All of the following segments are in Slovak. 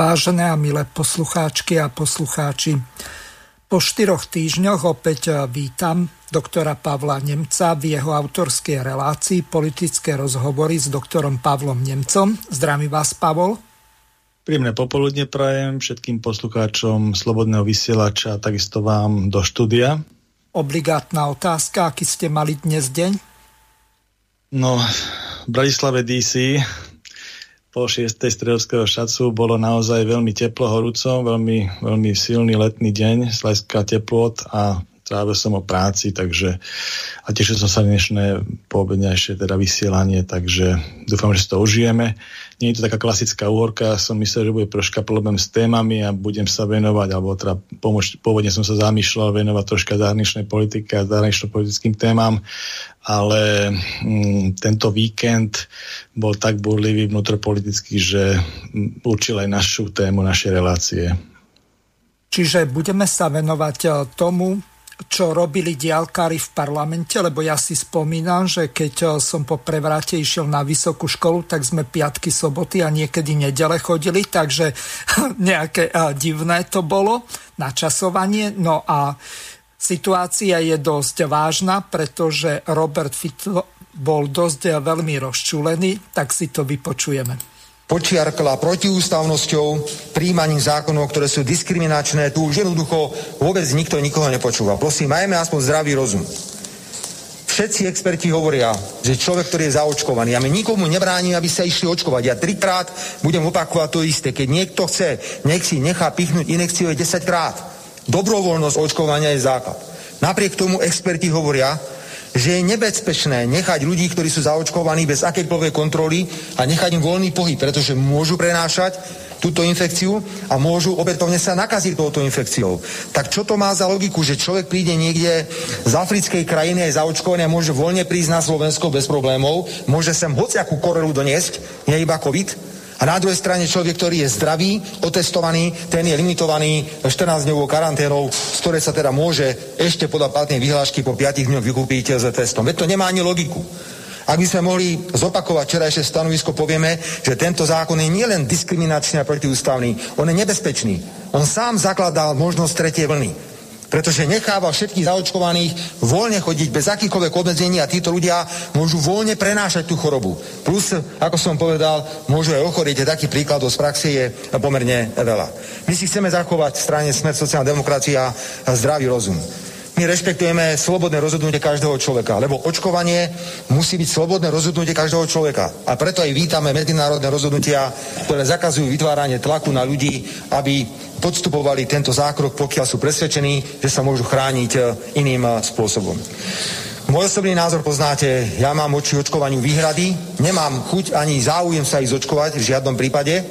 Vážené a milé poslucháčky a poslucháči, po štyroch týždňoch opäť vítam doktora Pavla Nemca v jeho autorskej relácii Politické rozhovory s doktorom Pavlom Nemcom. Zdravím vás, Pavol. Príjemné popoludne prajem všetkým poslucháčom Slobodného vysielača a takisto vám do štúdia. Obligátna otázka, aký ste mali dnes deň? No, v Bratislave DC po 6. stredovského šacu bolo naozaj veľmi teplo horúco, veľmi, veľmi silný letný deň hľadiska teplot a trávil som o práci, takže a tešil som sa dnešné poobedňajšie teda vysielanie, takže dúfam, že si to užijeme. Nie je to taká klasická úhorka, som myslel, že bude troška problém s témami a budem sa venovať, alebo teda pomôcť, pôvodne som sa zamýšľal venovať troška zahraničnej politike a zahranično-politickým témam, ale mm, tento víkend bol tak burlivý vnútropolitický, že mm, určil aj našu tému, naše relácie. Čiže budeme sa venovať e, tomu, čo robili diálkári v parlamente, lebo ja si spomínam, že keď e, som po prevrate išiel na vysokú školu, tak sme piatky, soboty a niekedy nedele chodili, takže nejaké e, divné to bolo načasovanie. No a Situácia je dosť vážna, pretože Robert Fico bol dosť veľmi rozčúlený, tak si to vypočujeme počiarkla protiústavnosťou príjmaním zákonov, ktoré sú diskriminačné. Tu už jednoducho vôbec nikto nikoho nepočúva. Prosím, majme aspoň zdravý rozum. Všetci experti hovoria, že človek, ktorý je zaočkovaný, a my nikomu nebránime, aby sa išli očkovať. Ja trikrát budem opakovať to isté. Keď niekto chce, nech si nechá pichnúť inekciu 10 krát. Dobrovoľnosť očkovania je základ. Napriek tomu experti hovoria, že je nebezpečné nechať ľudí, ktorí sú zaočkovaní bez akékoľvek kontroly a nechať im voľný pohyb, pretože môžu prenášať túto infekciu a môžu opätovne sa nakaziť touto infekciou. Tak čo to má za logiku, že človek príde niekde z africkej krajiny aj zaočkovaný a môže voľne prísť na Slovensko bez problémov, môže sem hociakú korelu doniesť, nie iba COVID, a na druhej strane človek, ktorý je zdravý, otestovaný, ten je limitovaný 14-dňovou karanténou, z ktorej sa teda môže ešte podľa platnej vyhlášky po 5 dňoch vykúpiť s testom. Veď to nemá ani logiku. Ak by sme mohli zopakovať včerajšie stanovisko, povieme, že tento zákon je nielen diskriminačný a protiústavný, on je nebezpečný. On sám zakladal možnosť tretej vlny pretože necháva všetkých zaočkovaných voľne chodiť bez akýchkoľvek obmedzení a títo ľudia môžu voľne prenášať tú chorobu. Plus, ako som povedal, môžu aj ochorieť. Taký príkladov z praxe je pomerne veľa. My si chceme zachovať v strane Smer sociálna demokracia zdravý rozum. My rešpektujeme slobodné rozhodnutie každého človeka, lebo očkovanie musí byť slobodné rozhodnutie každého človeka. A preto aj vítame medzinárodné rozhodnutia, ktoré zakazujú vytváranie tlaku na ľudí, aby podstupovali tento zákrok, pokiaľ sú presvedčení, že sa môžu chrániť e, iným e, spôsobom. Môj osobný názor poznáte, ja mám oči očkovaniu výhrady, nemám chuť ani záujem sa ich zočkovať v žiadnom prípade.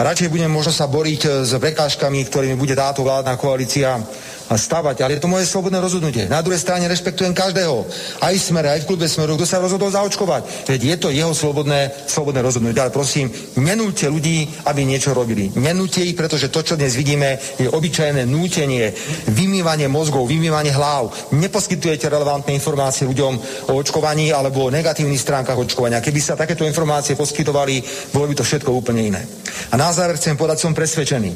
Radšej budem možno sa boriť e, s prekážkami, ktorými bude táto vládna koalícia stavať, ale je to moje slobodné rozhodnutie. Na druhej strane rešpektujem každého, aj v aj v klube smeru, kto sa rozhodol zaočkovať. Veď je to jeho slobodné, slobodné rozhodnutie. Ale prosím, nenúďte ľudí, aby niečo robili. Nenúďte ich, pretože to, čo dnes vidíme, je obyčajné nútenie, vymývanie mozgov, vymývanie hlav. Neposkytujete relevantné informácie ľuďom o očkovaní alebo o negatívnych stránkach očkovania. Keby sa takéto informácie poskytovali, bolo by to všetko úplne iné. A na záver chcem povedať, som presvedčený,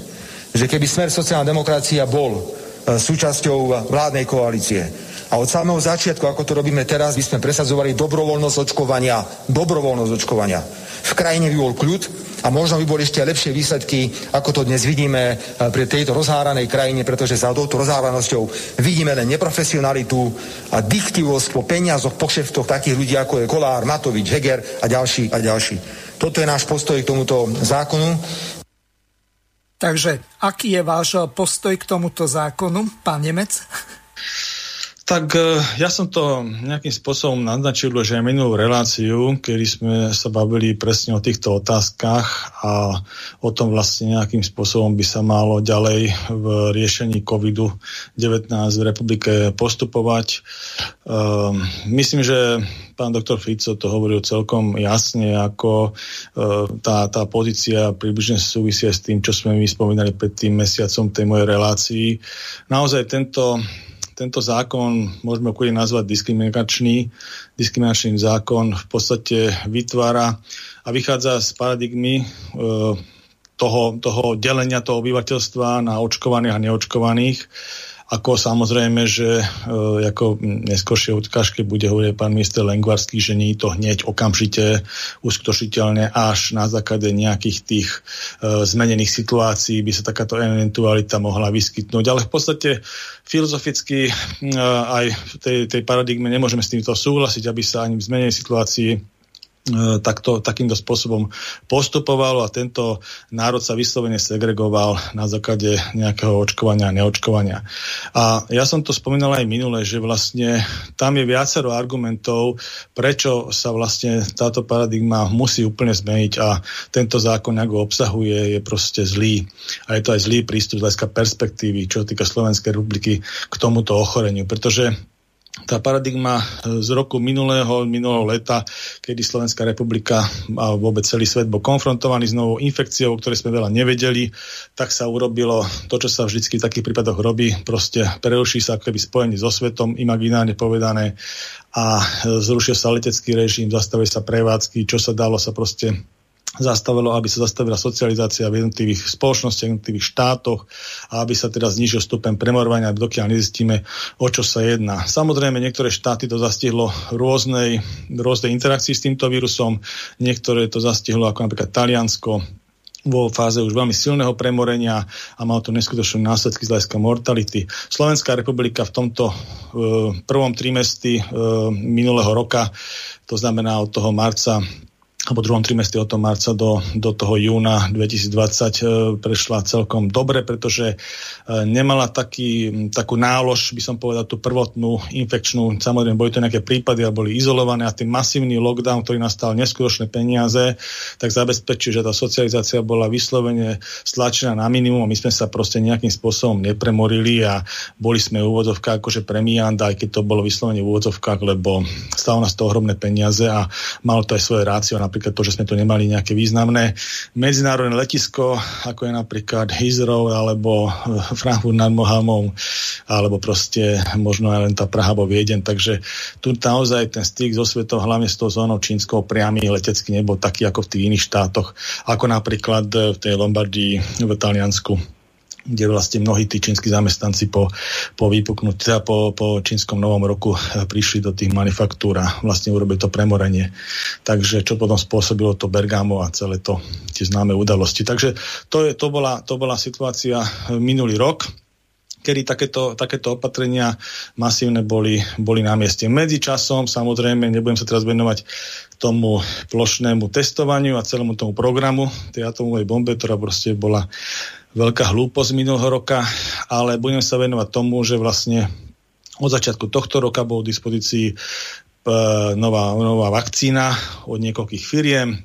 že keby smer sociálna demokracia bol súčasťou vládnej koalície. A od samého začiatku, ako to robíme teraz, by sme presadzovali dobrovoľnosť očkovania. Dobrovoľnosť očkovania. v krajine by bol kľud a možno by boli ešte lepšie výsledky, ako to dnes vidíme pri tejto rozháranej krajine, pretože za touto rozháranosťou vidíme len neprofesionalitu a diktivosť po peniazoch, po šeftoch takých ľudí, ako je Kolár, Matovič, Heger a ďalší a ďalší. Toto je náš postoj k tomuto zákonu. Takže aký je váš postoj k tomuto zákonu, pán Nemec? Tak e, ja som to nejakým spôsobom naznačil už aj minulú reláciu, kedy sme sa bavili presne o týchto otázkach a o tom vlastne nejakým spôsobom by sa malo ďalej v riešení COVID-19 v republike postupovať. Um, myslím, že pán doktor Fico to hovoril celkom jasne, ako uh, tá, tá pozícia približne súvisia s tým, čo sme my spomínali pred tým mesiacom tej mojej relácii. Naozaj tento tento zákon môžeme úplne nazvať diskriminačný. Diskriminačný zákon v podstate vytvára a vychádza z paradigmy e, toho, toho delenia toho obyvateľstva na očkovaných a neočkovaných ako samozrejme, že e, ako neskôršie odkážke bude hovoriť pán minister Lengvarský, že nie je to hneď okamžite uskutočiteľné až na základe nejakých tých e, zmenených situácií by sa takáto eventualita mohla vyskytnúť. Ale v podstate filozoficky e, aj v tej, tej paradigme nemôžeme s týmto súhlasiť, aby sa ani v zmenenej situácii takto, takýmto spôsobom postupovalo a tento národ sa vyslovene segregoval na základe nejakého očkovania a neočkovania. A ja som to spomínal aj minule, že vlastne tam je viacero argumentov, prečo sa vlastne táto paradigma musí úplne zmeniť a tento zákon, ako obsahuje, je proste zlý. A je to aj zlý prístup z hľadiska perspektívy, čo týka Slovenskej republiky k tomuto ochoreniu. Pretože tá paradigma e, z roku minulého, minulého leta, kedy Slovenská republika a vôbec celý svet bol konfrontovaný s novou infekciou, o ktorej sme veľa nevedeli, tak sa urobilo to, čo sa vždy v takých prípadoch robí, proste preruší sa keby spojenie so svetom, imaginárne povedané a e, zrušil sa letecký režim, zastavuje sa prevádzky, čo sa dalo sa proste zastavilo, aby sa zastavila socializácia v jednotlivých spoločnostiach, v jednotlivých štátoch a aby sa teda znižil stupen premorovania, dokiaľ nezistíme, o čo sa jedná. Samozrejme, niektoré štáty to zastihlo rôznej, rôznej interakcii s týmto vírusom, niektoré to zastihlo ako napríklad Taliansko, vo fáze už veľmi silného premorenia a mal to neskutočné následky z hľadiska mortality. Slovenská republika v tomto e, prvom trimestri e, minulého roka, to znamená od toho marca alebo druhom trimestri od toho marca do, do toho júna 2020 e, prešla celkom dobre, pretože e, nemala taký, takú nálož, by som povedal, tú prvotnú infekčnú, samozrejme boli to nejaké prípady a boli izolované a ten masívny lockdown, ktorý nastal neskutočné peniaze, tak zabezpečil, že tá socializácia bola vyslovene stlačená na minimum a my sme sa proste nejakým spôsobom nepremorili a boli sme v úvodzovkách akože premianda, aj keď to bolo vyslovene v úvodzovkách, lebo stalo nás to ohromné peniaze a malo to aj svoje rácio. Napríklad to, že sme tu nemali nejaké významné medzinárodné letisko, ako je napríklad Heathrow alebo eh, Frankfurt nad Mohamom, alebo proste možno aj len tá Praha alebo Vieden. Takže tu naozaj ten styk so svetom, hlavne s tou zónou čínskou priamy letecky nebol taký ako v tých iných štátoch, ako napríklad v tej Lombardii v Taliansku kde vlastne mnohí tí čínsky zamestnanci po, po vypuknutí, teda po, po čínskom novom roku eh, prišli do tých manufaktúr a vlastne urobili to premorenie. Takže čo potom spôsobilo to Bergamo a celé to, tie známe udalosti. Takže to, je, to, bola, to bola situácia minulý rok kedy takéto, takéto opatrenia masívne boli, boli na mieste. Medzičasom, samozrejme, nebudem sa teraz venovať tomu plošnému testovaniu a celému tomu programu tej atomovej bombe, ktorá proste bola veľká hlúposť minulého roka, ale budem sa venovať tomu, že vlastne od začiatku tohto roka bol v dispozícii e, nová, nová vakcína od niekoľkých firiem,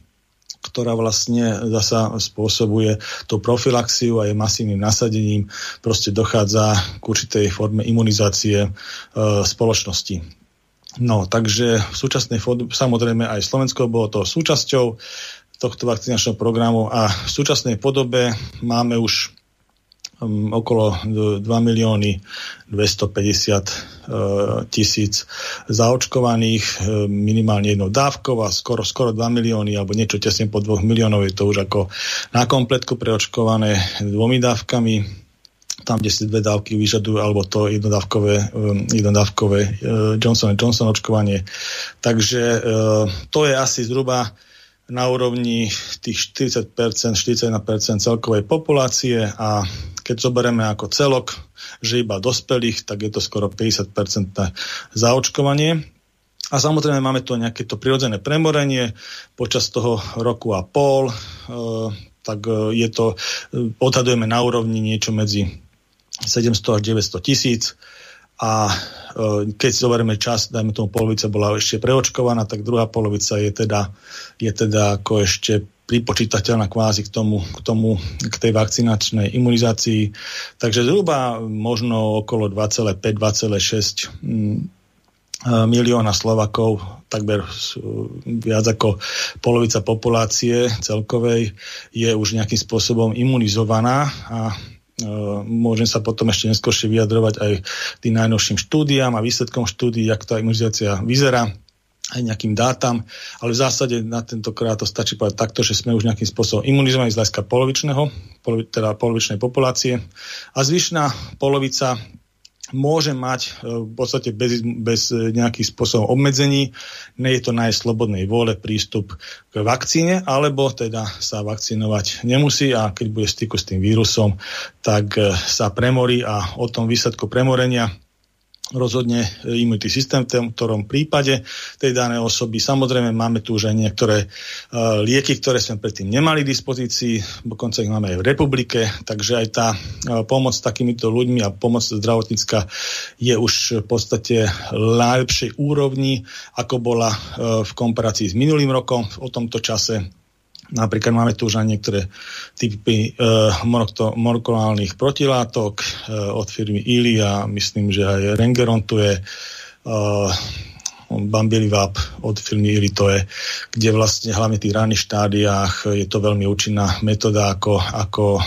ktorá vlastne zasa spôsobuje tú profilaxiu a je masívnym nasadením proste dochádza k určitej forme imunizácie e, spoločnosti. No, takže v súčasnej samozrejme aj Slovensko bolo to súčasťou, tohto vakcinačného programu a v súčasnej podobe máme už um, okolo 2 milióny 250 uh, tisíc zaočkovaných, uh, minimálne jednou dávkou a skoro, skoro 2 milióny alebo niečo tesne po 2 miliónov je to už ako na kompletku preočkované dvomi dávkami tam, kde si dve dávky vyžadujú, alebo to jednodávkové, um, jednodávkové Johnson Johnson očkovanie. Takže to je asi zhruba na úrovni tých 40%, 41% celkovej populácie a keď zoberieme ako celok, že iba dospelých, tak je to skoro 50% zaočkovanie. A samozrejme máme tu nejaké to prirodzené premorenie počas toho roku a pol, e, tak e, je to, e, odhadujeme na úrovni niečo medzi 700 až 900 tisíc a keď si zoberieme čas, dajme tomu polovica bola ešte preočkovaná, tak druhá polovica je teda, je teda ako ešte pripočítateľná kvázi k tomu, k tomu, k tej vakcinačnej imunizácii. Takže zhruba možno okolo 2,5-2,6 mm, milióna Slovakov, takmer viac ako polovica populácie celkovej je už nejakým spôsobom imunizovaná a môžem sa potom ešte neskôršie vyjadrovať aj tým najnovším štúdiám a výsledkom štúdií, jak tá imunizácia vyzerá aj nejakým dátam, ale v zásade na tentokrát to stačí povedať takto, že sme už nejakým spôsobom imunizovaní z hľadiska polovičného, polovi, teda polovičnej populácie. A zvyšná polovica môže mať e, v podstate bez, bez nejakých spôsobov obmedzení, nie je to najslobodnej vôle prístup k vakcíne, alebo teda sa vakcinovať nemusí a keď bude styku s tým vírusom, tak e, sa premorí a o tom výsledku premorenia rozhodne imunitný systém v ktorom prípade tej danej osoby. Samozrejme máme tu už aj niektoré uh, lieky, ktoré sme predtým nemali v dispozícii, dokonca ich máme aj v republike, takže aj tá uh, pomoc s takýmito ľuďmi a pomoc zdravotnícka je už v podstate najlepšej úrovni, ako bola uh, v komparácii s minulým rokom. O tomto čase Napríklad máme tu už aj niektoré typy e, monoklonálnych protilátok e, od firmy Ili a myslím, že aj Rengeron tu je. E, Bambilivap od firmy Ili to je, kde vlastne hlavne v tých ranných štádiách je to veľmi účinná metóda, ako, ako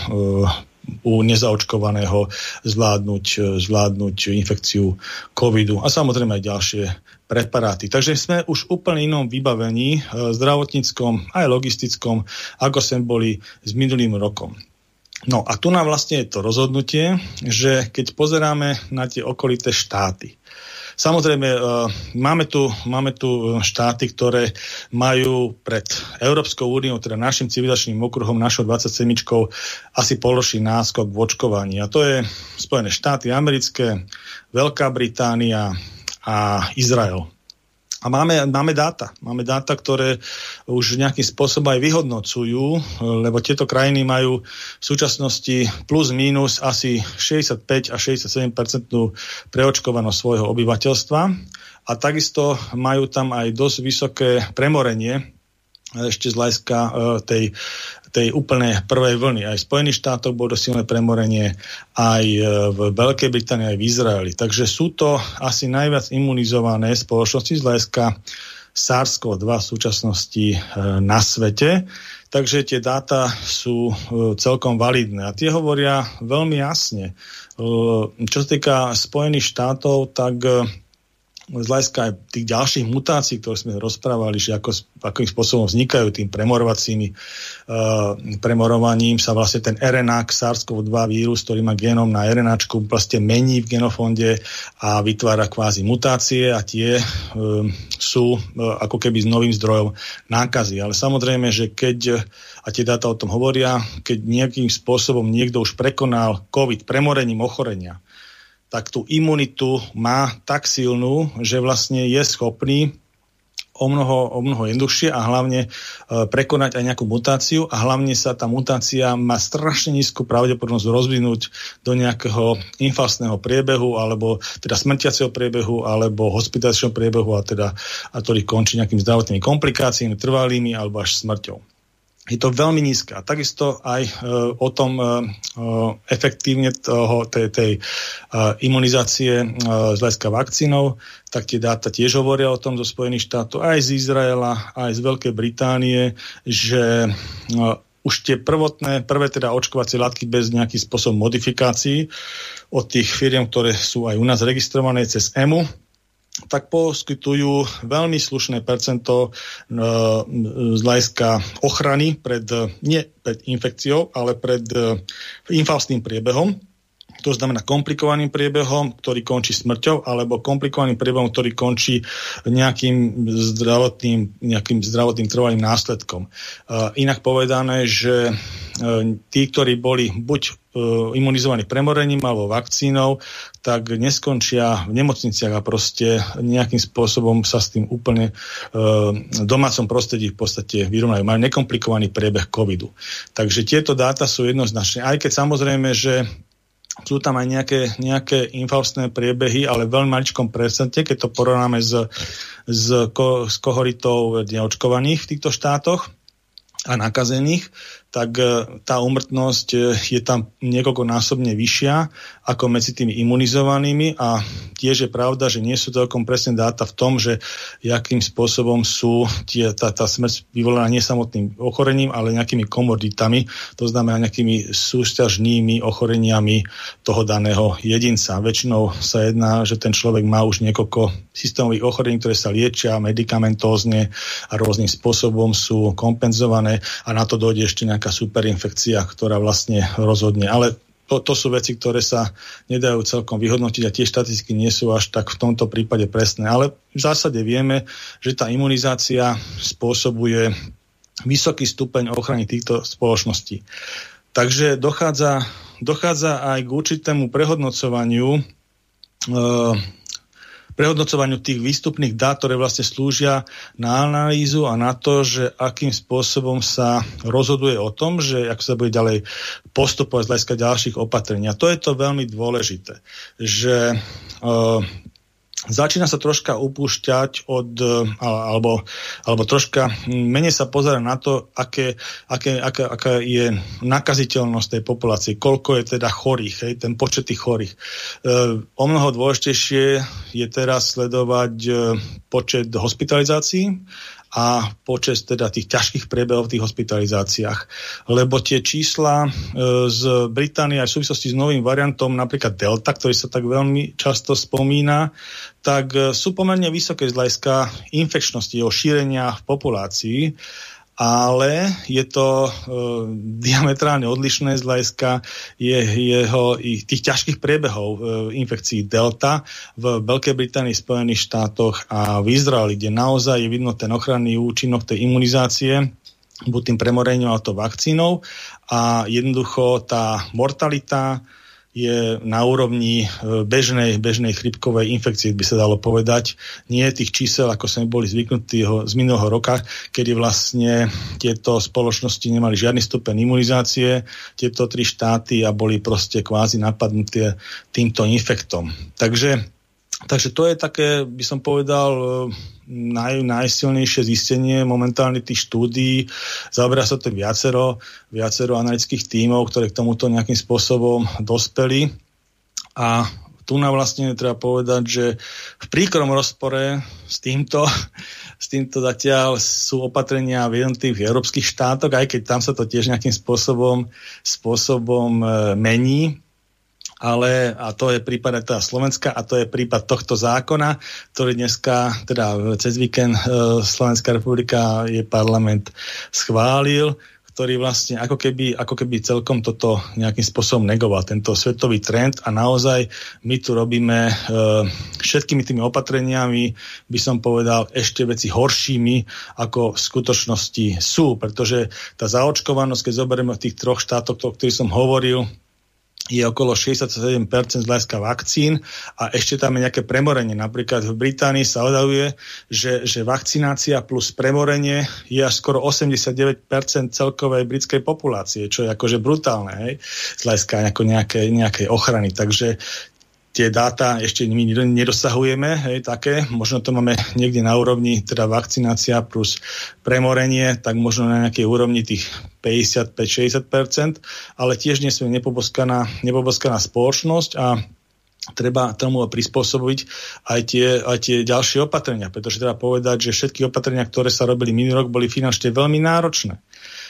u nezaočkovaného zvládnuť, zvládnuť infekciu covidu a samozrejme aj ďalšie preparáty. Takže sme už úplne inom vybavení e, zdravotníckom aj logistickom, ako sme boli s minulým rokom. No a tu nám vlastne je to rozhodnutie, že keď pozeráme na tie okolité štáty, Samozrejme, e, máme tu, máme tu štáty, ktoré majú pred Európskou úniou, teda našim civilizačným okruhom, našou 27 asi položí náskok v očkovaní. A to je Spojené štáty americké, Veľká Británia, a Izrael. A máme, máme dáta. Máme dáta, ktoré už nejakým spôsobom aj vyhodnocujú, lebo tieto krajiny majú v súčasnosti plus minus asi 65 a 67% preočkovanosť svojho obyvateľstva. A takisto majú tam aj dosť vysoké premorenie ešte z hľadiska e, tej tej úplnej prvej vlny. Aj v Spojených štátoch bolo silné premorenie, aj e, v Veľkej Británii, aj v Izraeli. Takže sú to asi najviac imunizované spoločnosti z hľadiska SARS-CoV-2 v súčasnosti e, na svete. Takže tie dáta sú e, celkom validné. A tie hovoria veľmi jasne. Čo sa týka Spojených štátov, tak z hľadiska aj tých ďalších mutácií, ktoré sme rozprávali, že ako, akým spôsobom vznikajú tým premorovacími uh, premorovaním sa vlastne ten RNA SARS-CoV-2 vírus, ktorý má genom na RNA, vlastne mení v genofonde a vytvára kvázi mutácie a tie uh, sú uh, ako keby s novým zdrojom nákazy. Ale samozrejme, že keď, a tie dáta o tom hovoria, keď nejakým spôsobom niekto už prekonal COVID premorením ochorenia, tak tú imunitu má tak silnú, že vlastne je schopný o mnoho, o mnoho jednoduchšie a hlavne e, prekonať aj nejakú mutáciu a hlavne sa tá mutácia má strašne nízku pravdepodobnosť rozvinúť do nejakého infastného priebehu alebo teda smrtiaceho priebehu alebo hospitačného priebehu a teda a ktorý končí nejakými zdravotnými komplikáciami, trvalými alebo až smrťou je to veľmi nízke. A takisto aj e, o tom e, e, efektívne toho, tej, tej e, imunizácie e, z hľadiska vakcínov, tak tie dáta tiež hovoria o tom zo Spojených štátov, aj z Izraela, aj z Veľkej Británie, že e, už tie prvotné, prvé teda očkovacie látky bez nejakých spôsob modifikácií od tých firiem, ktoré sú aj u nás registrované cez EMU, tak poskytujú veľmi slušné percento e, z hľadiska ochrany pred, nie pred infekciou, ale pred e, infastným priebehom. To znamená komplikovaným priebehom, ktorý končí smrťou, alebo komplikovaným priebehom, ktorý končí nejakým zdravotným, nejakým zdravotným trvalým následkom. Uh, inak povedané, že uh, tí, ktorí boli buď uh, imunizovaní premorením alebo vakcínou, tak neskončia v nemocniciach a proste nejakým spôsobom sa s tým úplne v domácom prostredí v podstate vyrovnajú. Majú nekomplikovaný priebeh covidu. Takže tieto dáta sú jednoznačné. Aj keď samozrejme, že sú tam aj nejaké, nejaké infaustné priebehy, ale v veľmi maličkom percente, keď to porovnáme s, s, ko, s kohoritou neočkovaných v týchto štátoch a nakazených, tak e, tá umrtnosť e, je tam niekoľkonásobne vyššia ako medzi tými imunizovanými a tiež je pravda, že nie sú celkom presné dáta v tom, že jakým spôsobom sú tie, tá, tá smrť vyvolaná nie samotným ochorením, ale nejakými komoditami, to znamená nejakými súťažnými ochoreniami toho daného jedinca. Väčšinou sa jedná, že ten človek má už niekoľko systémových ochorení, ktoré sa liečia medicamentózne a rôznym spôsobom sú kompenzované a na to dojde ešte nejaká superinfekcia, ktorá vlastne rozhodne. Ale to, to sú veci, ktoré sa nedajú celkom vyhodnotiť a tie štatistiky nie sú až tak v tomto prípade presné. Ale v zásade vieme, že tá imunizácia spôsobuje vysoký stupeň ochrany týchto spoločností. Takže dochádza, dochádza aj k určitému prehodnocovaniu e, prehodnocovaniu tých výstupných dát, ktoré vlastne slúžia na analýzu a na to, že akým spôsobom sa rozhoduje o tom, že ako sa bude ďalej postupovať z hľadiska ďalších opatrení. A to je to veľmi dôležité, že uh, začína sa troška upúšťať od, e, alebo, alebo troška menej sa pozera na to, aké, aké, aká, aká je nakaziteľnosť tej populácie, koľko je teda chorých, hej, ten počet tých chorých. E, o mnoho dôležitejšie je teraz sledovať e, počet hospitalizácií a počet teda tých ťažkých priebehov v tých hospitalizáciách. Lebo tie čísla e, z Británie aj v súvislosti s novým variantom, napríklad Delta, ktorý sa tak veľmi často spomína, tak e, sú pomerne vysoké z hľadiska infekčnosti, o šírenia v populácii ale je to e, diametrálne odlišné z hľadiska je, jeho, tých ťažkých priebehov e, infekcií Delta v Veľkej Británii, Spojených štátoch a v Izraeli, kde naozaj je vidno ten ochranný účinok tej imunizácie buď tým premorením alebo vakcínou. A jednoducho tá mortalita je na úrovni e, bežnej, bežnej chrypkovej infekcie, by sa dalo povedať. Nie tých čísel, ako sme boli zvyknutí z minulého roka, kedy vlastne tieto spoločnosti nemali žiadny stupeň imunizácie, tieto tri štáty a boli proste kvázi napadnuté týmto infektom. Takže Takže to je také, by som povedal, e, naj, najsilnejšie zistenie momentálne tých štúdií. Zaoberá sa to viacero, viacero analytických tímov, ktoré k tomuto nejakým spôsobom dospeli. A tu na vlastne treba povedať, že v príkrom rozpore s týmto, s týmto zatiaľ sú opatrenia v jednotlivých európskych štátoch, aj keď tam sa to tiež nejakým spôsobom, spôsobom e, mení ale a to je prípad teda Slovenska a to je prípad tohto zákona, ktorý dneska, teda cez víkend e, Slovenská republika je parlament schválil, ktorý vlastne ako keby, ako keby celkom toto nejakým spôsobom negoval, tento svetový trend. A naozaj my tu robíme e, všetkými tými opatreniami, by som povedal, ešte veci horšími, ako v skutočnosti sú, pretože tá zaočkovanosť, keď zoberieme v tých troch štátoch, o ktorých som hovoril, je okolo 67% z hľadiska vakcín a ešte tam je nejaké premorenie. Napríklad v Británii sa odhaduje, že, že vakcinácia plus premorenie je až skoro 89% celkovej britskej populácie, čo je akože brutálne, hej, z hľadiska nejakej, nejakej ochrany. Takže tie dáta ešte my nedosahujeme, hej, také, možno to máme niekde na úrovni, teda vakcinácia plus premorenie, tak možno na nejakej úrovni tých 55-60%, ale tiež nie sme nepoboskaná, nepoboskaná spoločnosť a treba tomu prispôsobiť aj tie, aj tie ďalšie opatrenia, pretože treba povedať, že všetky opatrenia, ktoré sa robili minulý rok, boli finančne veľmi náročné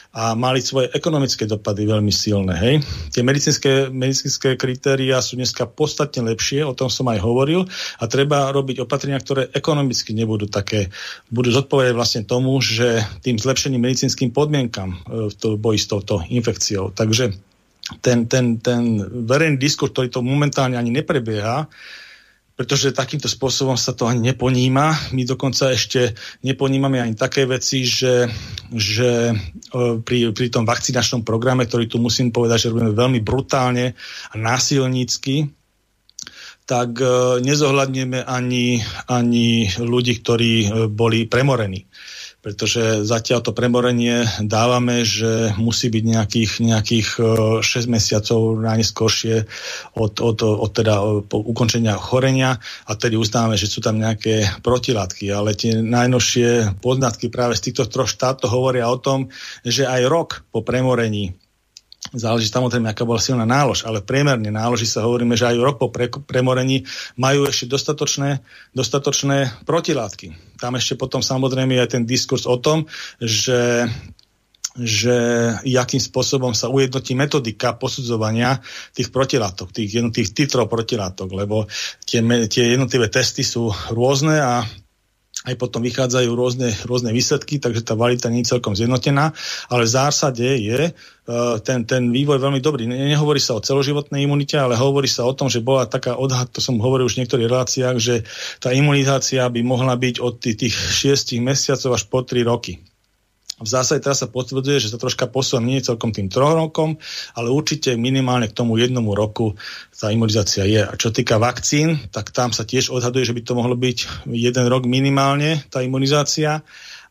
a mali svoje ekonomické dopady veľmi silné. Hej? Tie medicínske, medicínske kritéria sú dneska podstatne lepšie, o tom som aj hovoril a treba robiť opatrenia, ktoré ekonomicky nebudú také, budú zodpovedať vlastne tomu, že tým zlepšením medicínskym podmienkam e, v boji s touto infekciou. Takže ten, ten, ten verejný diskurs, ktorý to momentálne ani neprebieha, pretože takýmto spôsobom sa to ani neponíma. My dokonca ešte neponímame ani také veci, že, že pri, pri tom vakcinačnom programe, ktorý tu musím povedať, že robíme veľmi brutálne a násilnícky, tak nezohľadneme ani, ani ľudí, ktorí boli premorení pretože zatiaľ to premorenie dávame, že musí byť nejakých, nejakých 6 e, mesiacov najneskôršie od, od, od teda po ukončenia chorenia a tedy uznávame, že sú tam nejaké protilátky, ale tie najnovšie poznatky práve z týchto troch štátov hovoria o tom, že aj rok po premorení Záleží samozrejme, aká bola silná nálož, ale priemerne náloži sa hovoríme, že aj rok po pre, premorení majú ešte dostatočné, dostatočné protilátky. Tam ešte potom samozrejme aj ten diskurs o tom, že že jakým spôsobom sa ujednotí metodika posudzovania tých protilátok, tých jednotlivých titrov protilátok, lebo tie, tie jednotlivé testy sú rôzne a aj potom vychádzajú rôzne, rôzne výsledky, takže tá valita nie je celkom zjednotená, ale v zásade je uh, ten, ten vývoj veľmi dobrý. Nehovorí sa o celoživotnej imunite, ale hovorí sa o tom, že bola taká odhad, to som hovoril už v niektorých reláciách, že tá imunizácia by mohla byť od tých, tých 6 mesiacov až po 3 roky. V zásade teraz sa potvrdzuje, že sa troška posúva nie celkom tým troch rokom, ale určite minimálne k tomu jednomu roku tá imunizácia je. A čo týka vakcín, tak tam sa tiež odhaduje, že by to mohlo byť jeden rok minimálne tá imunizácia,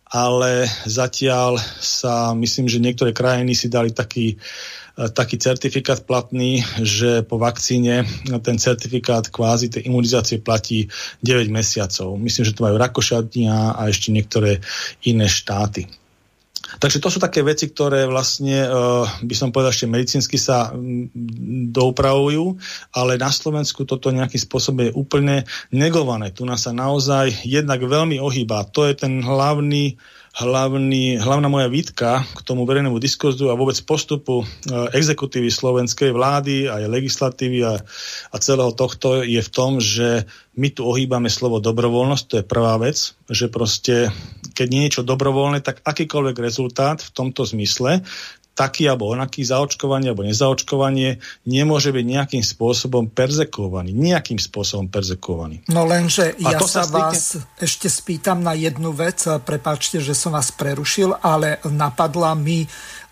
ale zatiaľ sa, myslím, že niektoré krajiny si dali taký taký certifikát platný, že po vakcíne ten certifikát kvázi tej imunizácie platí 9 mesiacov. Myslím, že to majú Rakošatnia a ešte niektoré iné štáty. Takže to sú také veci, ktoré vlastne, uh, by som povedal, ešte medicínsky sa um, doupravujú, ale na Slovensku toto nejakým spôsobom je úplne negované. Tu nás sa naozaj jednak veľmi ohýba. To je ten hlavný hlavný, hlavná moja výtka k tomu verejnému diskurzu a vôbec postupu e, exekutívy slovenskej vlády, aj legislatívy a, a celého tohto je v tom, že my tu ohýbame slovo dobrovoľnosť, to je prvá vec, že proste keď nie je niečo dobrovoľné, tak akýkoľvek rezultát v tomto zmysle taký alebo onaký zaočkovanie alebo nezaočkovanie nemôže byť nejakým spôsobom perzekovaný. Nejakým spôsobom perzekovaný. No lenže ja sa, sa vás ešte spýtam na jednu vec. Prepáčte, že som vás prerušil, ale napadla mi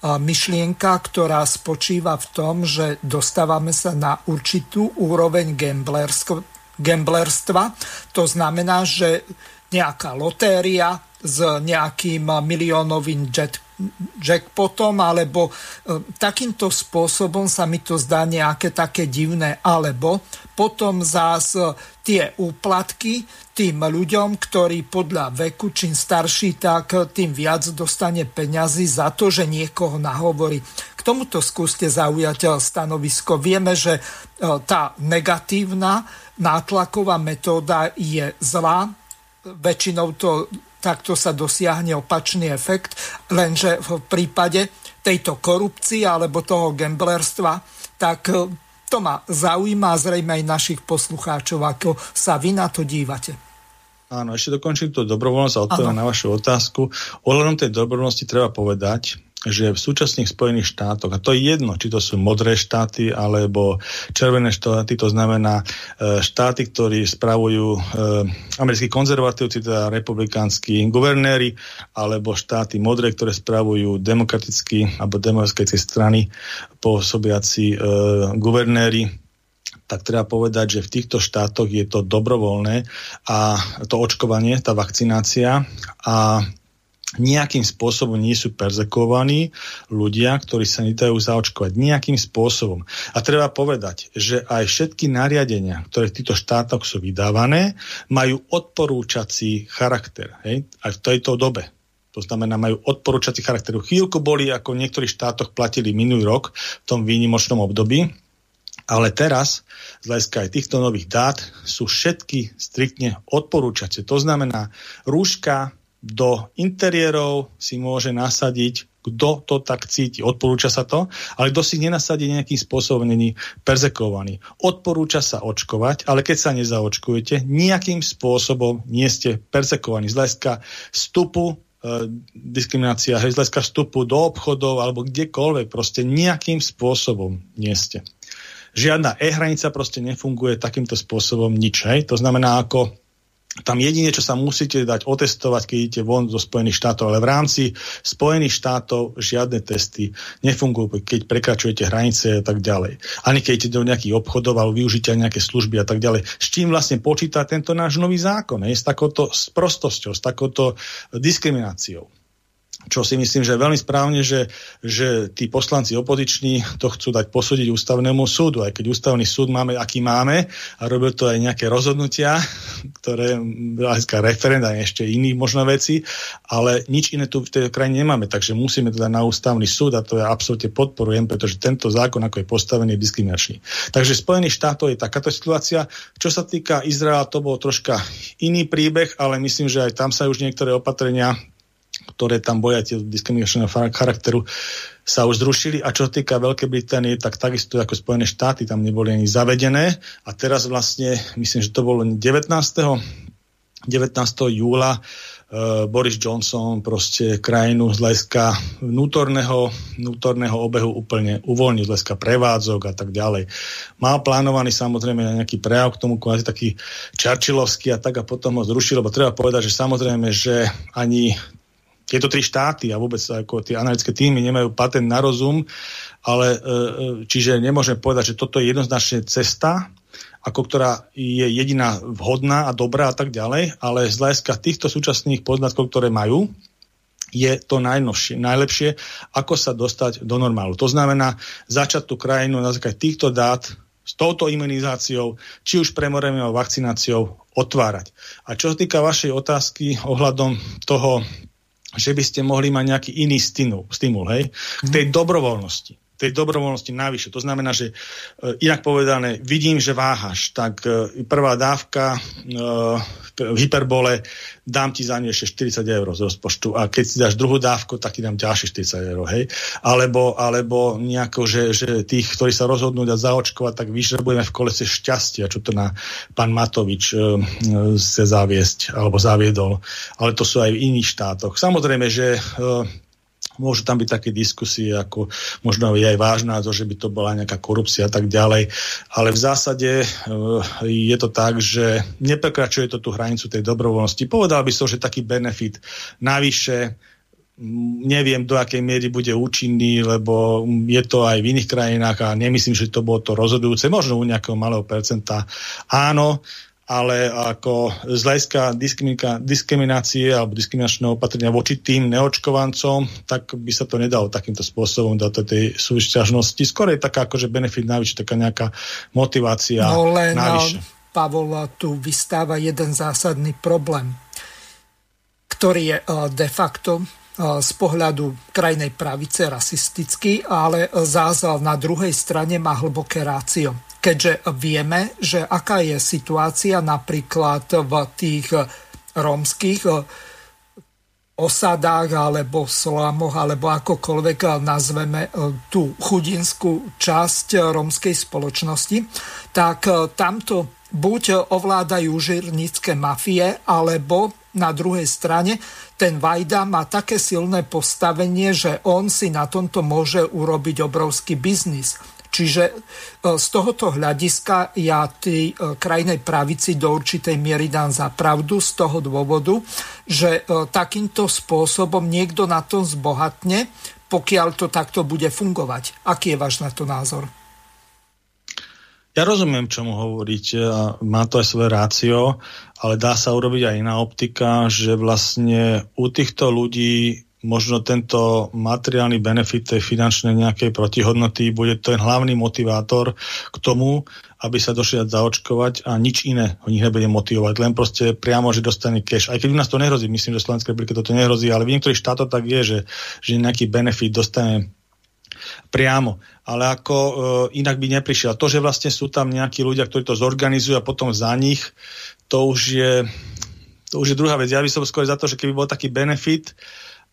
myšlienka, ktorá spočíva v tom, že dostávame sa na určitú úroveň gamblerstva. To znamená, že nejaká lotéria s nejakým miliónovým jet jackpotom, alebo e, takýmto spôsobom sa mi to zdá nejaké také divné, alebo potom zás e, tie úplatky tým ľuďom, ktorí podľa veku, čím starší, tak tým viac dostane peňazí za to, že niekoho nahovorí. K tomuto skúste zaujať stanovisko. Vieme, že e, tá negatívna nátlaková metóda je zlá, väčšinou to takto sa dosiahne opačný efekt, lenže v prípade tejto korupcie alebo toho gamblerstva, tak e, to ma zaujíma zrejme aj našich poslucháčov, ako sa vy na to dívate. Áno, ešte dokončím to dobrovoľnosť a odpoviem na vašu otázku. Ohľadom tej dobrovoľnosti treba povedať, že v súčasných Spojených štátoch, a to je jedno, či to sú modré štáty alebo červené štáty, to znamená e, štáty, ktorí spravujú e, americkí konzervatívci, teda republikánsky guvernéri, alebo štáty modré, ktoré spravujú demokratickí alebo demokratické strany pôsobiaci e, guvernéri, tak treba povedať, že v týchto štátoch je to dobrovoľné a to očkovanie, tá vakcinácia a nejakým spôsobom nie sú perzekovaní ľudia, ktorí sa nedajú zaočkovať. Nejakým spôsobom. A treba povedať, že aj všetky nariadenia, ktoré v týchto štátoch sú vydávané, majú odporúčací charakter. Hej? Aj v tejto dobe. To znamená, majú odporúčací charakter. Chvíľku boli, ako v niektorých štátoch platili minulý rok v tom výnimočnom období, ale teraz, z hľadiska aj týchto nových dát, sú všetky striktne odporúčacie. To znamená, rúška, do interiérov si môže nasadiť, kto to tak cíti. Odporúča sa to, ale kto si nenasadí nejakým spôsobom, není perzekovaný. Odporúča sa očkovať, ale keď sa nezaočkujete, nejakým spôsobom nie ste perzekovaní. Z hľadiska vstupu diskriminácia hej, z vstupu do obchodov alebo kdekoľvek, proste nejakým spôsobom nie ste. Žiadna e-hranica proste nefunguje takýmto spôsobom nič. Hej. To znamená, ako tam jedine, čo sa musíte dať otestovať, keď idete von zo Spojených štátov, ale v rámci Spojených štátov žiadne testy nefungujú, keď prekračujete hranice a tak ďalej. Ani keď idete do nejakých obchodov alebo využite nejaké služby a tak ďalej. S čím vlastne počíta tento náš nový zákon? Je, s takouto sprostosťou, s takouto diskrimináciou čo si myslím, že je veľmi správne, že, že tí poslanci opoziční to chcú dať posúdiť ústavnému súdu, aj keď ústavný súd máme, aký máme a robil to aj nejaké rozhodnutia, ktoré hľadiska referenda ešte iných možno veci, ale nič iné tu v tej krajine nemáme, takže musíme teda na ústavný súd a to ja absolútne podporujem, pretože tento zákon, ako je postavený, je diskriminačný. Takže Spojených štátov je takáto situácia. Čo sa týka Izraela, to bol troška iný príbeh, ale myslím, že aj tam sa už niektoré opatrenia ktoré tam boja tie diskriminačného charakteru, sa už zrušili. A čo sa týka Veľkej Británie, tak takisto ako Spojené štáty tam neboli ani zavedené. A teraz vlastne, myslím, že to bolo 19. 19. júla uh, Boris Johnson proste krajinu z hľadiska vnútorného, vnútorného obehu úplne uvoľnil, z hľadiska prevádzok a tak ďalej. Mal plánovaný samozrejme nejaký prejav k tomu, kvázi taký Churchillovský a tak a potom ho zrušil, lebo treba povedať, že samozrejme, že ani tieto tri štáty a vôbec ako tie analytické týmy nemajú patent na rozum, ale e, e, čiže nemôžeme povedať, že toto je jednoznačne cesta, ako ktorá je jediná vhodná a dobrá a tak ďalej, ale z hľadiska týchto súčasných poznatkov, ktoré majú, je to najnovšie, najlepšie, ako sa dostať do normálu. To znamená začať tú krajinu na základe týchto dát s touto imunizáciou, či už premorenou vakcináciou otvárať. A čo sa týka vašej otázky ohľadom toho že by ste mohli mať nejaký iný stimul, stimul hej, k tej dobrovoľnosti tej dobrovoľnosti navyše. To znamená, že e, inak povedané, vidím, že váhaš, tak e, prvá dávka e, v hyperbole dám ti za ňu ešte 40 eur z rozpočtu a keď si dáš druhú dávku, tak ti dám ďalšie 40 eur, hej. Alebo, alebo nejako, že, že tých, ktorí sa rozhodnú dať zaočkovať, tak budeme v kolese šťastia, čo to na pán Matovič e, chce zaviesť alebo zaviedol. Ale to sú aj v iných štátoch. Samozrejme, že e, Môžu tam byť také diskusie, ako možno je aj váš názor, že by to bola nejaká korupcia a tak ďalej. Ale v zásade e, je to tak, že neprekračuje to tú hranicu tej dobrovoľnosti. Povedal by som, že taký benefit navyše neviem, do akej miery bude účinný, lebo je to aj v iných krajinách a nemyslím, že to bolo to rozhodujúce. Možno u nejakého malého percenta áno, ale ako z hľadiska diskriminácie alebo diskriminačného opatrenia voči tým neočkovancom, tak by sa to nedalo takýmto spôsobom do tej súťažnosti. Skôr je taká akože benefit navyše, taká nejaká motivácia no, len, navyše. Pavol, tu vystáva jeden zásadný problém, ktorý je eh, de facto eh, z pohľadu krajnej pravice rasistický, ale zás na druhej strane má hlboké rácio keďže vieme, že aká je situácia napríklad v tých rómskych osadách alebo slamoch, alebo akokoľvek nazveme tú chudinskú časť rómskej spoločnosti, tak tamto buď ovládajú žirnické mafie, alebo na druhej strane ten Vajda má také silné postavenie, že on si na tomto môže urobiť obrovský biznis. Čiže e, z tohoto hľadiska ja tej e, krajnej pravici do určitej miery dám za pravdu z toho dôvodu, že e, takýmto spôsobom niekto na to zbohatne, pokiaľ to takto bude fungovať. Aký je váš na to názor? Ja rozumiem, čomu hovoríte a má to aj svoje rácio, ale dá sa urobiť aj iná optika, že vlastne u týchto ľudí možno tento materiálny benefit tej finančnej nejakej protihodnoty bude ten hlavný motivátor k tomu, aby sa došli zaočkovať a nič iné ho nich nebude motivovať. Len proste priamo, že dostane cash. Aj keď u nás to nehrozí, myslím, že v Slovenskej republike toto nehrozí, ale v niektorých štátoch tak je, že, že nejaký benefit dostane priamo. Ale ako e, inak by neprišiel. To, že vlastne sú tam nejakí ľudia, ktorí to zorganizujú a potom za nich, to už je, to už je druhá vec. Ja by som skôr za to, že keby bol taký benefit,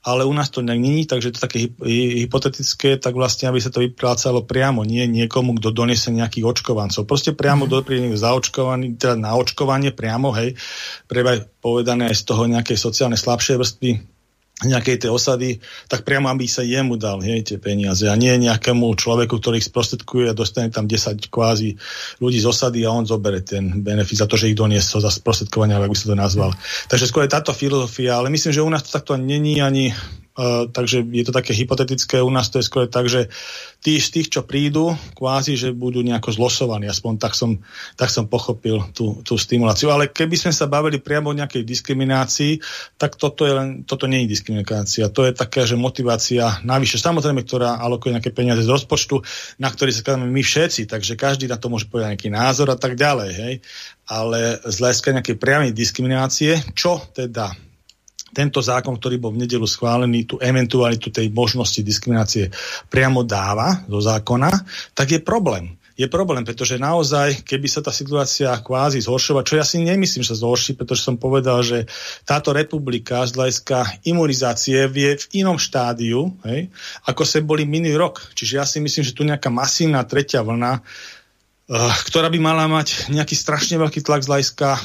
ale u nás to není, takže to také hypotetické, tak vlastne, aby sa to vyplácalo priamo, nie niekomu, kto donese nejakých očkovancov. Proste priamo mm. do zaočkovaný, teda na očkovanie priamo, hej, prebaj povedané aj z toho nejakej sociálne slabšej vrstvy nejakej tej osady, tak priamo aby sa jemu dal hej, tie peniaze a nie nejakému človeku, ktorý ich sprostredkuje a dostane tam 10 kvázi ľudí z osady a on zobere ten benefit za to, že ich doniesol za sprostredkovanie, ako by sa to nazval. Takže skôr je táto filozofia, ale myslím, že u nás to takto není ani Uh, takže je to také hypotetické, u nás to je skôr tak, že tí z tých, čo prídu, kvázi, že budú nejako zlosovaní, aspoň tak som, tak som pochopil tú, tú stimuláciu. Ale keby sme sa bavili priamo o nejakej diskriminácii, tak toto, je len, toto nie je diskriminácia. To je taká, že motivácia navyše, samozrejme, ktorá alokuje nejaké peniaze z rozpočtu, na ktorý sa my všetci, takže každý na to môže povedať nejaký názor a tak ďalej. Hej? Ale z hľadiska nejakej priamej diskriminácie, čo teda tento zákon, ktorý bol v nedelu schválený, tú eventualitu tej možnosti diskriminácie priamo dáva do zákona, tak je problém. Je problém, pretože naozaj, keby sa tá situácia kvázi zhoršila, čo ja si nemyslím, že sa zhorší, pretože som povedal, že táto republika z hľadiska imunizácie vie v inom štádiu, hej, ako sa boli minulý rok. Čiže ja si myslím, že tu nejaká masívna tretia vlna ktorá by mala mať nejaký strašne veľký tlak z hľadiska uh,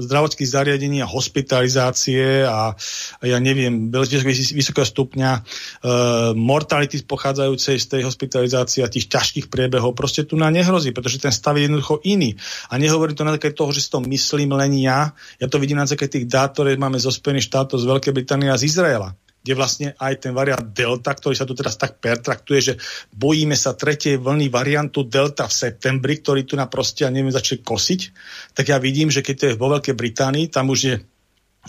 zdravotných zariadení a hospitalizácie a, a ja neviem, vysokého stupňa uh, mortality pochádzajúcej z tej hospitalizácie a tých ťažkých priebehov. Proste tu na nehrozí, pretože ten stav je jednoducho iný. A nehovorím to na také toho, že si to myslím len ja, ja to vidím na také tých dát, ktoré máme zo Spojených štátov, z Veľkej Británie a z Izraela kde vlastne aj ten variant Delta, ktorý sa tu teraz tak pertraktuje, že bojíme sa tretej vlny variantu Delta v septembri, ktorý tu na proste, ja neviem, začne kosiť, tak ja vidím, že keď to je vo Veľkej Británii, tam už je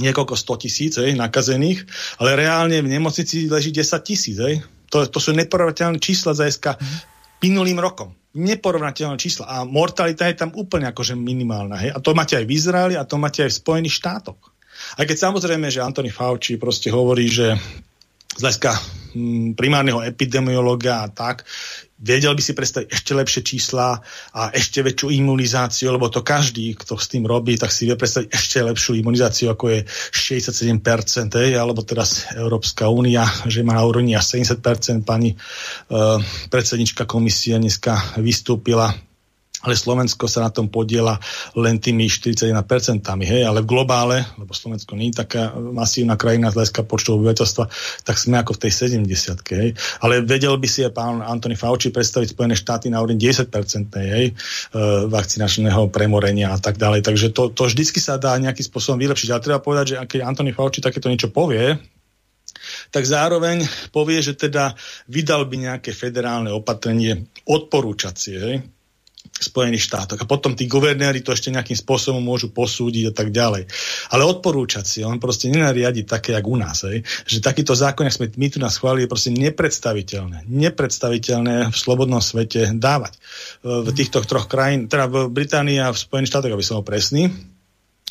niekoľko 100 tisíc nakazených, ale reálne v nemocnici leží 10 tisíc. To, to sú neporovnateľné čísla za SK minulým rokom. Neporovnateľné čísla. A mortalita je tam úplne akože minimálna. Hej? A to máte aj v Izraeli a to máte aj v Spojených štátoch. Aj keď samozrejme, že Antony Fauci proste hovorí, že z hľadiska hm, primárneho epidemiologa a tak, vedel by si predstaviť ešte lepšie čísla a ešte väčšiu imunizáciu, lebo to každý, kto s tým robí, tak si vie predstaviť ešte lepšiu imunizáciu, ako je 67%, ej, alebo teraz Európska únia, že má na úrovni až 70%. Pani uh, predsednička komisie dneska vystúpila ale Slovensko sa na tom podiela len tými 41%, hej, ale v globále, lebo Slovensko nie je taká masívna krajina z hľadiska počtu obyvateľstva, tak sme ako v tej 70 hej. Ale vedel by si aj pán Antony Fauci predstaviť Spojené štáty na úrovni 10% hej, e, vakcinačného premorenia a tak ďalej. Takže to, to vždycky sa dá nejakým spôsobom vylepšiť. Ale treba povedať, že keď Antony Fauci takéto niečo povie, tak zároveň povie, že teda vydal by nejaké federálne opatrenie odporúčacie, hej, Spojených štátoch. A potom tí guvernéri to ešte nejakým spôsobom môžu posúdiť a tak ďalej. Ale odporúčať si, on proste nenariadi také, jak u nás. Hej? Že takýto zákon, ak sme my tu nás chválili, je proste nepredstaviteľné. Nepredstaviteľné v slobodnom svete dávať. V týchto troch krajín, teda v Británii a v Spojených štátoch, aby som bol presný,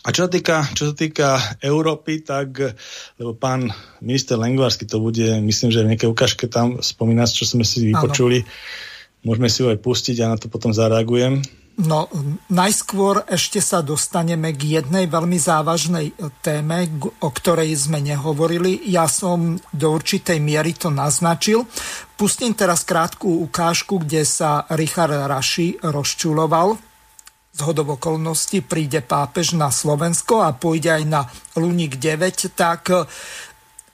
a čo sa, týka, čo sa týka Európy, tak, lebo pán minister Lengvarsky to bude, myslím, že v nejakej ukážke tam spomína, čo sme si vypočuli, ano Môžeme si ho aj pustiť a na to potom zareagujem. No, najskôr ešte sa dostaneme k jednej veľmi závažnej téme, o ktorej sme nehovorili. Ja som do určitej miery to naznačil. Pustím teraz krátku ukážku, kde sa Richard Raši rozčuloval. Z hodov okolností príde pápež na Slovensko a pôjde aj na Luník 9, tak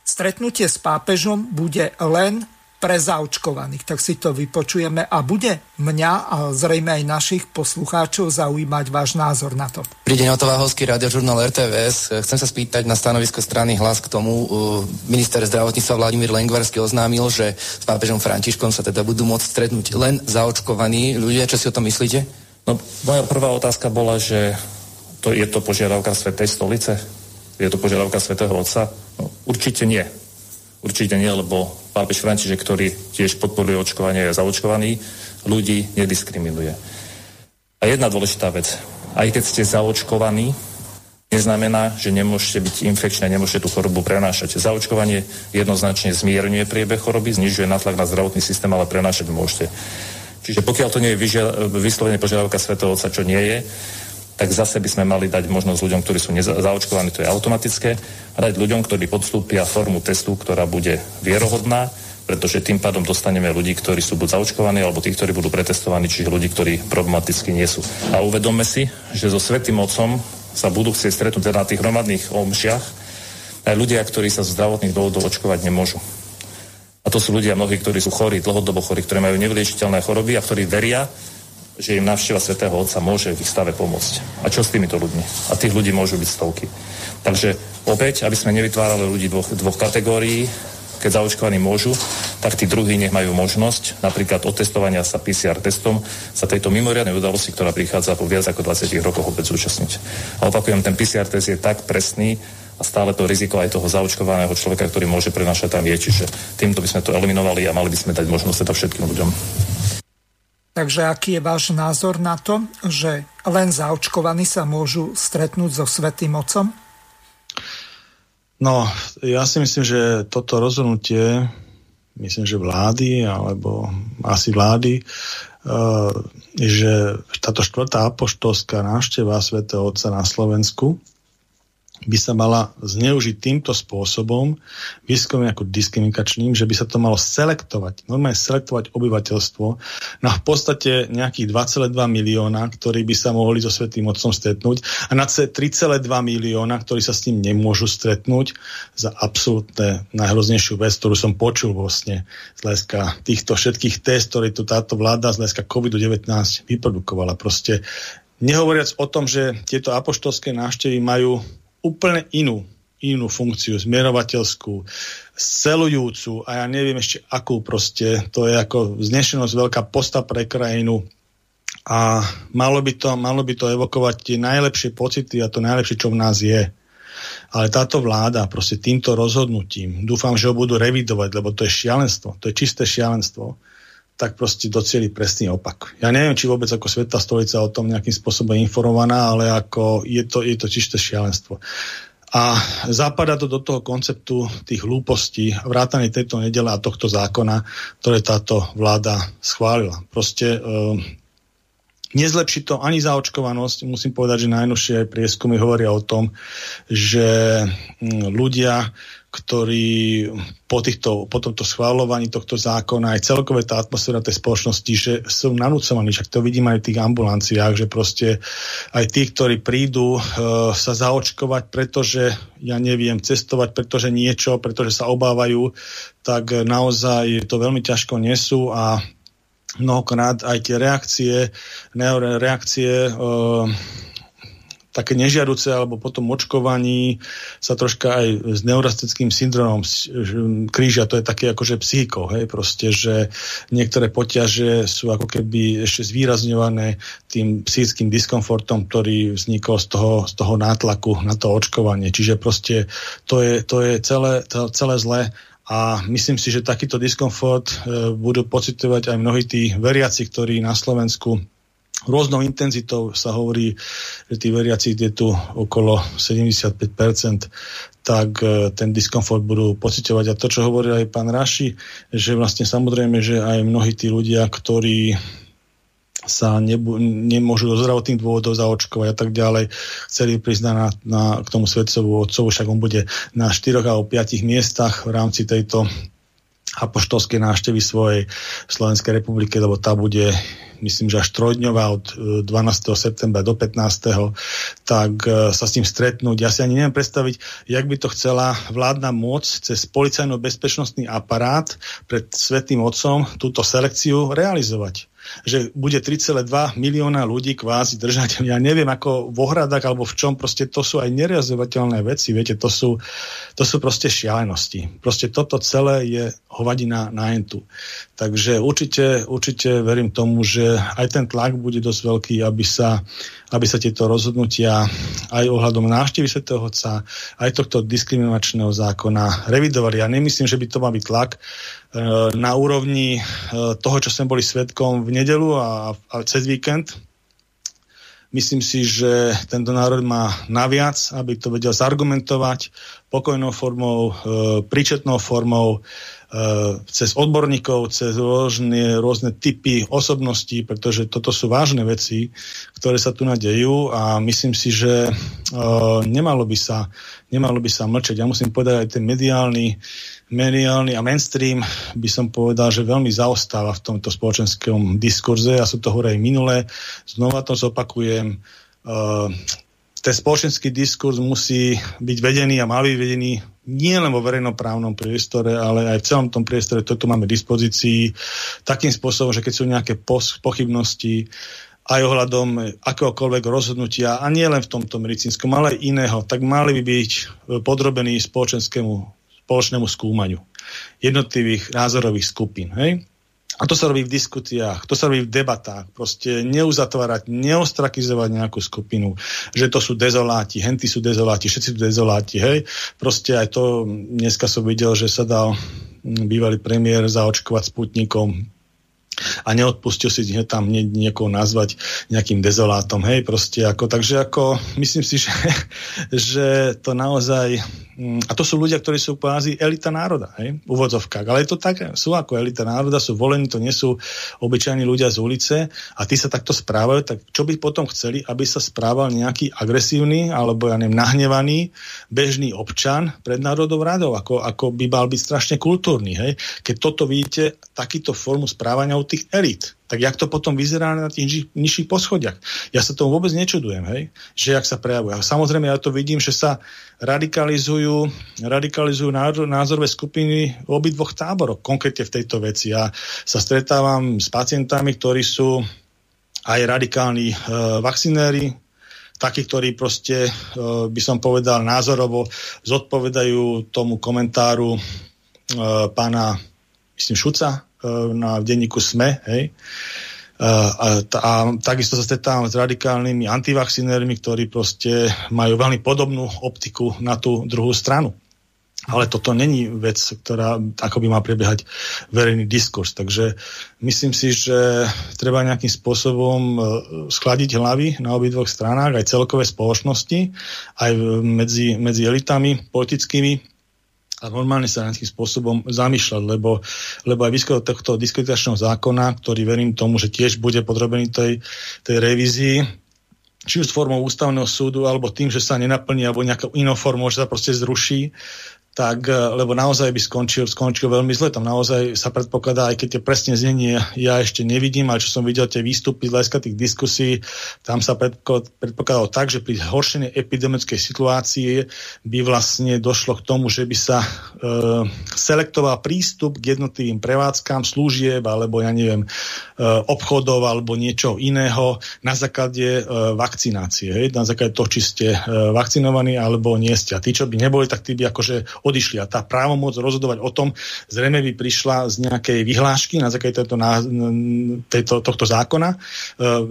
stretnutie s pápežom bude len pre zaočkovaných. Tak si to vypočujeme a bude mňa a zrejme aj našich poslucháčov zaujímať váš názor na to. Príde deň, Otová radiožurnál RTVS. Chcem sa spýtať na stanovisko strany hlas k tomu. Minister zdravotníctva Vladimír Lengvarsky oznámil, že s pápežom Františkom sa teda budú môcť stretnúť len zaočkovaní ľudia. Čo si o tom myslíte? No, moja prvá otázka bola, že to, je to požiadavka Svetej stolice? Je to požiadavka Svetého Otca? No, určite nie. Určite nie, lebo pápež František, ktorý tiež podporuje očkovanie, je zaočkovaný, ľudí nediskriminuje. A jedna dôležitá vec. Aj keď ste zaočkovaní, neznamená, že nemôžete byť infekčné, nemôžete tú chorobu prenášať. Zaočkovanie jednoznačne zmierňuje priebeh choroby, znižuje natlak na zdravotný systém, ale prenášať môžete. Čiže pokiaľ to nie je vyslovene požiadavka Svetého Otca, čo nie je, tak zase by sme mali dať možnosť ľuďom, ktorí sú zaočkovaní, to je automatické, a dať ľuďom, ktorí podstúpia formu testu, ktorá bude vierohodná, pretože tým pádom dostaneme ľudí, ktorí sú buď zaočkovaní, alebo tí, ktorí budú pretestovaní, čiže ľudí, ktorí problematicky nie sú. A uvedomme si, že so Svetým Otcom sa budú chcieť stretnúť teda na tých hromadných omšiach Aj ľudia, ktorí sa z zdravotných dôvodov očkovať nemôžu. A to sú ľudia mnohí, ktorí sú chorí, dlhodobo chorí, ktorí majú nevyliečiteľné choroby a ktorí veria, že im návšteva svätého Otca môže v ich stave pomôcť. A čo s týmito ľuďmi? A tých ľudí môžu byť stovky. Takže opäť, aby sme nevytvárali ľudí dvoch, dvoch kategórií, keď zaočkovaní môžu, tak tí druhí nech majú možnosť napríklad otestovania sa PCR testom sa tejto mimoriadnej udalosti, ktorá prichádza po viac ako 20 rokoch opäť zúčastniť. A opakujem, ten PCR test je tak presný, a stále to riziko aj toho zaočkovaného človeka, ktorý môže prenašať tam je. Čiže týmto by sme to eliminovali a mali by sme dať možnosť teda všetkým ľuďom. Takže aký je váš názor na to, že len zaočkovaní sa môžu stretnúť so Svetým Otcom? No, ja si myslím, že toto rozhodnutie, myslím, že vlády, alebo asi vlády, uh, že táto štvrtá apoštolská návšteva svätého Otca na Slovensku by sa mala zneužiť týmto spôsobom, výskumom ako diskriminačným, že by sa to malo selektovať, normálne selektovať obyvateľstvo na v podstate nejakých 2,2 milióna, ktorí by sa mohli so Svetým Otcom stretnúť a na 3,2 milióna, ktorí sa s ním nemôžu stretnúť za absolútne najhroznejšiu vec, ktorú som počul vlastne z hľadiska týchto všetkých test, ktoré tu táto vláda z hľadiska COVID-19 vyprodukovala. Proste Nehovoriac o tom, že tieto apoštolské návštevy majú úplne inú, inú funkciu, zmierovateľskú, celujúcu a ja neviem ešte akú proste. To je ako znešenosť veľká posta pre krajinu a malo by to, malo by to evokovať tie najlepšie pocity a to najlepšie, čo v nás je. Ale táto vláda proste týmto rozhodnutím, dúfam, že ho budú revidovať, lebo to je šialenstvo, to je čisté šialenstvo, tak proste docieli presný opak. Ja neviem, či vôbec ako Sveta stolica o tom nejakým spôsobom informovaná, ale ako je to, je to čisté šialenstvo. A zapadá to do toho konceptu tých hlúpostí, vrátane tejto nedele a tohto zákona, ktoré táto vláda schválila. Proste e, nezlepší to ani zaočkovanosť. Musím povedať, že najnovšie prieskumy hovoria o tom, že ľudia ktorí po, týchto, po tomto schváľovaní tohto zákona aj celkové tá atmosféra tej spoločnosti, že sú nanúcovaní, však to vidím aj v tých ambulanciách, že proste aj tí, ktorí prídu e, sa zaočkovať, pretože ja neviem, cestovať, pretože niečo, pretože sa obávajú, tak naozaj to veľmi ťažko nesú a mnohokrát aj tie reakcie, reakcie e, také nežiaduce alebo potom očkovaní sa troška aj s neurastickým syndromom krížia. To je také akože psychiko, hej, proste, že niektoré poťaže sú ako keby ešte zvýrazňované tým psychickým diskomfortom, ktorý vznikol z toho, z toho nátlaku na to očkovanie. Čiže proste to je, to je celé, to celé zlé a myslím si, že takýto diskomfort e, budú pocitovať aj mnohí tí veriaci, ktorí na Slovensku rôznou intenzitou sa hovorí, že tí veriaci je tu okolo 75%, tak e, ten diskomfort budú pocitovať. A to, čo hovoril aj pán Raši, že vlastne samozrejme, že aj mnohí tí ľudia, ktorí sa nebu- nemôžu do zdravotných dôvodov zaočkovať a tak ďalej. Chceli prísť na, na, k tomu svetcovu otcovu, však on bude na 4 alebo 5 miestach v rámci tejto apoštolskej návštevy svojej v Slovenskej republike, lebo tá bude myslím, že až trojdňová od 12. E, septembra do 15. tak e, sa s ním stretnúť. Ja si ani neviem predstaviť, jak by to chcela vládna moc cez policajno-bezpečnostný aparát pred Svetým Otcom túto selekciu realizovať že bude 3,2 milióna ľudí kvázi držať. Ja neviem, ako v ohradách alebo v čom, proste to sú aj nerealizovateľné veci, viete, to sú, to sú proste šialenosti. Proste toto celé je hovadina na entu. Takže určite, určite verím tomu, že aj ten tlak bude dosť veľký, aby sa, aby sa tieto rozhodnutia aj ohľadom návštevy Sv. Otca, aj tohto diskriminačného zákona revidovali. Ja nemyslím, že by to mal byť tlak, na úrovni e, toho, čo sme boli svetkom v nedelu a, a cez víkend. Myslím si, že tento národ má naviac, aby to vedel zargumentovať pokojnou formou, e, príčetnou formou, e, cez odborníkov, cez rôzne, rôzne typy osobností, pretože toto sú vážne veci, ktoré sa tu nadejú a myslím si, že nemalo by sa, nemalo by sa mlčať. Ja musím povedať aj ten mediálny mediálny a mainstream by som povedal, že veľmi zaostáva v tomto spoločenskom diskurze. Ja som to hovoril aj minule, znova to zopakujem. Uh, ten spoločenský diskurs musí byť vedený a mal byť vedený nie len vo verejnoprávnom priestore, ale aj v celom tom priestore, tu máme v dispozícii, takým spôsobom, že keď sú nejaké pochybnosti, aj ohľadom akéhokoľvek rozhodnutia, a nie len v tomto medicínskom, ale aj iného, tak mali by byť podrobení spoločenskému, spoločnému skúmaniu jednotlivých názorových skupín. Hej? A to sa robí v diskusiách, to sa robí v debatách. Proste neuzatvárať, neostrakizovať nejakú skupinu, že to sú dezoláti, henty sú dezoláti, všetci sú dezoláti, hej. Proste aj to, dneska som videl, že sa dal bývalý premiér zaočkovať sputnikom a neodpustil si tam nie, niekoho nazvať nejakým dezolátom, hej, proste ako, takže ako, myslím si, že, že to naozaj, mm, a to sú ľudia, ktorí sú kvázi elita národa, hej, v ale je to tak, sú ako elita národa, sú volení, to nie sú obyčajní ľudia z ulice a tí sa takto správajú, tak čo by potom chceli, aby sa správal nejaký agresívny, alebo ja neviem, nahnevaný, bežný občan pred národov radov, ako, ako by mal byť strašne kultúrny, hej, keď toto vidíte, takýto formu správania od tých elít. Tak jak to potom vyzerá na tých nižších poschodiach? Ja sa tomu vôbec nečudujem, hej? že jak sa prejavuje. Samozrejme ja to vidím, že sa radikalizujú, radikalizujú názorové skupiny v obidvoch táboroch, konkrétne v tejto veci. Ja sa stretávam s pacientami, ktorí sú aj radikálni e, vakcinéri, takí, ktorí proste, e, by som povedal, názorovo zodpovedajú tomu komentáru e, pána, myslím, Šuca, na denníku SME, hej. E, a, a, a takisto sa stretávam s radikálnymi antivakcinérmi, ktorí proste majú veľmi podobnú optiku na tú druhú stranu. Ale toto není vec, ktorá ako by má prebiehať verejný diskurs. Takže myslím si, že treba nejakým spôsobom e, schladiť hlavy na obidvoch stranách, aj celkové spoločnosti, aj medzi, medzi elitami politickými, a normálne sa nejakým spôsobom zamýšľať, lebo, lebo aj výskum tohto diskreditačného zákona, ktorý verím tomu, že tiež bude podrobený tej, tej revízii, či už formou ústavného súdu, alebo tým, že sa nenaplní, alebo nejakou inou formou, že sa proste zruší, tak, e, lebo naozaj by skončil, skončil veľmi zle. Tam naozaj sa predpokladá, aj keď tie presne znenie ja ešte nevidím, ale čo som videl tie výstupy z hľadiska tých diskusí, tam sa predpokladalo tak, že pri zhoršenej epidemickej situácii by vlastne došlo k tomu, že by sa e, selektoval prístup k jednotlivým prevádzkám, služieb, alebo ja neviem, e, obchodov, alebo niečo iného na základe e, vakcinácie. Hej? Na základe toho, či ste e, vakcinovaní, alebo nie ste. A tí, čo by neboli, tak tí by akože odišli. A tá právomoc rozhodovať o tom zrejme by prišla z nejakej vyhlášky na základe tejto, tejto, tohto zákona, e,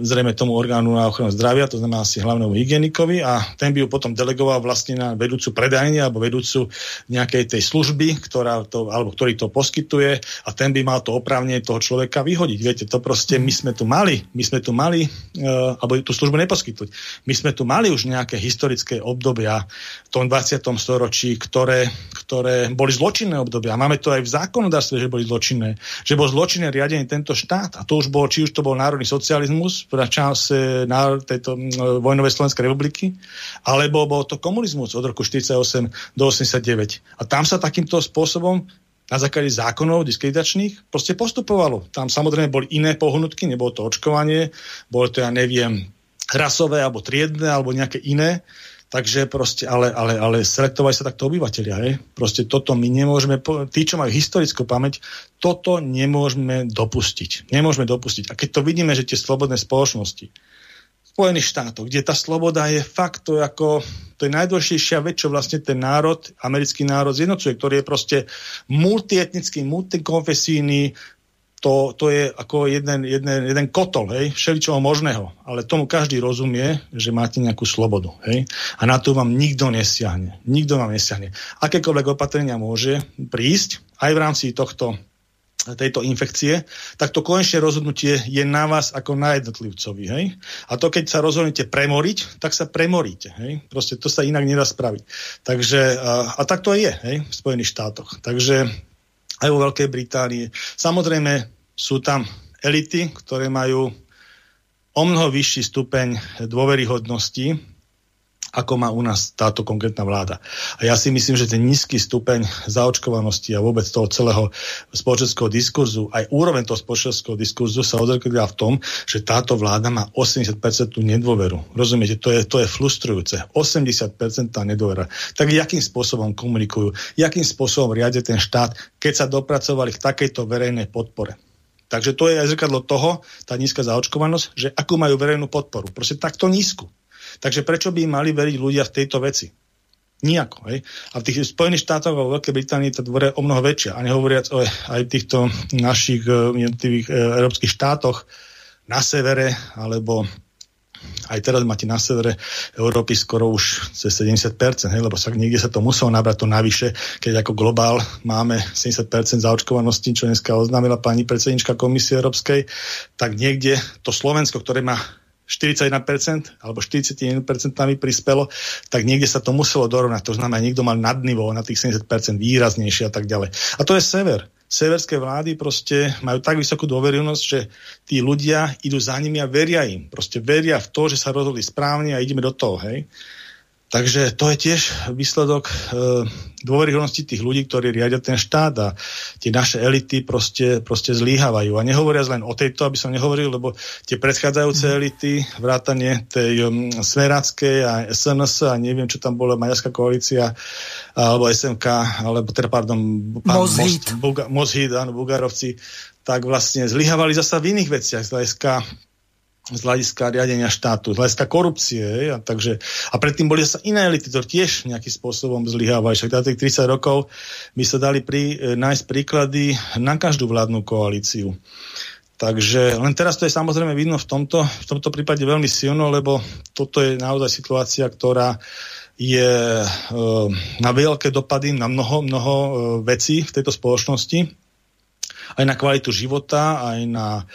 zrejme tomu orgánu na ochranu zdravia, to znamená asi hlavnému hygienikovi a ten by ju potom delegoval vlastne na vedúcu predajne alebo vedúcu nejakej tej služby, ktorá to, alebo ktorý to poskytuje a ten by mal to oprávnenie toho človeka vyhodiť. Viete, to proste my sme tu mali, my sme tu mali, uh, alebo tú službu neposkytnúť. My sme tu mali už nejaké historické obdobia v tom 20. storočí, ktoré ktoré boli zločinné obdobia. Máme to aj v zákonodárstve, že boli zločinné. Že bol zločinné riadenie tento štát. A to už bol, či už to bol národný socializmus v čase tejto vojnovej Slovenskej republiky, alebo bol to komunizmus od roku 48 do 89. A tam sa takýmto spôsobom na základe zákonov diskreditačných proste postupovalo. Tam samozrejme boli iné pohnutky, nebolo to očkovanie, bolo to, ja neviem, rasové alebo triedne alebo nejaké iné Takže proste, ale, ale, ale selektovali sa takto obyvateľia. Hej? Proste toto my nemôžeme, tí, čo majú historickú pamäť, toto nemôžeme dopustiť. Nemôžeme dopustiť. A keď to vidíme, že tie slobodné spoločnosti, Spojených štátoch, kde tá sloboda je fakt to, ako, to je najdôležitejšia vec, čo vlastne ten národ, americký národ zjednocuje, ktorý je proste multietnický, multikonfesijný, to, to je ako jeden, jeden, jeden kotol, hej, všeličoho možného. Ale tomu každý rozumie, že máte nejakú slobodu, hej. A na to vám nikto nesiahne. Nikto vám nesiahne. Akékoľvek opatrenia môže prísť, aj v rámci tohto tejto infekcie, tak to konečné rozhodnutie je na vás ako na jednotlivcovi. Hej? A to, keď sa rozhodnete premoriť, tak sa premoríte. Hej? Proste to sa inak nedá spraviť. Takže, a, a tak to je hej? v Spojených štátoch. Takže aj vo Veľkej Británii. Samozrejme sú tam elity, ktoré majú o mnoho vyšší stupeň dôveryhodnosti ako má u nás táto konkrétna vláda. A ja si myslím, že ten nízky stupeň zaočkovanosti a vôbec toho celého spoločenského diskurzu, aj úroveň toho spoločenského diskurzu sa odzrkadlia v tom, že táto vláda má 80% nedôveru. Rozumiete, to je, to je frustrujúce. 80% nedôvera. Tak jakým spôsobom komunikujú, jakým spôsobom riadia ten štát, keď sa dopracovali k takejto verejnej podpore. Takže to je aj zrkadlo toho, tá nízka zaočkovanosť, že akú majú verejnú podporu. Proste takto nízku. Takže prečo by mali veriť ľudia v tejto veci? Nijako. Hej? A v tých Spojených štátoch a Veľkej Británii tá dvore je o mnoho väčšia. A nehovoriac o aj týchto našich uh, jednotlivých uh, európskych štátoch na severe, alebo aj teraz máte na severe Európy skoro už cez 70%, hej, lebo sa niekde sa to muselo nabrať to navyše, keď ako globál máme 70% zaočkovanosti, čo dneska oznámila pani predsednička Komisie Európskej, tak niekde to Slovensko, ktoré má 41% alebo 41% prispelo, tak niekde sa to muselo dorovnať. To znamená, niekto mal nadnivo na tých 70% výraznejšie a tak ďalej. A to je sever. Severské vlády proste majú tak vysokú dôverilnosť, že tí ľudia idú za nimi a veria im. Proste veria v to, že sa rozhodli správne a ideme do toho. Hej. Takže to je tiež výsledok e, dôveryhodnosti tých ľudí, ktorí riadia ten štát a tie naše elity proste, proste zlíhavajú. A nehovoria len o tejto, aby som nehovoril, lebo tie predchádzajúce mhm. elity, vrátanie tej um, Smeráckej a SNS a neviem, čo tam bola Maďarská koalícia, alebo SMK, alebo teda, pardon, pán Mozhit, Mozhit áno, Bugarovci, tak vlastne zlyhávali zasa v iných veciach z hľadiska z hľadiska riadenia štátu, z hľadiska korupcie. A, takže, a predtým boli zase iné elity, ktoré tiež nejakým spôsobom zlyhávajú. Však za tých 30 rokov by sa dali pri, e, nájsť príklady na každú vládnu koalíciu. Takže len teraz to je samozrejme vidno v tomto, v tomto prípade veľmi silno, lebo toto je naozaj situácia, ktorá je e, na veľké dopady na mnoho, mnoho e, vecí v tejto spoločnosti. Aj na kvalitu života, aj na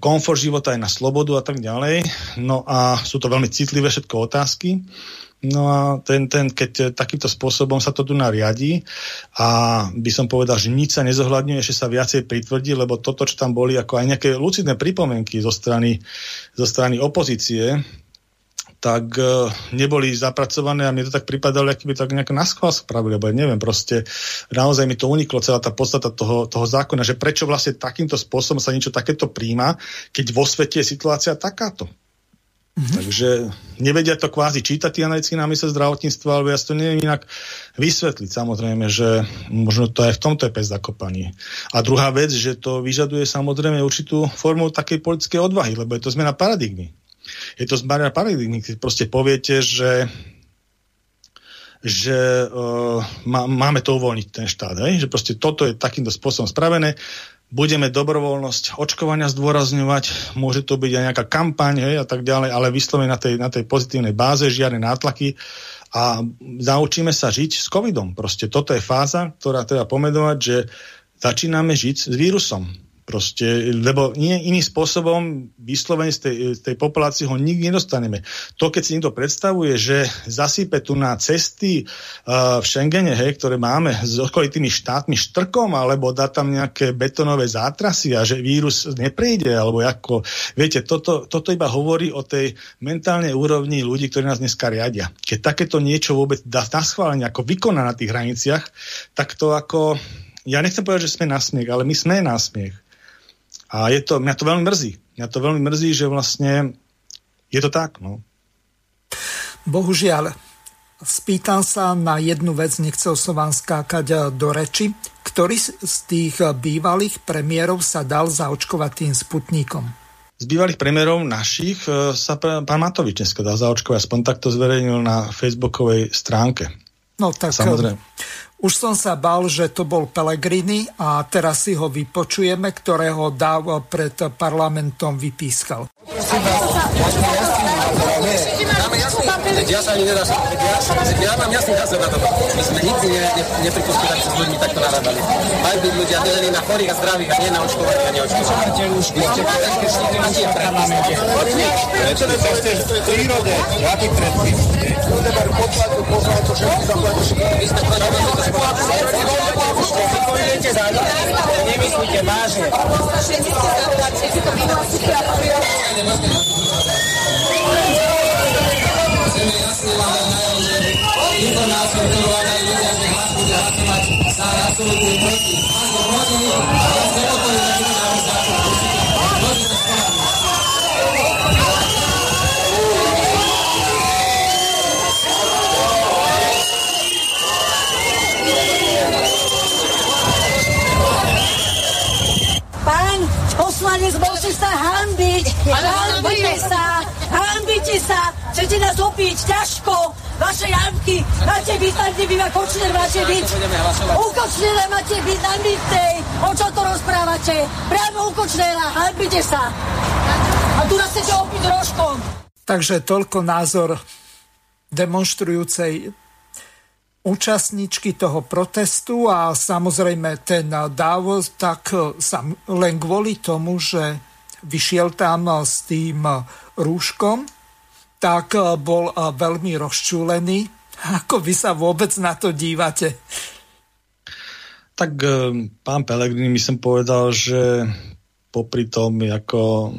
komfort života, aj na slobodu a tak ďalej. No a sú to veľmi citlivé všetko otázky. No a ten, ten, keď takýmto spôsobom sa to tu nariadí a by som povedal, že nič sa nezohľadňuje, ešte sa viacej pritvrdí, lebo toto, čo tam boli, ako aj nejaké lucidné pripomienky zo strany, zo strany opozície, tak uh, neboli zapracované a mne to tak pripadalo, aký by tak nejak na schvál spravili, lebo ja neviem, proste naozaj mi to uniklo celá tá podstata toho, toho zákona, že prečo vlastne takýmto spôsobom sa niečo takéto príjma, keď vo svete je situácia takáto. Mm-hmm. Takže nevedia to kvázi čítať tí analytickí námysle zdravotníctva, ale ja to neviem inak vysvetliť. Samozrejme, že možno to aj v tomto je pes zakopanie. A druhá vec, že to vyžaduje samozrejme určitú formu takej politickej odvahy, lebo je to zmena paradigmy je to zbárna paradigmy, keď proste poviete, že že uh, má, máme to uvoľniť ten štát, hej? že proste toto je takýmto spôsobom spravené, budeme dobrovoľnosť očkovania zdôrazňovať, môže to byť aj nejaká kampaň hej, a tak ďalej, ale vyslovene na tej, na tej pozitívnej báze, žiadne nátlaky a naučíme sa žiť s covidom. Proste toto je fáza, ktorá treba pomenovať, že začíname žiť s vírusom Proste, lebo nie iným spôsobom vyslovene z tej, z tej populácie ho nikdy nedostaneme. To, keď si niekto predstavuje, že zasype tu na cesty uh, v Schengene, hej, ktoré máme s okolitými štátmi štrkom, alebo dá tam nejaké betonové zátrasy a že vírus neprejde, alebo ako, viete, toto, toto iba hovorí o tej mentálnej úrovni ľudí, ktorí nás dneska riadia. Keď takéto niečo vôbec dá na schválenie, ako vykoná na tých hraniciach, tak to ako ja nechcem povedať, že sme na smiech, ale my sme na smiech. A je to, mňa to veľmi mrzí. Mňa to veľmi mrzí, že vlastne je to tak. No. Bohužiaľ, spýtam sa na jednu vec, nechcel som vám skákať do reči. Ktorý z tých bývalých premiérov sa dal zaočkovať tým sputníkom? Z bývalých premiérov našich e, sa pán Matovič dneska dal zaočkovať, aspoň takto zverejnil na facebookovej stránke. No tak Samozrejme. Už som sa bal, že to bol Pelegrini a teraz si ho vypočujeme, ktorého dáv pred parlamentom vypískal. Ja sa ani nedá, ja, ja mám jasný názor na to. My sme nikdy ne, ne, nepripustili, aby sa s ľuďmi takto naradali. Majú byť ľudia delení na chorých a zdravých a nie na očkovaných a neočkovaných. Prečo to chceš v prírode? Jaký predpis? Ľudia majú poplatiu, poznajú to všetky zaplatiu. Vy ste proti nemyslíte vážne. Všetci ste to a absolútne proti. Ako proti, ale chcem Hambite sa. Chcete nás opiť ťažko. Vaše jamky, máte byť tam, kde býva Kočner, máte byť. U Kočnera máte byť na Mitnej. O čo to rozprávate? Právo u Kočnera, hambite sa. A tu nás chcete opiť rožkom. Takže toľko názor demonstrujúcej účastníčky toho protestu a samozrejme ten dáv tak sa len kvôli tomu, že vyšiel tam s tým rúškom, tak bol veľmi rozčúlený. Ako vy sa vôbec na to dívate? Tak e, pán Pelegrini mi som povedal, že popri tom, ako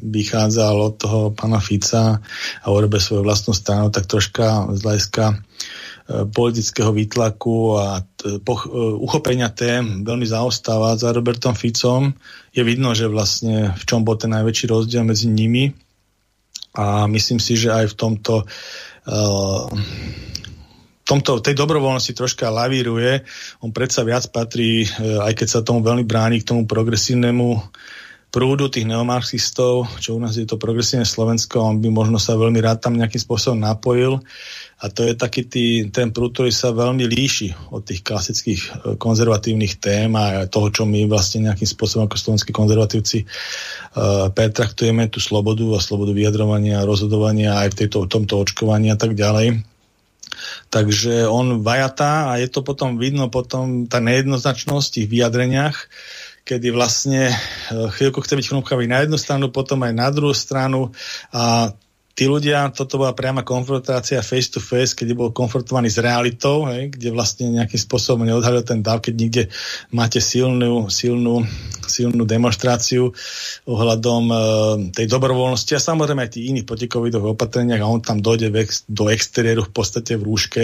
vychádzal od toho pána Fica a urobil svoju vlastnú stranu, tak troška z hľadiska politického výtlaku a uchopenia tém veľmi zaostáva za Robertom Ficom. Je vidno, že vlastne v čom bol ten najväčší rozdiel medzi nimi a myslím si, že aj v tomto uh, tomto, tej dobrovoľnosti troška lavíruje. On predsa viac patrí, aj keď sa tomu veľmi bráni, k tomu progresívnemu prúdu tých neomarxistov, čo u nás je to progresívne Slovensko, on by možno sa veľmi rád tam nejakým spôsobom napojil. A to je taký tý, ten prúd, ktorý sa veľmi líši od tých klasických e, konzervatívnych tém a toho, čo my vlastne nejakým spôsobom ako slovenskí konzervatívci uh, pertraktujeme, tú slobodu a slobodu vyjadrovania, rozhodovania aj v tejto, tomto očkovaní a tak ďalej. Takže on vajatá a je to potom vidno potom tá nejednoznačnosť v tých vyjadreniach, kedy vlastne e, chvíľku chce byť chrumkavý na jednu stranu, potom aj na druhú stranu a tí ľudia, toto bola priama konfrontácia face to face, keď bol konfrontovaný s realitou, hej, kde vlastne nejakým spôsobom neodhalil ten dav, keď niekde máte silnú, silnú, silnú demonstráciu ohľadom e, tej dobrovoľnosti a samozrejme aj tých iných protikovidových opatreniach a on tam dojde ex, do exteriéru v podstate v rúške,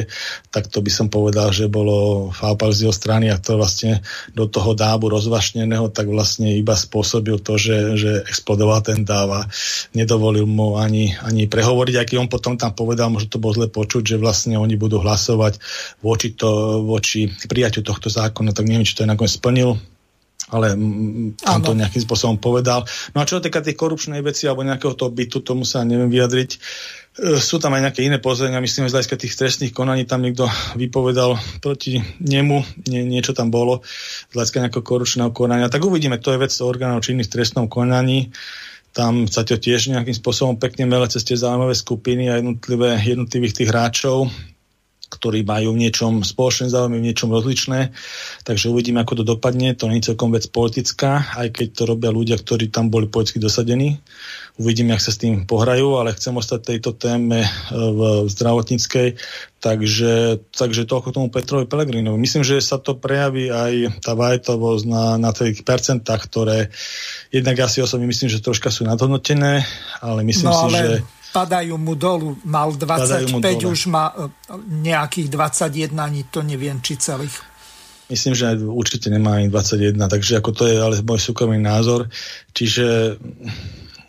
tak to by som povedal, že bolo fápak z jeho strany a to vlastne do toho dábu rozvašneného, tak vlastne iba spôsobil to, že, že explodoval ten dáv a nedovolil mu ani, ani ani prehovoriť, aký on potom tam povedal, možno to bolo zle počuť, že vlastne oni budú hlasovať voči, to, voči prijaťu tohto zákona, tak neviem, či to je nakoniec splnil, ale on to nejakým spôsobom povedal. No a čo týka tej korupčnej veci alebo nejakého toho bytu, tomu sa neviem vyjadriť. E, sú tam aj nejaké iné pozrenia, myslím, že z hľadiska tých trestných konaní tam niekto vypovedal proti nemu, nie, niečo tam bolo z hľadiska nejakého korupčného konania. Tak uvidíme, to je vec orgánov činných v trestnom konaní. Tam sa to tiež nejakým spôsobom pekne mele cez tie zaujímavé skupiny a jednotlivé, jednotlivých tých hráčov, ktorí majú v niečom spoločné záujmy, v niečom rozličné. Takže uvidíme, ako to dopadne. To nie je celkom vec politická, aj keď to robia ľudia, ktorí tam boli politicky dosadení. Uvidíme, ak sa s tým pohrajú, ale chcem ostať tejto téme e, v zdravotníckej. Takže, takže toľko tomu Petrovi Pelegrinovi. Myslím, že sa to prejaví aj tá vajtovosť na, na tých percentách, ktoré jednak ja si osobne myslím, že troška sú nadhodnotené, ale myslím no, si, ale... že padajú mu dolu, mal 25, už má e, nejakých 21, ani to neviem, či celých. Myslím, že určite nemá ani 21, takže ako to je ale môj súkromný názor. Čiže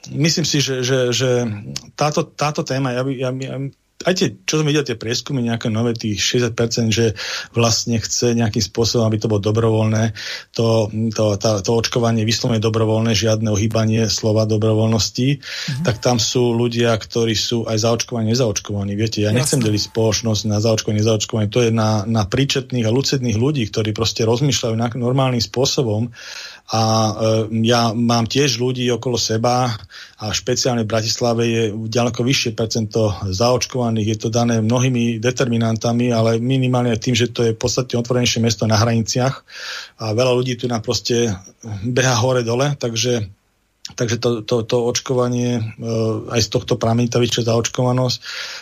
myslím si, že, že, že táto, táto téma, ja, by, ja, ja aj tie, čo som videl, tie prieskumy nejaké nové, tých 60%, že vlastne chce nejakým spôsobom, aby to bolo dobrovoľné, to, to, tá, to očkovanie vyslovene dobrovoľné, žiadne ohýbanie slova dobrovoľnosti, mm-hmm. tak tam sú ľudia, ktorí sú aj zaočkovaní, nezaočkovaní. Viete, ja nechcem deliť spoločnosť na zaočkovanie, nezaočkovanie. To je na, na príčetných a lucidných ľudí, ktorí proste rozmýšľajú normálnym spôsobom a e, ja mám tiež ľudí okolo seba a špeciálne v Bratislave je ďaleko vyššie percento zaočkovaných. Je to dané mnohými determinantami, ale minimálne tým, že to je v podstate otvorenejšie mesto na hraniciach a veľa ľudí tu na proste beha hore-dole, takže Takže to, to, to očkovanie, e, aj z tohto pramení tá vyššia zaočkovanosť,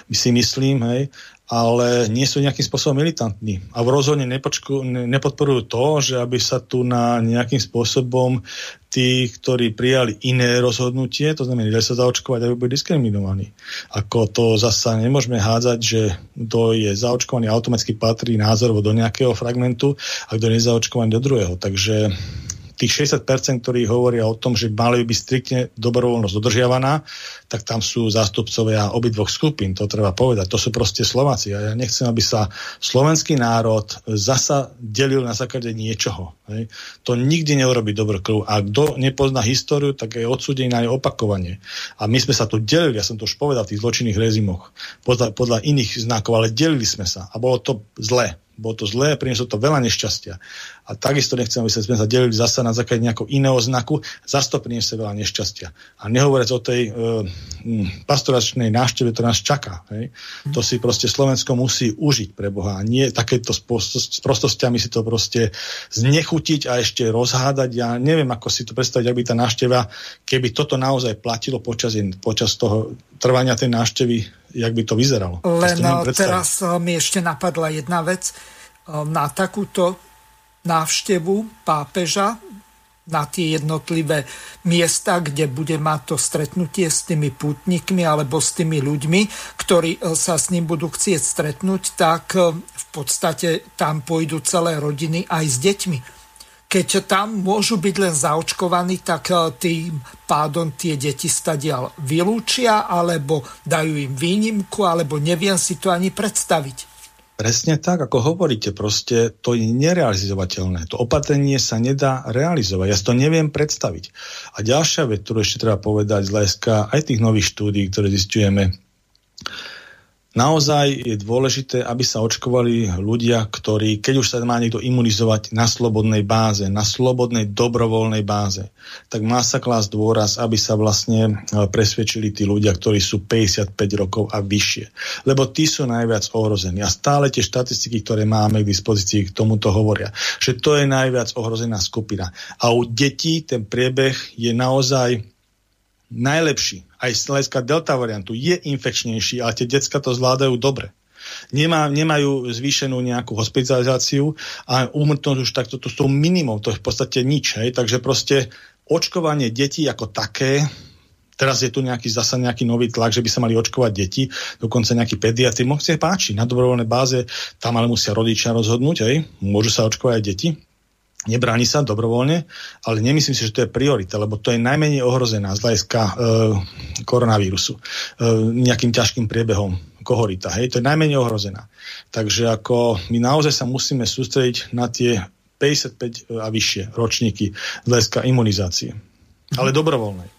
si myslím, hej, ale nie sú nejakým spôsobom militantní. A v rozhodne nepočku, ne, nepodporujú to, že aby sa tu na nejakým spôsobom tí, ktorí prijali iné rozhodnutie, to znamená, že sa zaočkovať, aby boli diskriminovaní. Ako to zasa nemôžeme hádzať, že kto je zaočkovaný automaticky patrí názorovo do nejakého fragmentu a kto je nezaočkovaný do druhého. Takže tých 60%, ktorí hovoria o tom, že mali by striktne dobrovoľnosť dodržiavaná, tak tam sú zástupcovia obidvoch skupín, to treba povedať. To sú proste Slováci. A ja nechcem, aby sa slovenský národ zasa delil na základe niečoho. Hej. To nikdy neurobi dobrú krv. A kto nepozná históriu, tak je odsúdený na jej opakovanie. A my sme sa tu delili, ja som to už povedal v tých zločinných rezimoch, podľa, podľa iných znakov, ale delili sme sa. A bolo to zlé. Bolo to zlé, prinieslo to veľa nešťastia. A takisto nechcem, aby sme sa delili zasa na základe nejakého iného znaku, zase to priniesie veľa nešťastia. A nehovoriac o tej e, pastoračnej návšteve, to nás čaká. Hej. To si proste Slovensko musí užiť pre Boha. A nie takéto s prostostiami si to proste znechutiť a ešte rozhádať. Ja neviem, ako si to predstaviť, aby tá návšteva, keby toto naozaj platilo počas, počas toho trvania tej návštevy, jak by to vyzeralo. Len teraz eh, mi ešte napadla jedna vec. Eh, na takúto návštevu pápeža na tie jednotlivé miesta, kde bude mať to stretnutie s tými pútnikmi alebo s tými ľuďmi, ktorí eh, sa s ním budú chcieť stretnúť, tak v podstate tam pôjdu celé rodiny aj s deťmi keď tam môžu byť len zaočkovaní, tak eh, tým pádom tie deti stadial vylúčia, alebo dajú im výnimku, alebo neviem si to ani predstaviť. Presne tak, ako hovoríte, proste to je nerealizovateľné. To opatrenie sa nedá realizovať. Ja si to neviem predstaviť. A ďalšia vec, ktorú ešte treba povedať z hľadiska aj tých nových štúdí, ktoré zistujeme, Naozaj je dôležité, aby sa očkovali ľudia, ktorí, keď už sa má niekto imunizovať na slobodnej báze, na slobodnej dobrovoľnej báze, tak má sa klásť dôraz, aby sa vlastne e, presvedčili tí ľudia, ktorí sú 55 rokov a vyššie. Lebo tí sú najviac ohrození. A stále tie štatistiky, ktoré máme k dispozícii, k tomuto hovoria, že to je najviac ohrozená skupina. A u detí ten priebeh je naozaj najlepší aj z hľadiska delta variantu je infekčnejší, ale tie decka to zvládajú dobre. Nemá, nemajú zvýšenú nejakú hospitalizáciu a úmrtnosť už takto to sú minimum, to je v podstate nič. Hej? Takže proste očkovanie detí ako také, teraz je tu nejaký zasa nejaký nový tlak, že by sa mali očkovať deti, dokonca nejaký pediatri, môže sa páči, na dobrovoľnej báze, tam ale musia rodičia rozhodnúť, hej? môžu sa očkovať aj deti, nebráni sa dobrovoľne, ale nemyslím si, že to je priorita, lebo to je najmenej ohrozená z hľadiska e, koronavírusu e, nejakým ťažkým priebehom kohorita. Hej, to je najmenej ohrozená. Takže ako my naozaj sa musíme sústrediť na tie 55 a vyššie ročníky z hľadiska imunizácie. Ale dobrovoľnej.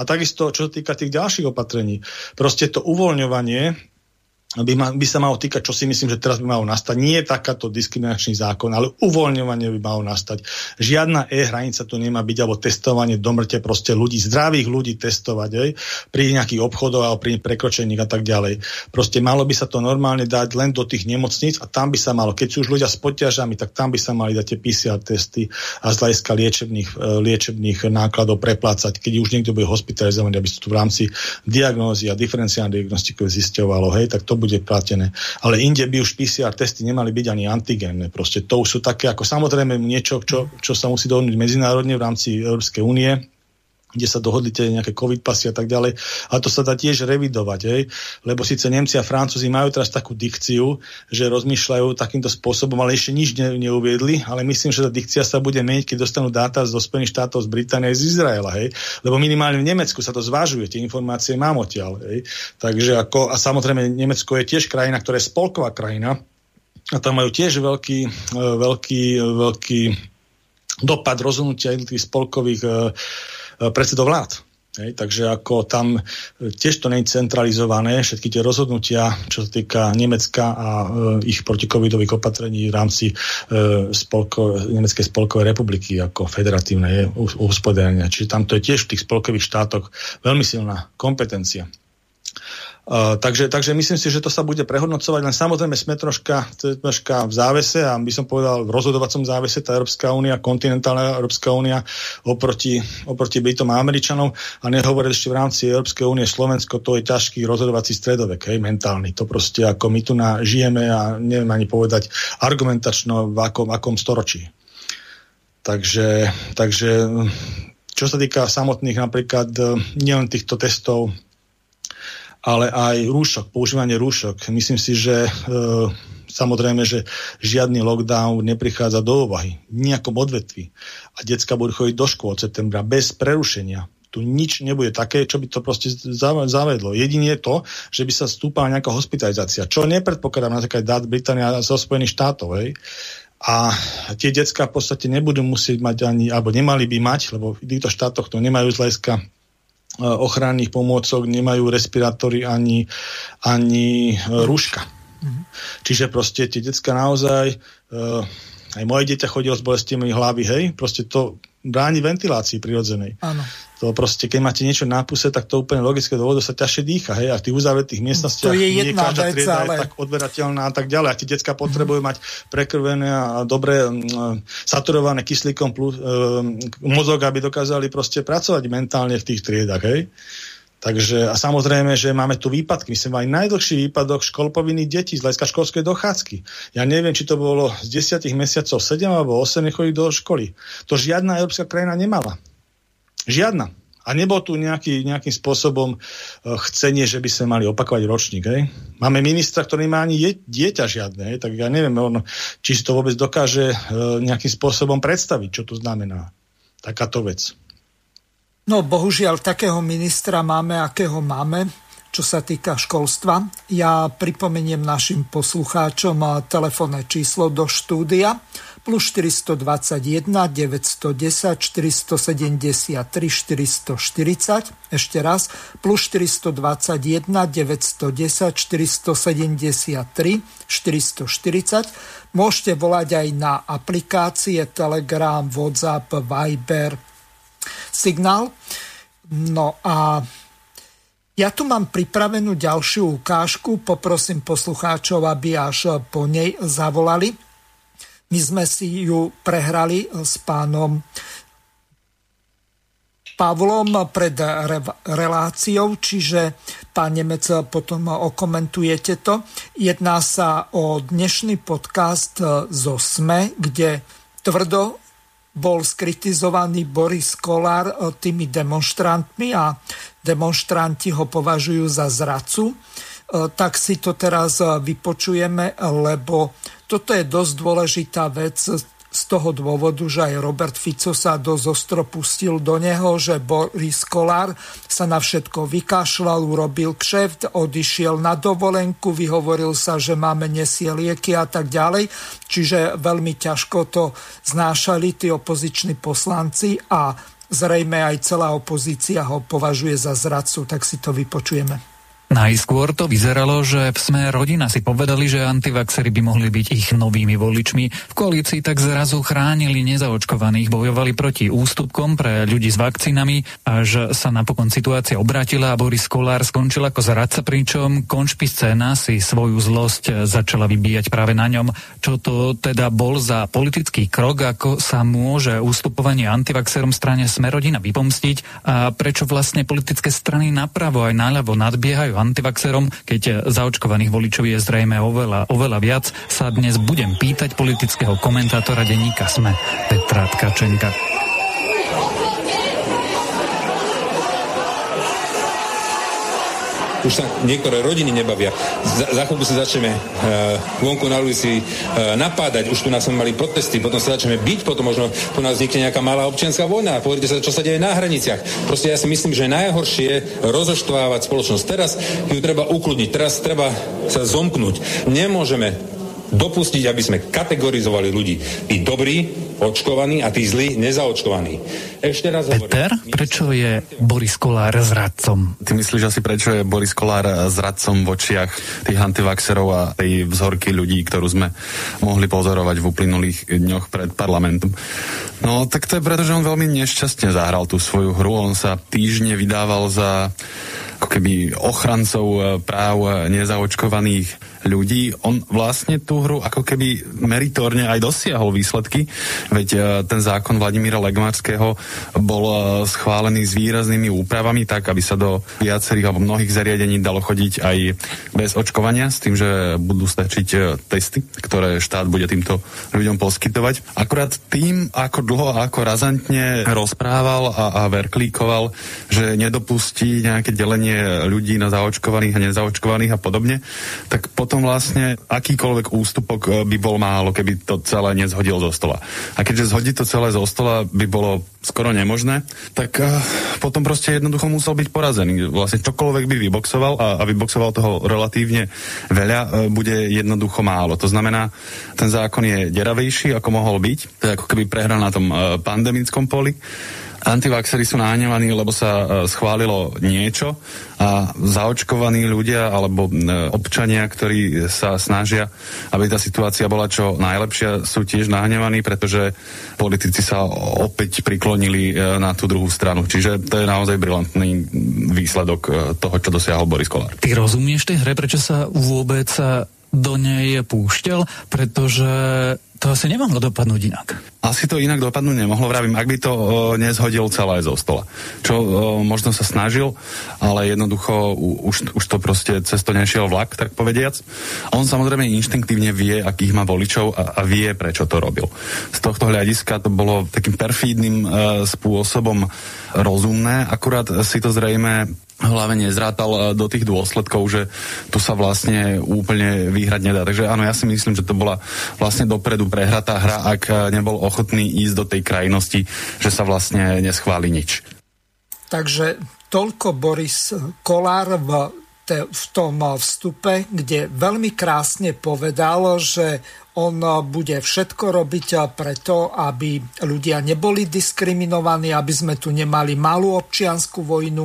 A takisto, čo sa týka tých ďalších opatrení, proste to uvoľňovanie by, ma, by sa malo týkať, čo si myslím, že teraz by malo nastať. Nie je takáto diskriminačný zákon, ale uvoľňovanie by malo nastať. Žiadna e-hranica tu nemá byť, alebo testovanie do mŕte proste ľudí, zdravých ľudí testovať, aj, pri nejakých obchodoch alebo pri prekročení a tak ďalej. Proste malo by sa to normálne dať len do tých nemocníc a tam by sa malo, keď sú už ľudia s poťažami, tak tam by sa mali dať tie PCR testy a z hľadiska liečebných, e, liečebných nákladov preplácať, keď už niekto bude hospitalizovaný, aby sa tu v rámci diagnózy a diferenciálnej diagnostiky zisťovalo, hej, tak to bude platené. Ale inde by už PCR testy nemali byť ani antigénne. Proste to už sú také ako samozrejme niečo, čo, čo sa musí dohodnúť medzinárodne v rámci Európskej únie kde sa dohodli tie nejaké covid pasy a tak ďalej. A to sa dá tiež revidovať, hej? lebo síce Nemci a Francúzi majú teraz takú dikciu, že rozmýšľajú takýmto spôsobom, ale ešte nič ne, neuviedli, ale myslím, že tá dikcia sa bude meniť, keď dostanú dáta zo Spojených štátov, z Británie, z Izraela, hej? lebo minimálne v Nemecku sa to zvážuje, tie informácie mám odtiaľ. Hej? Takže ako, a samozrejme Nemecko je tiež krajina, ktorá je spolková krajina, a tam majú tiež veľký, e, veľký, veľký dopad rozhodnutia jednotlivých spolkových uh, predsedov vlád. Hej, takže ako tam eh, tiež to nie je centralizované, všetky tie rozhodnutia, čo sa týka Nemecka a e, ich protikovidových opatrení v rámci e, spolko, Nemeckej spolkovej republiky ako federatívne uhospodárenia. Čiže tam to je tiež v tých spolkových štátoch veľmi silná kompetencia. Takže, takže myslím si, že to sa bude prehodnocovať, len samozrejme sme troška, troška v závese a by som povedal v rozhodovacom závese tá Európska únia, kontinentálna Európska únia oproti, oproti Britom a Američanom a nehovoriť ešte v rámci Európskej únie Slovensko, to je ťažký rozhodovací stredovek, hej, mentálny. To proste ako my tu na, žijeme a neviem ani povedať argumentačno v akom, akom storočí. Takže, takže čo sa týka samotných napríklad nielen týchto testov ale aj rúšok, používanie rúšok. Myslím si, že e, samozrejme, že žiadny lockdown neprichádza do úvahy v nejakom odvetvi. A decka budú chodiť do škôl od septembra bez prerušenia. Tu nič nebude také, čo by to proste zavedlo. Jedine je to, že by sa stúpala nejaká hospitalizácia, čo nepredpokladám na také dát Británia zo Spojených štátov. Hej. A tie decka v podstate nebudú musieť mať ani, alebo nemali by mať, lebo v týchto štátoch to nemajú z hľadiska ochranných pomôcok, nemajú respirátory ani, ani eh, rúška. Mm-hmm. Čiže proste tie detská naozaj, uh, aj moje dieťa chodilo s bolestiami hlavy, hej, proste to bráni ventilácii prirodzenej. Áno. To proste, keď máte niečo na puse, tak to úplne logické dôvodu sa ťažšie dýcha, hej, a v tých uzavretých miestnostiach to je jedna každá vec, trieda ale... je tak odberateľná a tak ďalej. A tie detská potrebujú mm. mať prekrvené a dobre um, saturované kyslíkom plus, um, mozog, aby dokázali proste pracovať mentálne v tých triedach, hej. Takže a samozrejme, že máme tu výpadky. My sme mali najdlhší výpadok škol povinných detí z hľadiska školskej dochádzky. Ja neviem, či to bolo z 10 mesiacov 7 alebo 8 nechodí do školy. To žiadna európska krajina nemala. Žiadna. A nebol tu nejaký, nejakým spôsobom uh, chcenie, že by sme mali opakovať ročník. Hej? Máme ministra, ktorý nemá ani dieťa žiadne, hej? tak ja neviem, on, či si to vôbec dokáže uh, nejakým spôsobom predstaviť, čo to znamená. Takáto vec. No bohužiaľ, takého ministra máme, akého máme, čo sa týka školstva. Ja pripomeniem našim poslucháčom telefónne číslo do štúdia plus 421 910 473 440 ešte raz plus 421 910 473 440 môžete volať aj na aplikácie Telegram, WhatsApp, Viber, signál. No a ja tu mám pripravenú ďalšiu ukážku, poprosím poslucháčov, aby až po nej zavolali. My sme si ju prehrali s pánom Pavlom pred re- reláciou, čiže pán Nemec potom okomentujete to. Jedná sa o dnešný podcast zo SME, kde tvrdo bol skritizovaný Boris Kolár eh, tými demonstrantmi a demonstranti ho považujú za zradcu. Eh, tak si to teraz eh, vypočujeme, lebo toto je dosť dôležitá vec z toho dôvodu, že aj Robert Fico sa dosť ostro pustil do neho, že Boris Kolár sa na všetko vykašľal, urobil kšeft, odišiel na dovolenku, vyhovoril sa, že máme nesie lieky a tak ďalej. Čiže veľmi ťažko to znášali tí opoziční poslanci a zrejme aj celá opozícia ho považuje za zradcu, tak si to vypočujeme. Najskôr to vyzeralo, že v sme rodina si povedali, že antivaxery by mohli byť ich novými voličmi. V koalícii tak zrazu chránili nezaočkovaných, bojovali proti ústupkom pre ľudí s vakcínami, až sa napokon situácia obrátila a Boris Kolár skončil ako zradca, pričom konšpi scéna si svoju zlosť začala vybíjať práve na ňom. Čo to teda bol za politický krok, ako sa môže ústupovanie antivaxerom strane Smerodina vypomstiť a prečo vlastne politické strany napravo aj naľavo nadbiehajú antivaxerom, keď zaočkovaných voličov je zrejme oveľa, oveľa viac, sa dnes budem pýtať politického komentátora denníka SME Petra Tkačenka. Už sa niektoré rodiny nebavia. Za, za chvíľku sa začneme uh, vonku na ulici uh, napádať, už tu nás sme mali protesty, potom sa začneme byť, potom možno tu nás vznikne nejaká malá občianská vojna a pozrite sa, čo sa deje na hraniciach. Proste ja si myslím, že najhoršie rozoštvávať spoločnosť. Teraz ju treba ukludniť, teraz treba sa zomknúť. Nemôžeme dopustiť, aby sme kategorizovali ľudí. Tí dobrí, očkovaní a tí zlí, nezaočkovaní. Ešte raz Peter, hovorím. prečo je Boris Kolár zradcom? Ty myslíš asi, prečo je Boris Kolár zradcom v očiach tých antivaxerov a tej vzorky ľudí, ktorú sme mohli pozorovať v uplynulých dňoch pred parlamentom? No, tak to je preto, že on veľmi nešťastne zahral tú svoju hru. On sa týždne vydával za ako keby ochrancov práv nezaočkovaných ľudí. On vlastne tú hru ako keby meritorne aj dosiahol výsledky, veď e, ten zákon Vladimíra Legmarského bol schválený s výraznými úpravami tak, aby sa do viacerých alebo mnohých zariadení dalo chodiť aj bez očkovania, s tým, že budú stačiť testy, ktoré štát bude týmto ľuďom poskytovať. Akurát tým, ako dlho a ako razantne rozprával a, a verklíkoval, že nedopustí nejaké delenie ľudí na zaočkovaných a nezaočkovaných a podobne, tak potom vlastne akýkoľvek ústupok e, by bol málo, keby to celé nezhodil zo stola. A keďže zhodiť to celé zo stola by bolo skoro nemožné, tak uh, potom proste jednoducho musel byť porazený. Vlastne čokoľvek by vyboxoval a, a vyboxoval toho relatívne veľa, uh, bude jednoducho málo. To znamená, ten zákon je deravejší, ako mohol byť. To je ako keby prehral na tom uh, pandemickom poli antivaxery sú náhnevaní, lebo sa e, schválilo niečo a zaočkovaní ľudia alebo e, občania, ktorí sa snažia, aby tá situácia bola čo najlepšia, sú tiež nahnevaní, pretože politici sa opäť priklonili e, na tú druhú stranu. Čiže to je naozaj brilantný výsledok toho, čo dosiahol Boris Kolár. Ty rozumieš tej hre, prečo sa vôbec do nej púšťal? Pretože to asi nemohlo dopadnúť inak. Asi to inak dopadnúť nemohlo, vravím, ak by to o, nezhodil celé zo stola. Čo o, možno sa snažil, ale jednoducho už, už to proste cez to nešiel vlak, tak povediac. On samozrejme inštinktívne vie, akých má voličov a, a vie, prečo to robil. Z tohto hľadiska to bolo takým perfídnym e, spôsobom rozumné, akurát si to zrejme hlave nezrátal eh, do tých dôsledkov, že tu sa vlastne úplne vyhrať nedá. Takže áno, ja si myslím, že to bola vlastne dopredu prehratá hra, ak eh, nebol ochotný ísť do tej krajnosti, že sa vlastne neschváli nič. Takže toľko Boris Kolár v, te, v tom vstupe, kde veľmi krásne povedal, že on bude všetko robiť preto, aby ľudia neboli diskriminovaní, aby sme tu nemali malú občianskú vojnu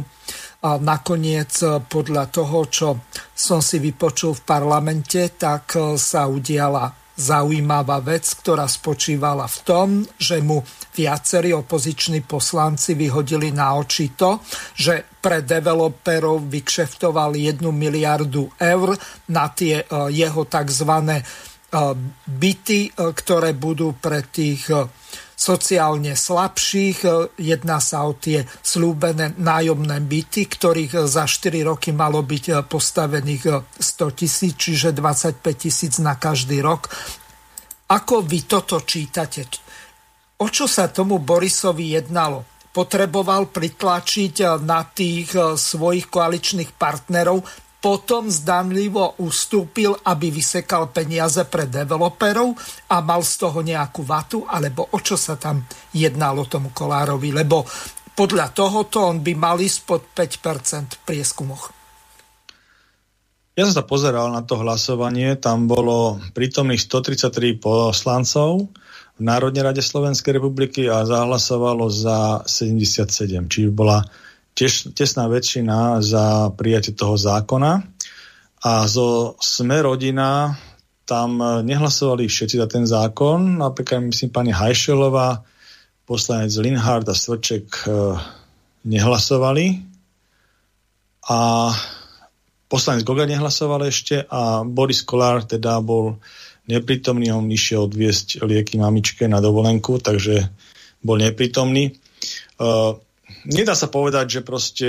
a nakoniec e, podľa toho, čo som si vypočul v parlamente, tak e, sa udiala zaujímavá vec, ktorá spočívala v tom, že mu viacerí opoziční poslanci vyhodili na oči to, že pre developerov vykšeftoval 1 miliardu eur na tie e, jeho tzv. byty, ktoré budú pre tých sociálne slabších. E, jedná sa o tie slúbené nájomné byty, ktorých za 4 roky malo byť e, postavených 100 e, tisíc, čiže 25 tisíc na každý rok. Ako vy toto čítate? O čo sa tomu Borisovi jednalo? Potreboval pritlačiť na tých svojich koaličných partnerov, potom zdanlivo ustúpil, aby vysekal peniaze pre developerov a mal z toho nejakú vatu, alebo o čo sa tam jednalo tomu Kolárovi, lebo podľa tohoto on by mal ísť pod 5% v prieskumoch. Ja som sa pozeral na to hlasovanie, tam bolo prítomných 133 poslancov v Národnej rade Slovenskej republiky a zahlasovalo za 77, čiže bola tiež, tesná väčšina za prijatie toho zákona. A zo Sme rodina tam nehlasovali všetci za ten zákon. Napríklad, myslím, pani Hajšelová, poslanec Linhard a Svrček e, nehlasovali. A poslanec Goga nehlasoval ešte a Boris Kolár teda bol neprítomný, on išiel odviesť lieky mamičke na dovolenku, takže bol neprítomný. Uh, nedá sa povedať, že proste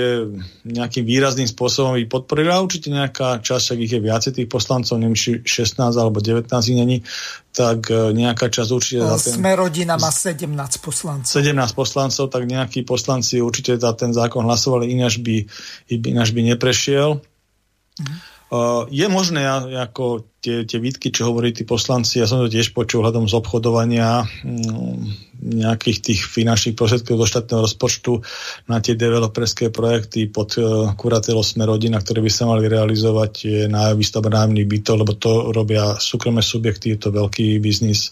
nejakým výrazným spôsobom by podporila. Určite nejaká časť, ak ich je viacej tých poslancov, neviem, 16 alebo 19 není, tak e, nejaká časť určite... Za ten, Sme rodina má 17 poslancov. 17 poslancov, tak nejakí poslanci určite za ten zákon hlasovali, ináč by, ináč by neprešiel. Mhm. Uh, je možné, ako tie, tie výtky, čo hovorí tí poslanci, ja som to tiež počul hľadom z obchodovania um, nejakých tých finančných prostriedkov do štátneho rozpočtu na tie developerské projekty pod uh, kuratelo Sme rodina, ktoré by sa mali realizovať na výstavbe nájomných bytov, lebo to robia súkromné subjekty, je to veľký biznis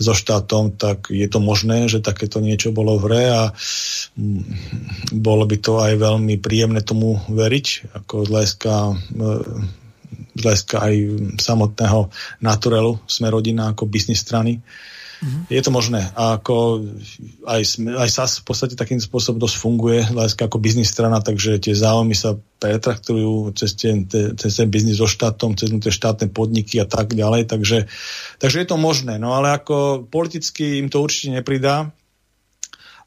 so štátom, tak je to možné, že takéto niečo bolo v hre a mm, bolo by to aj veľmi príjemné tomu veriť, ako z hľadiska e, z hľadiska aj samotného naturelu sme rodina ako biznis strany. Mm-hmm. Je to možné. A ako aj, aj SAS v podstate takým spôsobom dosť funguje hľadiska ako biznis strana, takže tie záujmy sa pretraktujú cez ten, cez ten biznis so štátom, cez tie štátne podniky a tak ďalej. Takže, takže je to možné. No ale ako politicky im to určite nepridá.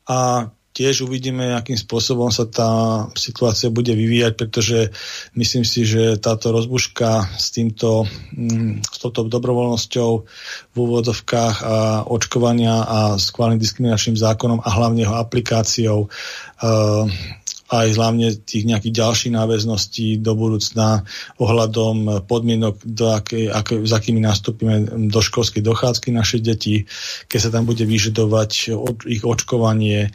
A tiež uvidíme, akým spôsobom sa tá situácia bude vyvíjať, pretože myslím si, že táto rozbuška s týmto mm, s touto dobrovoľnosťou v úvodzovkách a očkovania a skválnym diskriminačným zákonom a hlavne jeho aplikáciou uh, aj hlavne tých nejakých ďalších náväzností do budúcna ohľadom podmienok, do akej, aké, s akými nastúpime do školskej dochádzky naše deti, keď sa tam bude vyžadovať od, ich očkovanie,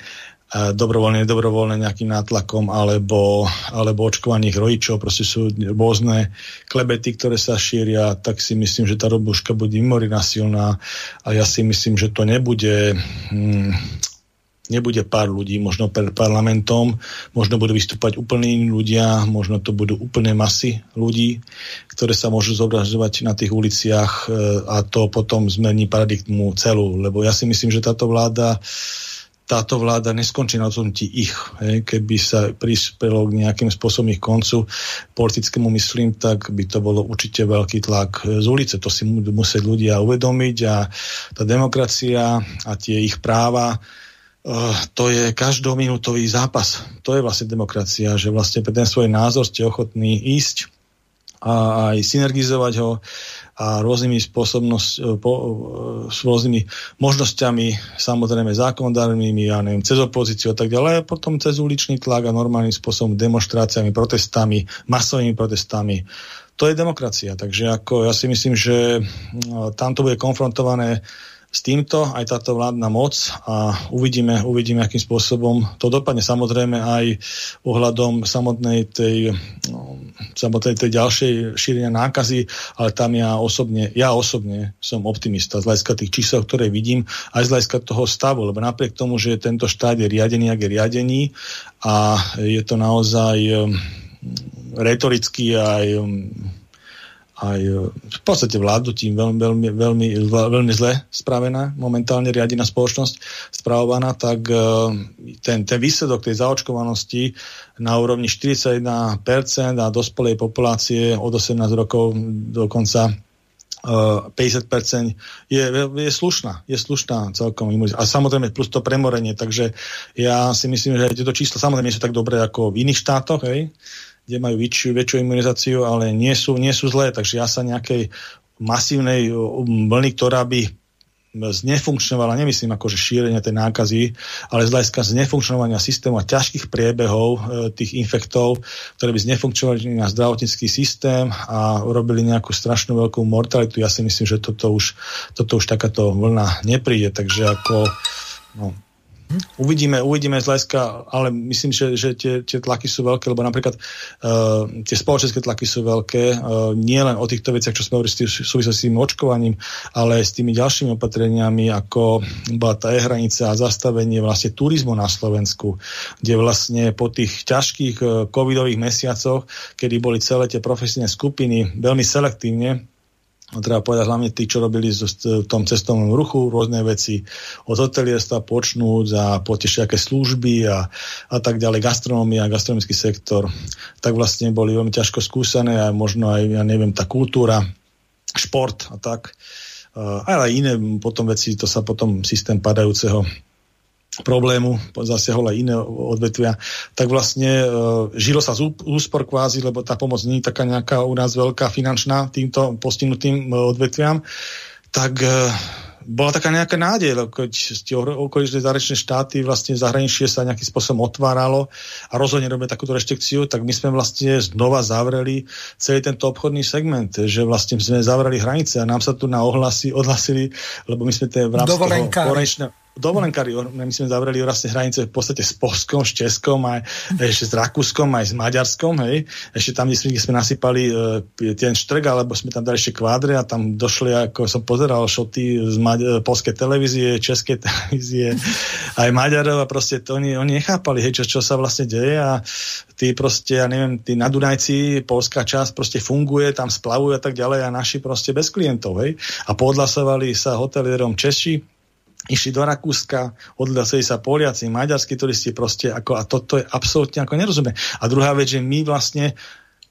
dobrovoľne, nedobrovoľne nejakým nátlakom alebo, alebo očkovaných rodičov. Proste sú rôzne klebety, ktoré sa šíria, tak si myslím, že tá robuška bude mimoriadne silná. A ja si myslím, že to nebude hmm, nebude pár ľudí, možno pred parlamentom, možno budú vystúpať úplne iní ľudia, možno to budú úplné masy ľudí, ktoré sa môžu zobrazovať na tých uliciach e, a to potom zmení paradigmu celú, lebo ja si myslím, že táto vláda táto vláda neskončí na ti ich. Hej. Keby sa prispelo k nejakým spôsobom ich koncu politickému myslím, tak by to bolo určite veľký tlak z ulice. To si musieť ľudia uvedomiť a tá demokracia a tie ich práva Uh, to je každominútový zápas. To je vlastne demokracia, že vlastne pre ten svoj názor ste ochotní ísť a aj synergizovať ho a rôznymi spôsobnosť, e, po, e, s rôznymi možnosťami, samozrejme zákonodárnymi, ja neviem, cez opozíciu a tak ďalej, a potom cez uličný tlak a normálnym spôsobom demonstráciami, protestami, masovými protestami. To je demokracia. Takže ako ja si myslím, že tam to bude konfrontované s týmto aj táto vládna moc a uvidíme, uvidíme, akým spôsobom to dopadne. Samozrejme aj ohľadom samotnej tej, no, samotnej tej ďalšej šírenia nákazy, ale tam ja osobne, ja osobne som optimista z hľadiska tých čísel, ktoré vidím, aj z hľadiska toho stavu, lebo napriek tomu, že tento štát je riadený, ak je riadený a je to naozaj um, retoricky aj um, aj e, v podstate vládnutím veľmi, veľmi, veľmi, veľmi zle spravená, momentálne riadená spoločnosť spravovaná, tak e, ten, ten výsledok tej zaočkovanosti na úrovni 41% a dospelej populácie od 18 rokov dokonca 50% e, je, je slušná, je slušná celkom. A samozrejme plus to premorenie, takže ja si myslím, že tieto čísla samozrejme nie sú tak dobré ako v iných štátoch, hej, kde majú väčšiu, väčšiu imunizáciu, ale nie sú, nie sú zlé, takže ja sa nejakej masívnej vlny, ktorá by znefunkčnovala, nemyslím ako, že šírenie tej nákazy, ale z hľadiska znefunkčnovania systému a ťažkých priebehov e, tých infektov, ktoré by znefunkčnovali na zdravotnícky systém a urobili nejakú strašnú veľkú mortalitu. Ja si myslím, že toto už, toto už takáto vlna nepríde, takže ako no, Uvidíme, uvidíme z hľadiska, ale myslím, že, že tie, tie tlaky sú veľké, lebo napríklad uh, tie spoločenské tlaky sú veľké, uh, nie len o týchto veciach, čo sme hovorili súvisí s tým očkovaním, ale s tými ďalšími opatreniami, ako bola tá e-hranica a zastavenie vlastne turizmu na Slovensku, kde vlastne po tých ťažkých uh, covidových mesiacoch, kedy boli celé tie profesijné skupiny veľmi selektívne treba povedať hlavne tí, čo robili v tom cestovnom ruchu rôzne veci od hotelierstva počnúť a po všaké služby a, a tak ďalej, gastronomia, gastronomický sektor, tak vlastne boli veľmi ťažko skúsené a možno aj, ja neviem, tá kultúra, šport a tak. Ale aj iné potom veci, to sa potom systém padajúceho problému, zasiahol aj iné odvetvia, tak vlastne e, žilo sa z úspor kvázi, lebo tá pomoc nie je taká nejaká u nás veľká finančná týmto postihnutým e, odvetviam, tak e, bola taká nejaká nádej, keď tie okolité zahraničné štáty vlastne zahraničie sa nejakým spôsobom otváralo a rozhodne robia takúto reštrikciu, tak my sme vlastne znova zavreli celý tento obchodný segment, že vlastne sme zavreli hranice a nám sa tu na ohlasy odhlasili, lebo my sme tie v rámci dovolenkári, my sme zavreli vlastne hranice v podstate s Polskom, s Českom, aj ešte s Rakúskom, aj s Maďarskom, hej. Ešte tam, kde sme, kde sme nasypali e, ten štrk, alebo sme tam dali ešte kvádre a tam došli, ako som pozeral, šoty z Maď- polskej televízie, českej televízie, aj Maďarov a proste to oni, oni nechápali, hej, čo, čo sa vlastne deje a tí proste, ja neviem, tí na polská časť proste funguje, tam splavujú a tak ďalej a naši proste bez klientov, hej. A podhlasovali sa hotelierom Češi, išli do Rakúska, odhlasili sa Poliaci, maďarskí turisti proste, ako, a toto je absolútne ako nerozumie. A druhá vec, že my vlastne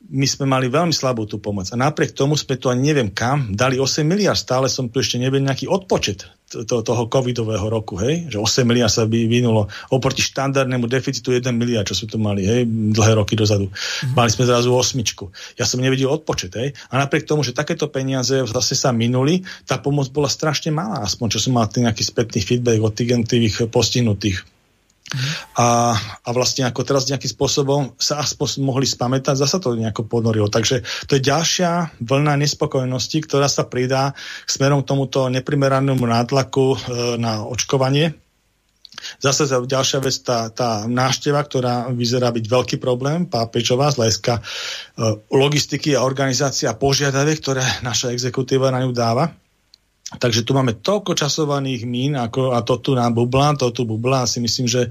my sme mali veľmi slabú tú pomoc. A napriek tomu sme to ani neviem kam, dali 8 miliard, stále som tu ešte nevedel nejaký odpočet to, toho covidového roku, hej, že 8 miliard sa by vynulo oproti štandardnému deficitu 1 miliard, čo sme tu mali, hej, dlhé roky dozadu. Mm-hmm. Mali sme zrazu osmičku. Ja som nevedel odpočet, hej. A napriek tomu, že takéto peniaze zase sa minuli, tá pomoc bola strašne malá, aspoň čo som mal nejaký spätný feedback od tých postihnutých. A, a vlastne ako teraz nejakým spôsobom sa aspoň mohli spamätať, zasa to nejako ponorilo. Takže to je ďalšia vlna nespokojnosti, ktorá sa pridá smerom k tomuto neprimeranému nátlaku e, na očkovanie. Zase ďalšia vec, tá, tá návšteva, ktorá vyzerá byť veľký problém, pápečová z hľadiska e, logistiky a organizácia požiadaviek, ktoré naša exekutíva na ňu dáva. Takže tu máme toľko časovaných mín ako, a to tu nám bubla, to tu bubla si myslím, že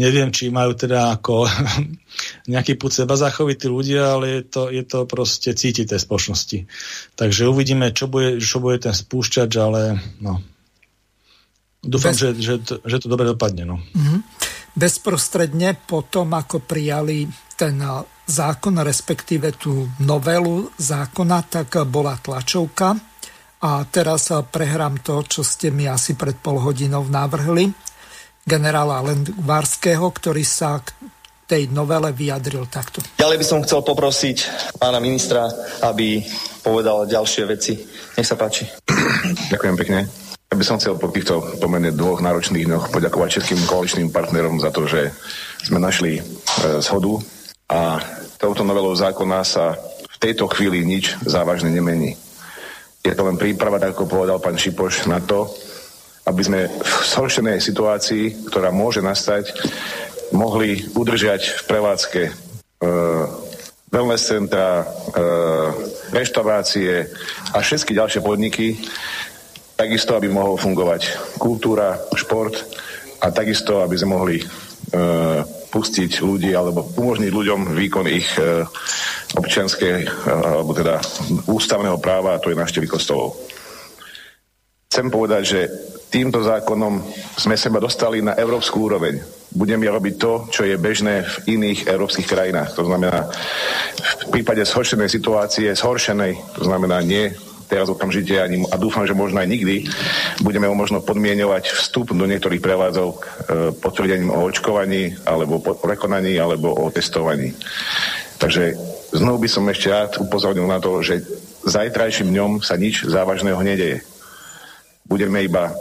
neviem, či majú teda ako nejaký púd seba zachovití ľudia, ale je to, je to proste cítiť tej spoločnosti. Takže uvidíme, čo bude, čo bude ten spúšťač, ale no. Dúfam, Bez... že, že, to, že to dobre dopadne. No. Mm-hmm. Bezprostredne po tom, ako prijali ten zákon, respektíve tú novelu zákona, tak bola tlačovka a teraz prehrám to, čo ste mi asi pred pol hodinou navrhli. Generála Lendvarského, ktorý sa k tej novele vyjadril takto. Ďalej by som chcel poprosiť pána ministra, aby povedal ďalšie veci. Nech sa páči. Ďakujem pekne. Ja by som chcel po týchto pomerne dvoch náročných dňoch poďakovať všetkým koaličným partnerom za to, že sme našli e, zhodu a touto novelou zákona sa v tejto chvíli nič závažne nemení. Je to len príprava, tak ako povedal pán Šipoš, na to, aby sme v zhoršenej situácii, ktorá môže nastať, mohli udržať v prevádzke e, wellness centra, e, reštaurácie a všetky ďalšie podniky, takisto, aby mohol fungovať kultúra, šport a takisto, aby sme mohli e, pustiť ľudí alebo umožniť ľuďom výkon ich e, občianskej, e, alebo teda ústavného práva, a to je návštevy kostolov. Chcem povedať, že týmto zákonom sme seba dostali na európsku úroveň. Budeme robiť to, čo je bežné v iných európskych krajinách. To znamená, v prípade zhoršenej situácie, zhoršenej, to znamená nie teraz okamžite ani, a dúfam, že možno aj nikdy, budeme možno podmienovať vstup do niektorých prevádzok e, potvrdením o očkovaní, alebo po prekonaní, alebo o testovaní. Takže znovu by som ešte rád upozornil na to, že zajtrajším dňom sa nič závažného nedeje. Budeme iba e,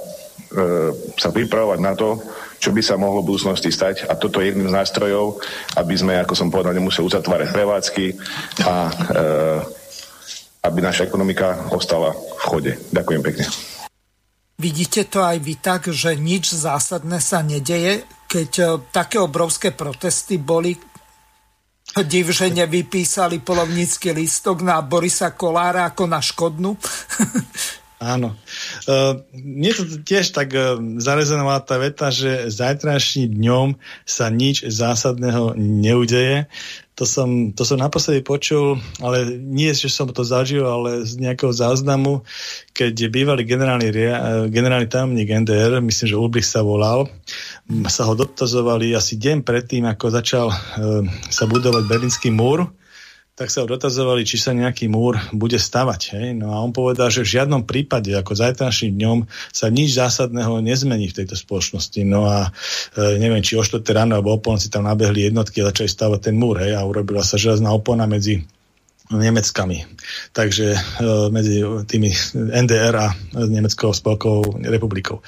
sa pripravovať na to, čo by sa mohlo v budúcnosti stať a toto je jedným z nástrojov, aby sme, ako som povedal, nemuseli uzatvárať prevádzky a e, aby naša ekonomika ostala v chode. Ďakujem pekne. Vidíte to aj vy tak, že nič zásadné sa nedeje, keď e, také obrovské protesty boli, div, že nevypísali polovnícky lístok na Borisa Kolára ako na škodnú. Áno. Uh, mne to tiež tak uh, zarezonovala tá veta, že zajtrajším dňom sa nič zásadného neudeje. To som, to som naposledy počul, ale nie, že som to zažil, ale z nejakého záznamu, keď bývalý generálny, generálny tajomník NDR, myslím, že Ulbrich sa volal, sa ho dotazovali asi deň predtým, ako začal uh, sa budovať Berlínsky múr, tak sa ho dotazovali, či sa nejaký múr bude stavať. Hej? No a on povedal, že v žiadnom prípade, ako zajtrajším dňom, sa nič zásadného nezmení v tejto spoločnosti. No a e, neviem, či o 4 ráno alebo o polnoci tam nabehli jednotky a začali stavať ten múr. Hej? A urobila sa železná opona medzi Nemeckami. Takže e, medzi tými NDR a Nemeckou spolkovou republikou.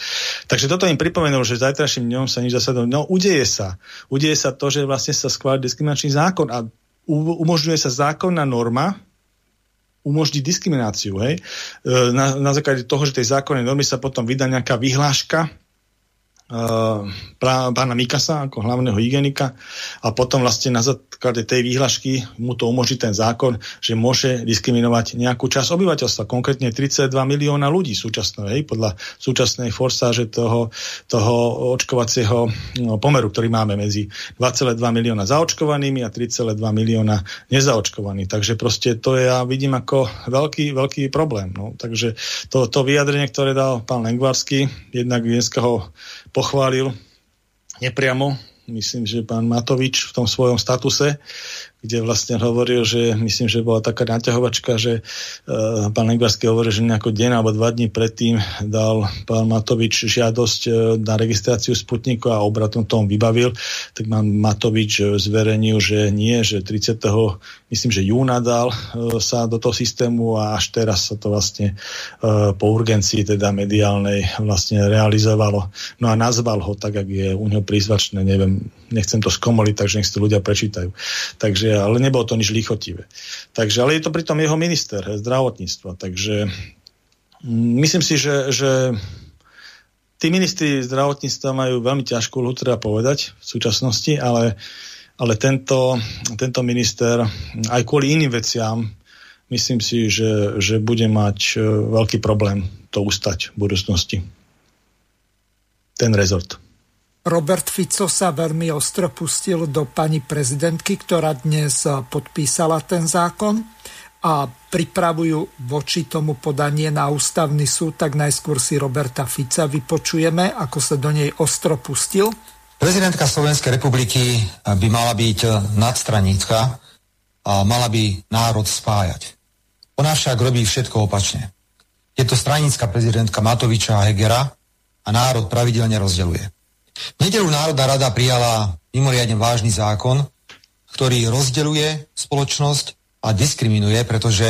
Takže toto im pripomenul, že zajtrajším dňom sa nič zasadol. No, udeje sa. Udeje sa to, že vlastne sa schváli diskriminačný zákon a umožňuje sa zákonná norma, umožniť diskrimináciu. Hej? E, na, na základe toho, že tej zákonnej normy sa potom vydá nejaká vyhláška, pána Mikasa ako hlavného hygienika a potom vlastne na základe tej výhľašky mu to umožní ten zákon, že môže diskriminovať nejakú časť obyvateľstva, konkrétne 32 milióna ľudí súčasné, hej, podľa súčasnej forsáže toho, toho očkovacieho no, pomeru, ktorý máme medzi 2,2 milióna zaočkovanými a 3,2 milióna nezaočkovaných. Takže proste to ja vidím ako veľký, veľký problém. No. Takže to, to vyjadrenie, ktoré dal pán Lengvarsky, jednak dneska ho pochválil nepriamo, myslím, že pán Matovič v tom svojom statuse, kde vlastne hovoril, že myslím, že bola taká naťahovačka, že uh, pán Lengvarský hovoril, že nejako deň alebo dva dní predtým dal pán Matovič žiadosť uh, na registráciu Sputniku a obratom tom vybavil, tak pán Matovič uh, zverejnil, že nie, že 30. myslím, že júna dal uh, sa do toho systému a až teraz sa to vlastne uh, po urgencii teda mediálnej vlastne realizovalo. No a nazval ho tak, ak je u neho prízvačné, neviem, nechcem to skomoliť, takže nech si to ľudia prečítajú. Takže takže, ale nebolo to nič lichotivé. Takže, ale je to pritom jeho minister zdravotníctva, takže mm, myslím si, že, že tí ministri zdravotníctva majú veľmi ťažkú ľud, treba povedať v súčasnosti, ale, ale tento, tento minister aj kvôli iným veciam myslím si, že, že bude mať e, veľký problém to ustať v budúcnosti. Ten rezort. Robert Fico sa veľmi ostro pustil do pani prezidentky, ktorá dnes podpísala ten zákon a pripravujú voči tomu podanie na ústavný súd, tak najskôr si Roberta Fica vypočujeme, ako sa do nej ostro pustil. Prezidentka Slovenskej republiky by mala byť nadstranícka a mala by národ spájať. Ona však robí všetko opačne. Je to stranická prezidentka Matoviča a Hegera a národ pravidelne rozdeluje. V nedelu Národná rada prijala mimoriadne vážny zákon, ktorý rozdeluje spoločnosť a diskriminuje, pretože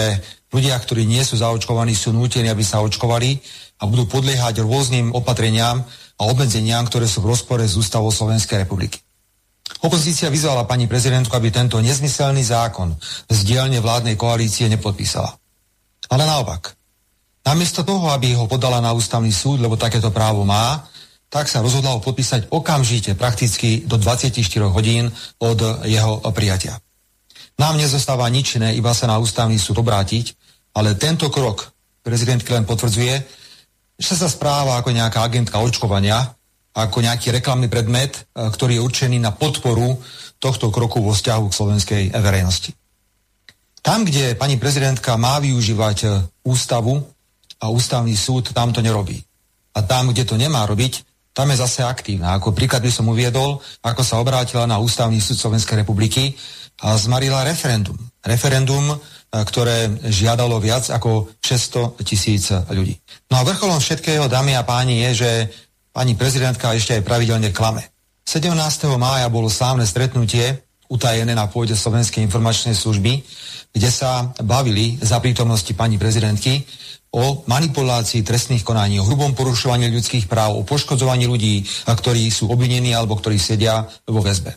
ľudia, ktorí nie sú zaočkovaní, sú nútení, aby sa očkovali a budú podliehať rôznym opatreniam a obmedzeniam, ktoré sú v rozpore s ústavou Slovenskej republiky. Opozícia vyzvala pani prezidentku, aby tento nezmyselný zákon z dielne vládnej koalície nepodpísala. Ale naopak. Namiesto toho, aby ho podala na ústavný súd, lebo takéto právo má, tak sa rozhodla ho podpísať okamžite, prakticky do 24 hodín od jeho prijatia. Nám nezostáva nič iné, iba sa na ústavný súd obrátiť, ale tento krok prezidentky len potvrdzuje, že sa správa ako nejaká agentka očkovania, ako nejaký reklamný predmet, e, ktorý je určený na podporu tohto kroku vo vzťahu k slovenskej verejnosti. Tam, kde pani prezidentka má využívať e, ústavu a ústavný súd, tam to nerobí. A tam, kde to nemá robiť, tam je zase aktívna. Ako príklad by som uviedol, ako sa obrátila na Ústavný súd Slovenskej republiky a zmarila referendum. Referendum, e, ktoré žiadalo viac ako 600 tisíc ľudí. No a vrcholom všetkého, dámy a páni, je, že pani prezidentka ešte aj pravidelne klame. 17. mája bolo slávne stretnutie utajené na pôde Slovenskej informačnej služby, kde sa bavili za prítomnosti pani prezidentky o manipulácii trestných konaní, o hrubom porušovaní ľudských práv, o poškodzovaní ľudí, ktorí sú obvinení alebo ktorí sedia vo väzbe.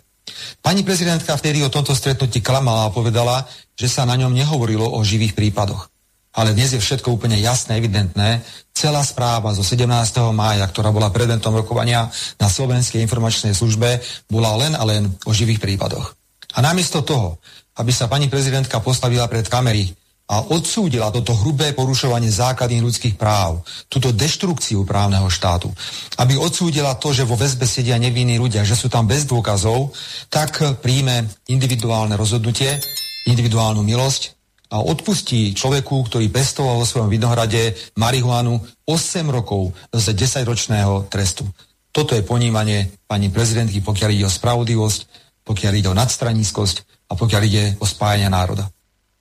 Pani prezidentka vtedy o tomto stretnutí klamala a povedala, že sa na ňom nehovorilo o živých prípadoch. Ale dnes je všetko úplne jasné, evidentné. Celá správa zo 17. mája, ktorá bola predmetom rokovania na Slovenskej informačnej službe, bola len a len o živých prípadoch. A namiesto toho, aby sa pani prezidentka postavila pred kamery a odsúdila toto hrubé porušovanie základných ľudských práv, túto deštrukciu právneho štátu, aby odsúdila to, že vo väzbe sedia nevinní ľudia, že sú tam bez dôkazov, tak príjme individuálne rozhodnutie, individuálnu milosť a odpustí človeku, ktorý pestoval vo svojom vinohrade marihuanu 8 rokov z 10-ročného trestu. Toto je ponímanie pani prezidentky, pokiaľ ide o spravodlivosť, pokiaľ ide o nadstraníckosť a pokiaľ ide o spájanie národa.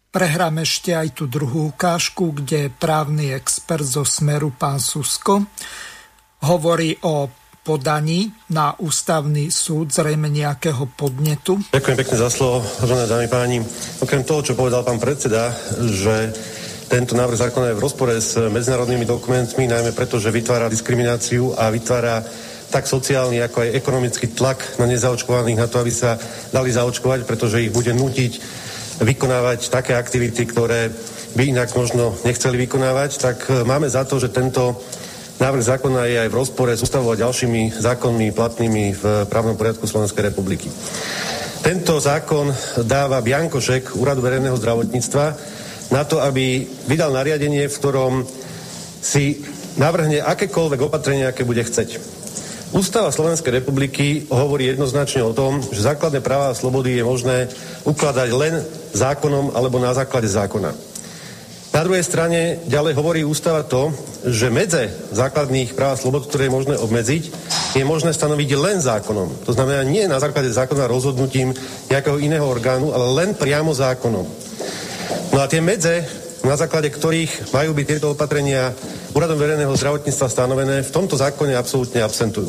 Prehrám ešte aj tú druhú ukážku, kde právny expert zo Smeru pán Susko hovorí o podaní na ústavný súd, zrejme nejakého podnetu. Ďakujem pekne za slovo, vážené dámy páni. Okrem toho, čo povedal pán predseda, že tento návrh zákona je v rozpore s medzinárodnými dokumentmi, najmä preto, že vytvára diskrimináciu a vytvára tak sociálny, ako aj ekonomický tlak na nezaočkovaných na to, aby sa dali zaočkovať, pretože ich bude nutiť vykonávať také aktivity, ktoré by inak možno nechceli vykonávať, tak e, máme za to, že tento návrh zákona je aj v rozpore s ústavou a ďalšími zákonmi platnými v právnom poriadku Slovenskej republiky. Tento zákon dáva biankošek Úradu verejného zdravotníctva na to, aby vydal nariadenie, v ktorom si navrhne akékoľvek opatrenia, aké bude chceť. Ústava Slovenskej republiky hovorí jednoznačne o tom, že základné práva a slobody je možné ukladať len zákonom alebo na základe zákona. Na druhej strane ďalej hovorí ústava to, že medze základných práv a slobod, ktoré je možné obmedziť, je možné stanoviť len zákonom. To znamená nie na základe zákona rozhodnutím nejakého iného orgánu, ale len priamo zákonom. No a tie medze, na základe ktorých majú byť tieto opatrenia úradom verejného zdravotníctva stanovené, v tomto zákone absolútne absentujú.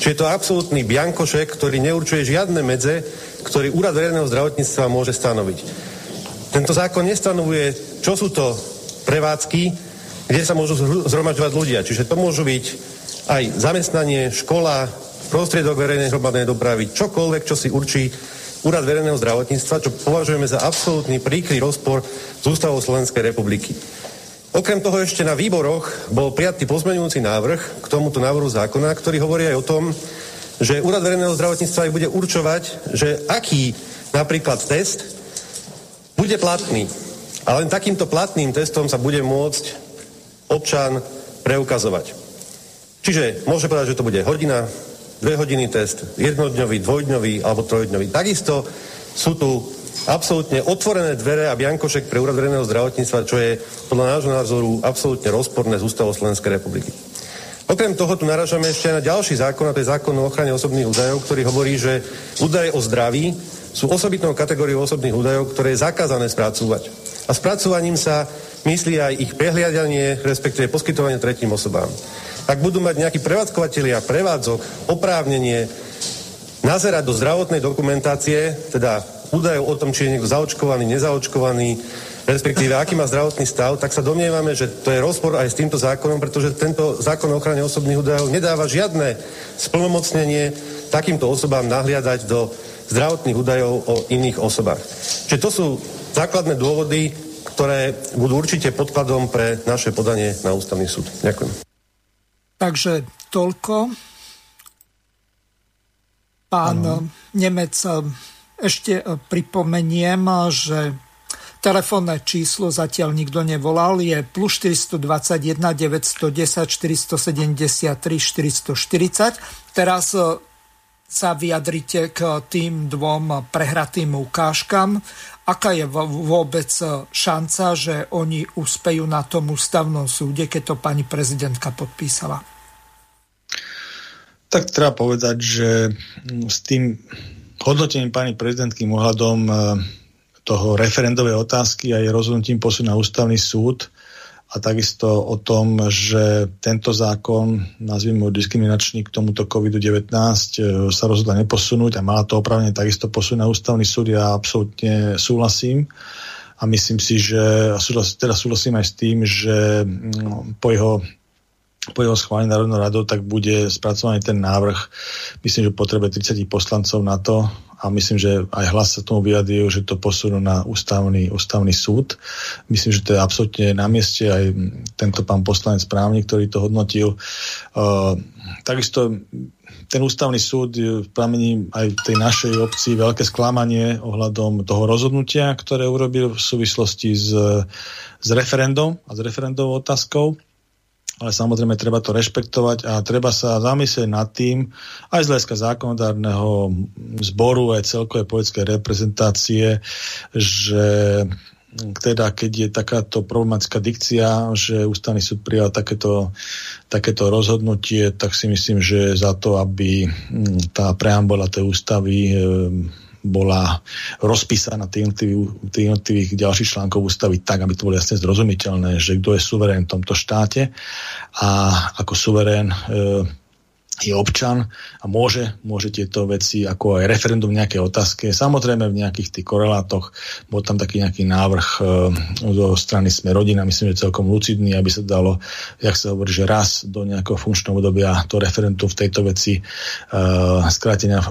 Čiže je to absolútny biankošek, ktorý neurčuje žiadne medze, ktorý úrad verejného zdravotníctva môže stanoviť. Tento zákon nestanovuje, čo sú to prevádzky, kde sa môžu zhromažďovať ľudia. Čiže to môžu byť aj zamestnanie, škola, prostriedok verejnej hromadnej dopravy, čokoľvek, čo si určí Úrad verejného zdravotníctva, čo považujeme za absolútny príkry rozpor s ústavou Slovenskej republiky. Okrem toho ešte na výboroch bol prijatý pozmeňujúci návrh k tomuto návrhu zákona, ktorý hovorí aj o tom, že Úrad verejného zdravotníctva aj bude určovať, že aký napríklad test bude platný. A len takýmto platným testom sa bude môcť občan preukazovať. Čiže môže povedať, že to bude hodina, dve hodiny test, jednodňový, dvojdňový alebo trojdňový. Takisto sú tu absolútne otvorené dvere a biankošek pre úrad verejného zdravotníctva, čo je podľa nášho názoru absolútne rozporné z ústavou Slovenskej republiky. Okrem toho tu naražame ešte aj na ďalší zákon, a to je zákon o ochrane osobných údajov, ktorý hovorí, že údaje o zdraví sú osobitnou kategóriou osobných údajov, ktoré je zakázané spracúvať. A spracovaním sa myslí aj ich prehliadanie, respektíve poskytovanie tretím osobám. Ak budú mať nejakí prevádzkovateľia prevádzok oprávnenie nazerať do zdravotnej dokumentácie, teda údajov o tom, či je niekto zaočkovaný, nezaočkovaný, respektíve aký má zdravotný stav, tak sa domnievame, že to je rozpor aj s týmto zákonom, pretože tento zákon o ochrane osobných údajov nedáva žiadne splnomocnenie takýmto osobám nahliadať do zdravotných údajov o iných osobách. Čiže to sú základné dôvody, ktoré budú určite podkladom pre naše podanie na ústavný súd. Ďakujem. Takže toľko. Pán ano. Nemec, ešte pripomeniem, že Telefónne číslo zatiaľ nikto nevolal, je plus 421 910 473 440. Teraz sa vyjadrite k tým dvom prehratým ukážkam. Aká je vôbec šanca, že oni uspejú na tom ústavnom súde, keď to pani prezidentka podpísala? Tak treba povedať, že s tým hodnotením pani prezidentky ohľadom e, toho referendovej otázky a jej rozhodnutím posunúť na ústavný súd, a takisto o tom, že tento zákon, nazvime ho diskriminačný k tomuto COVID-19, e, sa rozhodla neposunúť a má to opravne takisto posunúť na ústavný súd. Ja absolútne súhlasím a myslím si, že teda súhlasím aj s tým, že mm, po jeho po jeho schválení Národnou radou, tak bude spracovaný ten návrh, myslím, že potrebe 30 poslancov na to, a myslím, že aj hlas sa tomu vyjadril, že to posunú na ústavný, ústavný súd. Myslím, že to je absolútne na mieste aj tento pán poslanec právnik, ktorý to hodnotil. Uh, takisto ten ústavný súd pramení aj tej našej obci veľké sklamanie ohľadom toho rozhodnutia, ktoré urobil v súvislosti s, s referendum a s referendovou otázkou ale samozrejme treba to rešpektovať a treba sa zamyslieť nad tým aj z hľadiska zákonodárneho zboru, aj celkovej politickej reprezentácie, že teda keď je takáto problematická dikcia, že ústavný súd prijal takéto, takéto rozhodnutie, tak si myslím, že za to, aby hm, tá preambola tej ústavy bola rozpísaná tých jednotlivých ďalších článkov ústavy tak, aby to bolo jasne zrozumiteľné, že kto je suverén v tomto štáte a ako suverén e, je občan a môže, môže tieto veci, ako aj referendum v nejakej otázke, samozrejme v nejakých tých korelátoch, bol tam taký nejaký návrh e, zo strany Sme rodina, myslím, že celkom lucidný, aby sa dalo, jak sa hovorí, že raz do nejakého funkčného obdobia to referendum v tejto veci e, skrátenia e,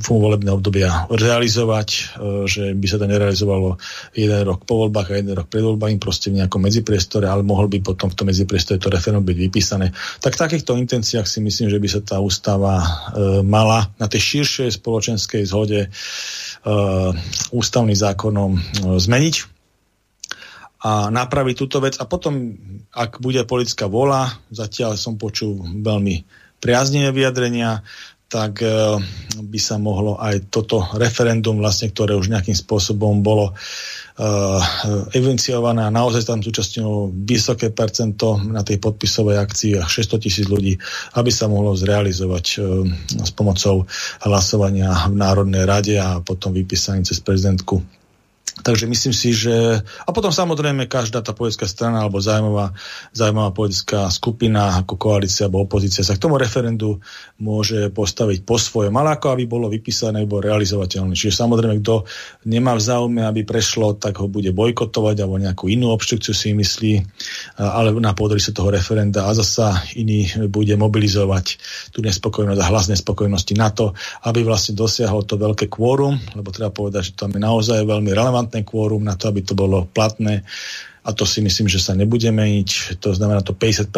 volebného obdobia realizovať, e, že by sa to nerealizovalo jeden rok po voľbách a jeden rok pred voľbami, proste v nejakom medzipriestore, ale mohol by potom v tom medzipriestore to referendum byť vypísané. Tak v takýchto intenciách si myslím, myslím, že by sa tá ústava e, mala na tej širšej spoločenskej zhode e, ústavným zákonom e, zmeniť a napraviť túto vec. A potom, ak bude politická vola, zatiaľ som počul veľmi priaznivé vyjadrenia, tak e, by sa mohlo aj toto referendum, vlastne, ktoré už nejakým spôsobom bolo uh, evinciované a naozaj tam zúčastnilo vysoké percento na tej podpisovej akcii 600 tisíc ľudí, aby sa mohlo zrealizovať uh, s pomocou hlasovania v Národnej rade a potom vypísaním cez prezidentku Takže myslím si, že... A potom samozrejme každá tá politická strana alebo zájmová, zájmová politická skupina ako koalícia alebo opozícia sa k tomu referendu môže postaviť po svojom, ale ako aby bolo vypísané, bolo realizovateľné. Čiže samozrejme, kto nemá v záujme, aby prešlo, tak ho bude bojkotovať alebo nejakú inú obštrukciu si myslí, ale na sa toho referenda a zasa iný bude mobilizovať tú nespokojnosť a hlas nespokojnosti na to, aby vlastne dosiahol to veľké kvórum, lebo treba povedať, že tam je naozaj veľmi relevantné relevantné kvórum na to, aby to bolo platné a to si myslím, že sa nebude meniť. To znamená to 50%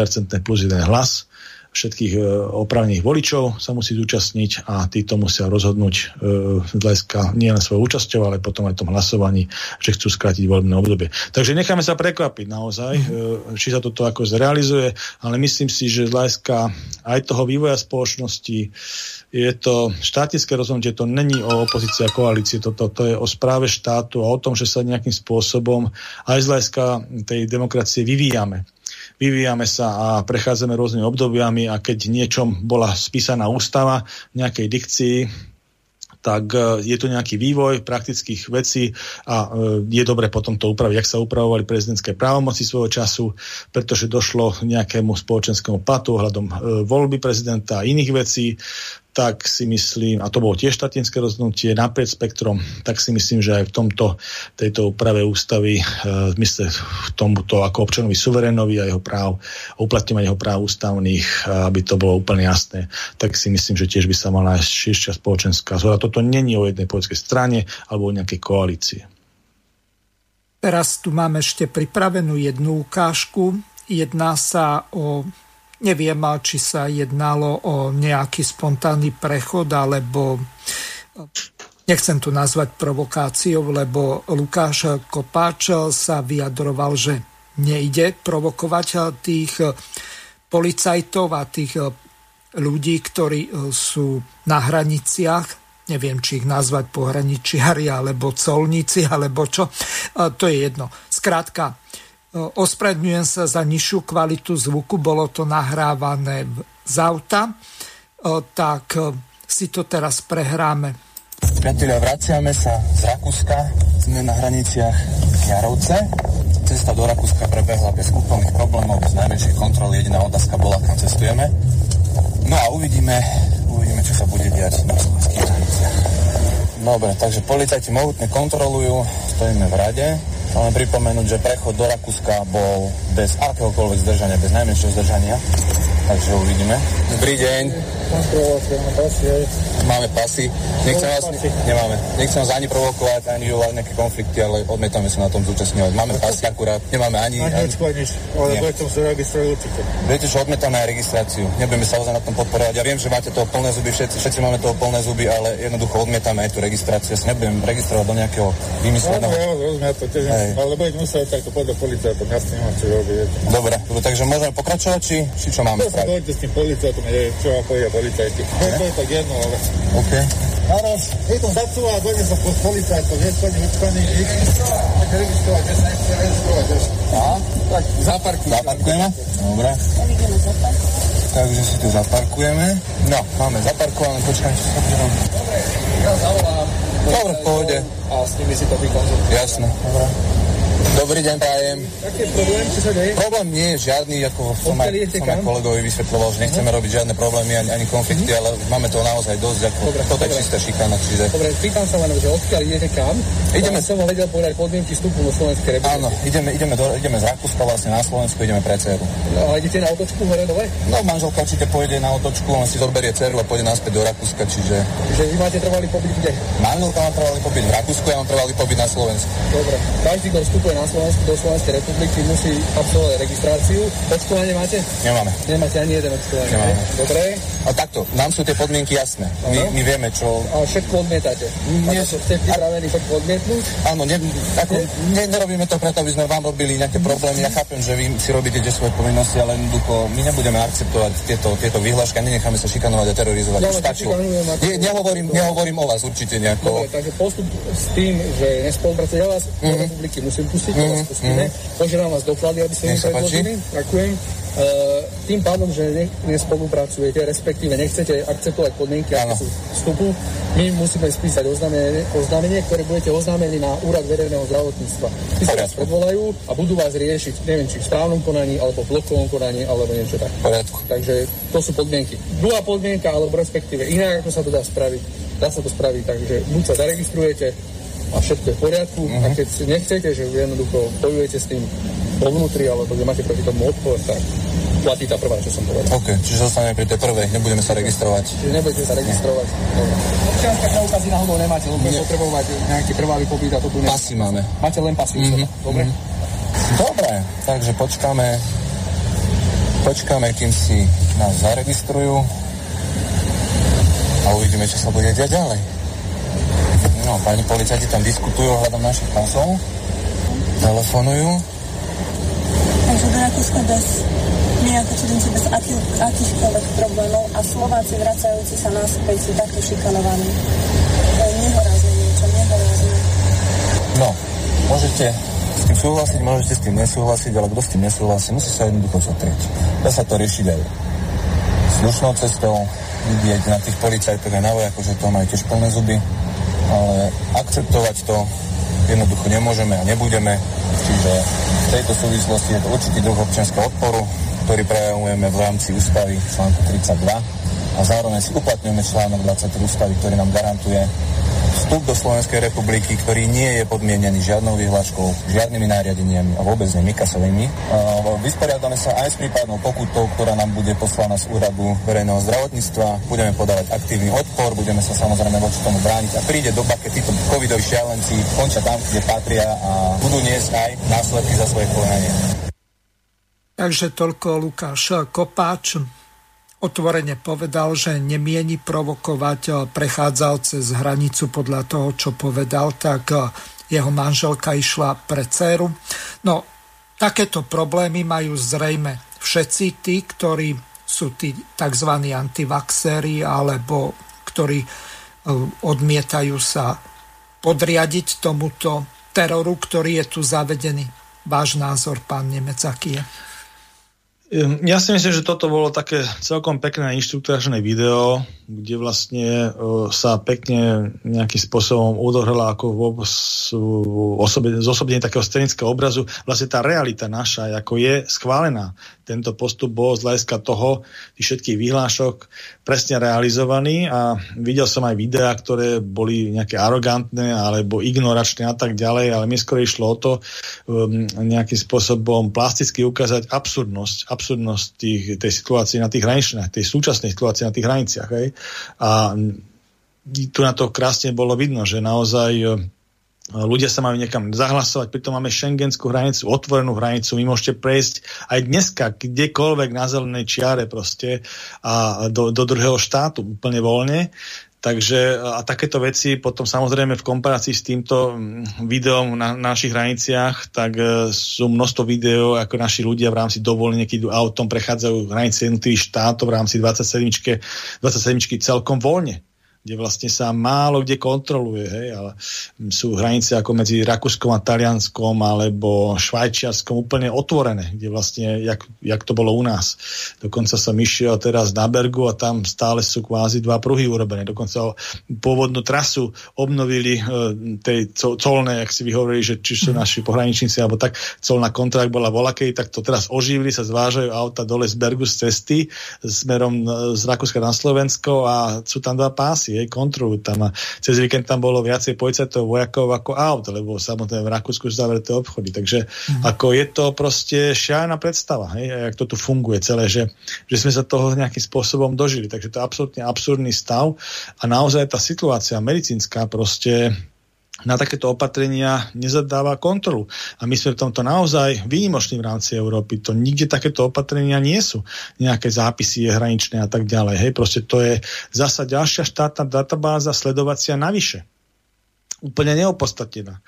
plus jeden hlas všetkých e, opravných voličov sa musí zúčastniť a títo musia rozhodnúť e, hľadiska nie len svojou účasťou, ale potom aj tom hlasovaní, že chcú skrátiť voľbné obdobie. Takže necháme sa prekvapiť naozaj, e, či sa toto ako zrealizuje, ale myslím si, že z hľadiska aj toho vývoja spoločnosti je to štátnické rozhodnutie, to není o opozícii a koalícii, toto to je o správe štátu a o tom, že sa nejakým spôsobom aj z hľadiska tej demokracie vyvíjame vyvíjame sa a prechádzame rôznymi obdobiami a keď niečom bola spísaná ústava v nejakej dikcii, tak e, je to nejaký vývoj praktických vecí a e, je dobre potom to upraviť, jak sa upravovali prezidentské právomoci svojho času, pretože došlo k nejakému spoločenskému platu ohľadom e, voľby prezidenta a iných vecí tak si myslím, a to bolo tiež štatinské rozhodnutie naprieč spektrom, tak si myslím, že aj v tomto, tejto úprave ústavy, e, v mysle v tomto ako občanovi suverénovi a jeho práv, uplatňovať jeho práv ústavných, aby to bolo úplne jasné, tak si myslím, že tiež by sa mala širšia spoločenská zhoda. Toto není o jednej politickej strane alebo o nejakej koalície. Teraz tu máme ešte pripravenú jednu ukážku. Jedná sa o Neviem, či sa jednalo o nejaký spontánny prechod, alebo nechcem to nazvať provokáciou, lebo Lukáš Kopáč sa vyjadroval, že nejde provokovať tých policajtov a tých ľudí, ktorí sú na hraniciach, neviem, či ich nazvať pohraničiari, alebo colníci, alebo čo, to je jedno. Skrátka, Ospravedlňujem sa za nižšiu kvalitu zvuku, bolo to nahrávané z auta, tak si to teraz prehráme. Priatelia, vraciame sa z Rakúska, sme na hraniciach Jarovce. Cesta do Rakúska prebehla bez úplných problémov, bez najväčšej kontroly, jediná otázka bola, kam cestujeme. No a uvidíme, uvidíme, čo sa bude diať na slovenských hraniciach. Dobre, takže policajti mohutne kontrolujú, stojíme v rade, len pripomenúť, že prechod do Rakúska bol bez akéhokoľvek zdržania, bez najmenšieho zdržania. Takže uvidíme. Dobrý deň. Máme pasy. Nechcem vás, nemáme. Nechcem vás ani provokovať, ani vyvolať nejaké konflikty, ale odmietame sa na tom zúčastňovať. Máme pasy akurát, nemáme ani... Ani nič, ale budete sa registrovať určite. Viete, že odmietame aj registráciu. Nebudeme sa ozaj na tom podporovať. Ja viem, že máte toho plné zuby, všetci, všetci máme toho plné zuby, ale jednoducho odmietame aj tú registráciu. Ja sa nebudem registrovať do nejakého vymysleného. No, ja rozumiem, to tiež, ale budete musieť takto podľa policajtom, ja s tým nemám čo robiť. Dobre, takže môžeme pokračovať, či, či čo máme spraviť? Dojdete s tým policajtom, čo vám povedia policajti. To je tak jedno, ale... OK. Áno, je to zacúva a dojde sa pod policajtom, je to nevyčkaný, tak registrovať, že sa nechce registrovať tak zaparkujeme. Zaparkujeme? Dobre. Takže si tu zaparkujeme. No, máme zaparkované, počkaj, čo sa. Dobre, ja zavolám. Dobre, v pohode. A s nimi si to vykonzultujem. Jasné. Dobre. Dobrý deň, prajem. Aký je problém, čo sa deje? Problém nie je žiadny, ako som aj, som aj kolegovi vysvetloval, že nechceme robiť žiadne problémy ani, ani konflikty, ale máme to naozaj dosť, ako Dobre, toto je dobre. čistá šikana, čiže... Dobre, pýtam sa len, že odkiaľ idete kam? Ideme- som vedel povedať podmienky vstupu do Slovenskej republiky. Áno, ideme, ideme, do, ideme z Rakúska vlastne na Slovensku, ideme pre dceru. No, ale idete na otočku hore dole? No, manželka určite pôjde na otočku, on si zoberie dceru a pôjde naspäť do Rakúska, čiže... Že vy máte trvalý pobyt kde? Manželka má trvalý pobyt v Rakúsku, ja mám trvalý pobyt na Slovensku. Dobre. Každý, kto vstupuje na Slovensku do Slovenskej republiky, musí absolvovať registráciu. Očkovanie máte? Nemáme. Nemáte ani jeden očkovanie. Nemáme. Dobre. A takto, nám sú tie podmienky jasné. My, my vieme, čo... A všetko odmietate. Nie, že ste pripravení všetko odmietnúť? Áno, ne, ako, ne, nerobíme to preto, aby sme vám robili nejaké problémy. Ja chápem, že vy si robíte tie svoje povinnosti, ale jednoducho my nebudeme akceptovať tieto, tieto vyhlášky a nenecháme sa šikanovať a terorizovať. Ja Už stačilo. Nie, nehovorím, nehovorím o vás určite nejako. Dobre, takže postup s tým, že nespolupracujete, ja vás do Mhm. republiky musím pustiť, mm vás pustíme. Požiadam vás doklady, aby ste mi predložili. Ďakujem. Uh, tým pádom, že ne, nespolupracujete, respektíve nechcete akceptovať podmienky aké sú vstupu, my musíme spísať oznámenie, oznámenie, ktoré budete oznámení na úrad verejného zdravotníctva. Tí sa vás predvolajú a budú vás riešiť, neviem, či v správnom konaní, alebo v blokovom konaní, alebo niečo tak. Poriadku. Takže to sú podmienky. Druhá podmienka, alebo respektíve inak, ako sa to dá spraviť, dá sa to spraviť, takže buď sa zaregistrujete a všetko je v poriadku, Mhm. a keď si nechcete, že jednoducho bojujete s tým vo vnútri, alebo že máte proti tomu odpor, tak platí tá prvá, čo som povedal. OK, čiže zostaneme pri tej prvej, nebudeme sa registrovať. Čiže nebudete sa registrovať. Dobre. Občianske preukazy náhodou nemáte, lebo budete potrebovať nejaký trvalý pobyt a to tu ne... Pasy máme. Máte len pasy. Mhm, Dobre? Dobre, takže počkáme, počkáme, kým si nás zaregistrujú a uvidíme, čo sa bude diať ďalej. No, pani policajti tam diskutujú ohľadom našich pasov, telefonujú. Takže do Rakúska bez ako cudzinci bez aký, akýchkoľvek problémov a Slováci vracajúci sa naspäť sú takto šikanovaní. To je nehorázne niečo, nehorázne. No, môžete s tým súhlasiť, môžete s tým nesúhlasiť, ale kto s tým nesúhlasí, musí sa jednoducho zotrieť. Dá sa to riešiť aj slušnou cestou, vidieť na tých policajtoch aj na vojakoch, že to majú tiež plné zuby, ale akceptovať to jednoducho nemôžeme a nebudeme, čiže v tejto súvislosti je to určitý druh občianského odporu, ktorý prejavujeme v rámci ústavy článku 32 a zároveň si uplatňujeme článok 23 ústavy, ktorý nám garantuje vstup do Slovenskej republiky, ktorý nie je podmienený žiadnou vyhláškou, žiadnymi nariadeniami a vôbec nie Mikasovými. Uh, Vysporiadame sa aj s prípadnou pokutou, ktorá nám bude poslaná z úradu verejného zdravotníctva. Budeme podávať aktívny odpor, budeme sa samozrejme voči tomu brániť a príde doba, keď títo covidoví šialenci končia tam, kde patria a budú niesť aj následky za svoje konanie. Takže toľko Lukáš Kopáč otvorene povedal, že nemieni provokovať eh, prechádzal cez hranicu podľa toho, čo povedal, tak eh, jeho manželka išla pre dceru. No, takéto problémy majú zrejme všetci tí, ktorí sú tí tzv. antivaxéri alebo ktorí eh, odmietajú sa podriadiť tomuto teroru, ktorý je tu zavedený. Váš názor, pán Nemec, aký je? Ehm, Ja si myslím, že toto bolo také celkom pekné inštruktážne video, kde vlastne e, sa pekne nejakým spôsobom odohrala ako vôbec osobe, zosobnenie takého scenického obrazu. Vlastne tá realita naša, ako je schválená. Tento postup bol z hľadiska toho, tých všetkých vyhlášok presne realizovaný a videl som aj videá, ktoré boli nejaké arogantné alebo ignoračné a tak ďalej, ale mi skôr išlo o to um, nejakým spôsobom plasticky ukázať absurdnosť, absurdnosť tých, tej situácie na tých hraniciach, tej súčasnej situácie na tých hraniciach. Hej? A tu na to krásne bolo vidno, že naozaj e, ľudia sa majú niekam zahlasovať, pritom máme šengenskú hranicu, otvorenú hranicu, vy môžete prejsť aj dneska kdekoľvek na zelenej čiare proste a do, do druhého štátu úplne voľne. Takže a takéto veci potom samozrejme v komparácii s týmto mm, videom na, na našich hraniciach, tak e, sú množstvo videó, ako naši ľudia v rámci dovolenia, keď idú autom, prechádzajú hranice jednotlivých štátov v rámci 27, 27 celkom voľne kde vlastne sa málo kde kontroluje, hej, ale sú hranice ako medzi Rakúskom a Talianskom alebo Švajčiarskom úplne otvorené, kde vlastne, jak, jak to bolo u nás. Dokonca som išiel teraz na Bergu a tam stále sú kvázi dva pruhy urobené. Dokonca pôvodnú trasu obnovili e, tej colné, jak si vyhovorili, že či sú naši pohraničníci alebo tak, colná kontrakt bola volakej, tak to teraz oživili, sa zvážajú auta dole z Bergu z cesty smerom e, z Rakúska na Slovensko a sú tam dva pásy hej, kontrolujú tam a cez víkend tam bolo viacej policajtov vojakov ako aut, lebo samotné v Rakúsku sú zavreté obchody, takže mm. ako je to proste šialená predstava, hej, jak to tu funguje celé, že, že sme sa toho nejakým spôsobom dožili, takže to je absolútne absurdný stav a naozaj tá situácia medicínska proste na takéto opatrenia nezadáva kontrolu. A my sme v tomto naozaj výnimoční v rámci Európy. To nikde takéto opatrenia nie sú. Nejaké zápisy je hraničné a tak ďalej. Hej, proste to je zasa ďalšia štátna databáza sledovacia navyše úplne neopodstatnená.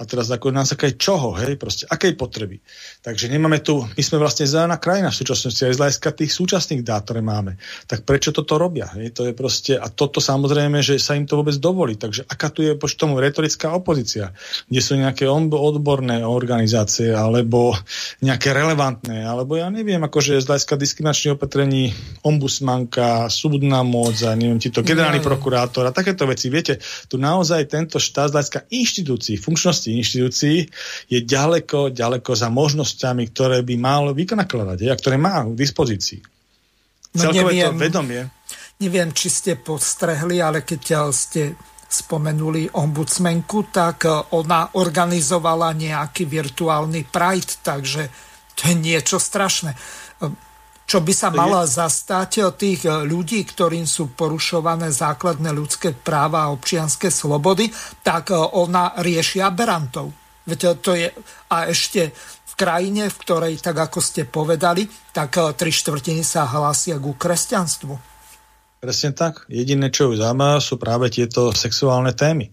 A teraz ako nás aké čoho, hej, proste, akej potreby. Takže nemáme tu, my sme vlastne zelená krajina v súčasnosti aj z hľadiska tých súčasných dát, ktoré máme. Tak prečo toto robia? Hej? To je proste, a toto samozrejme, že sa im to vôbec dovolí. Takže aká tu je poč tomu retorická opozícia, kde sú nejaké odborné organizácie, alebo nejaké relevantné, alebo ja neviem, akože z hľadiska diskriminačných opatrení ombudsmanka, súdna moc, a neviem, ti to generálny prokurátor a takéto veci. Viete, tu naozaj tento štát štát z hľadiska inštitúcií, funkčnosti inštitúcií je ďaleko, ďaleko za možnosťami, ktoré by mal vynakladať a ktoré má k dispozícii. No neviem, to vedomie. Neviem, či ste postrehli, ale keď ste spomenuli ombudsmenku, tak ona organizovala nejaký virtuálny Pride, takže to je niečo strašné čo by sa mala zastať tých ľudí, ktorým sú porušované základné ľudské práva a občianské slobody, tak ona rieši aberantov. Veď to je, a ešte v krajine, v ktorej, tak ako ste povedali, tak tri štvrtiny sa hlásia ku kresťanstvu. Presne tak. Jediné, čo ju zaujíma, sú práve tieto sexuálne témy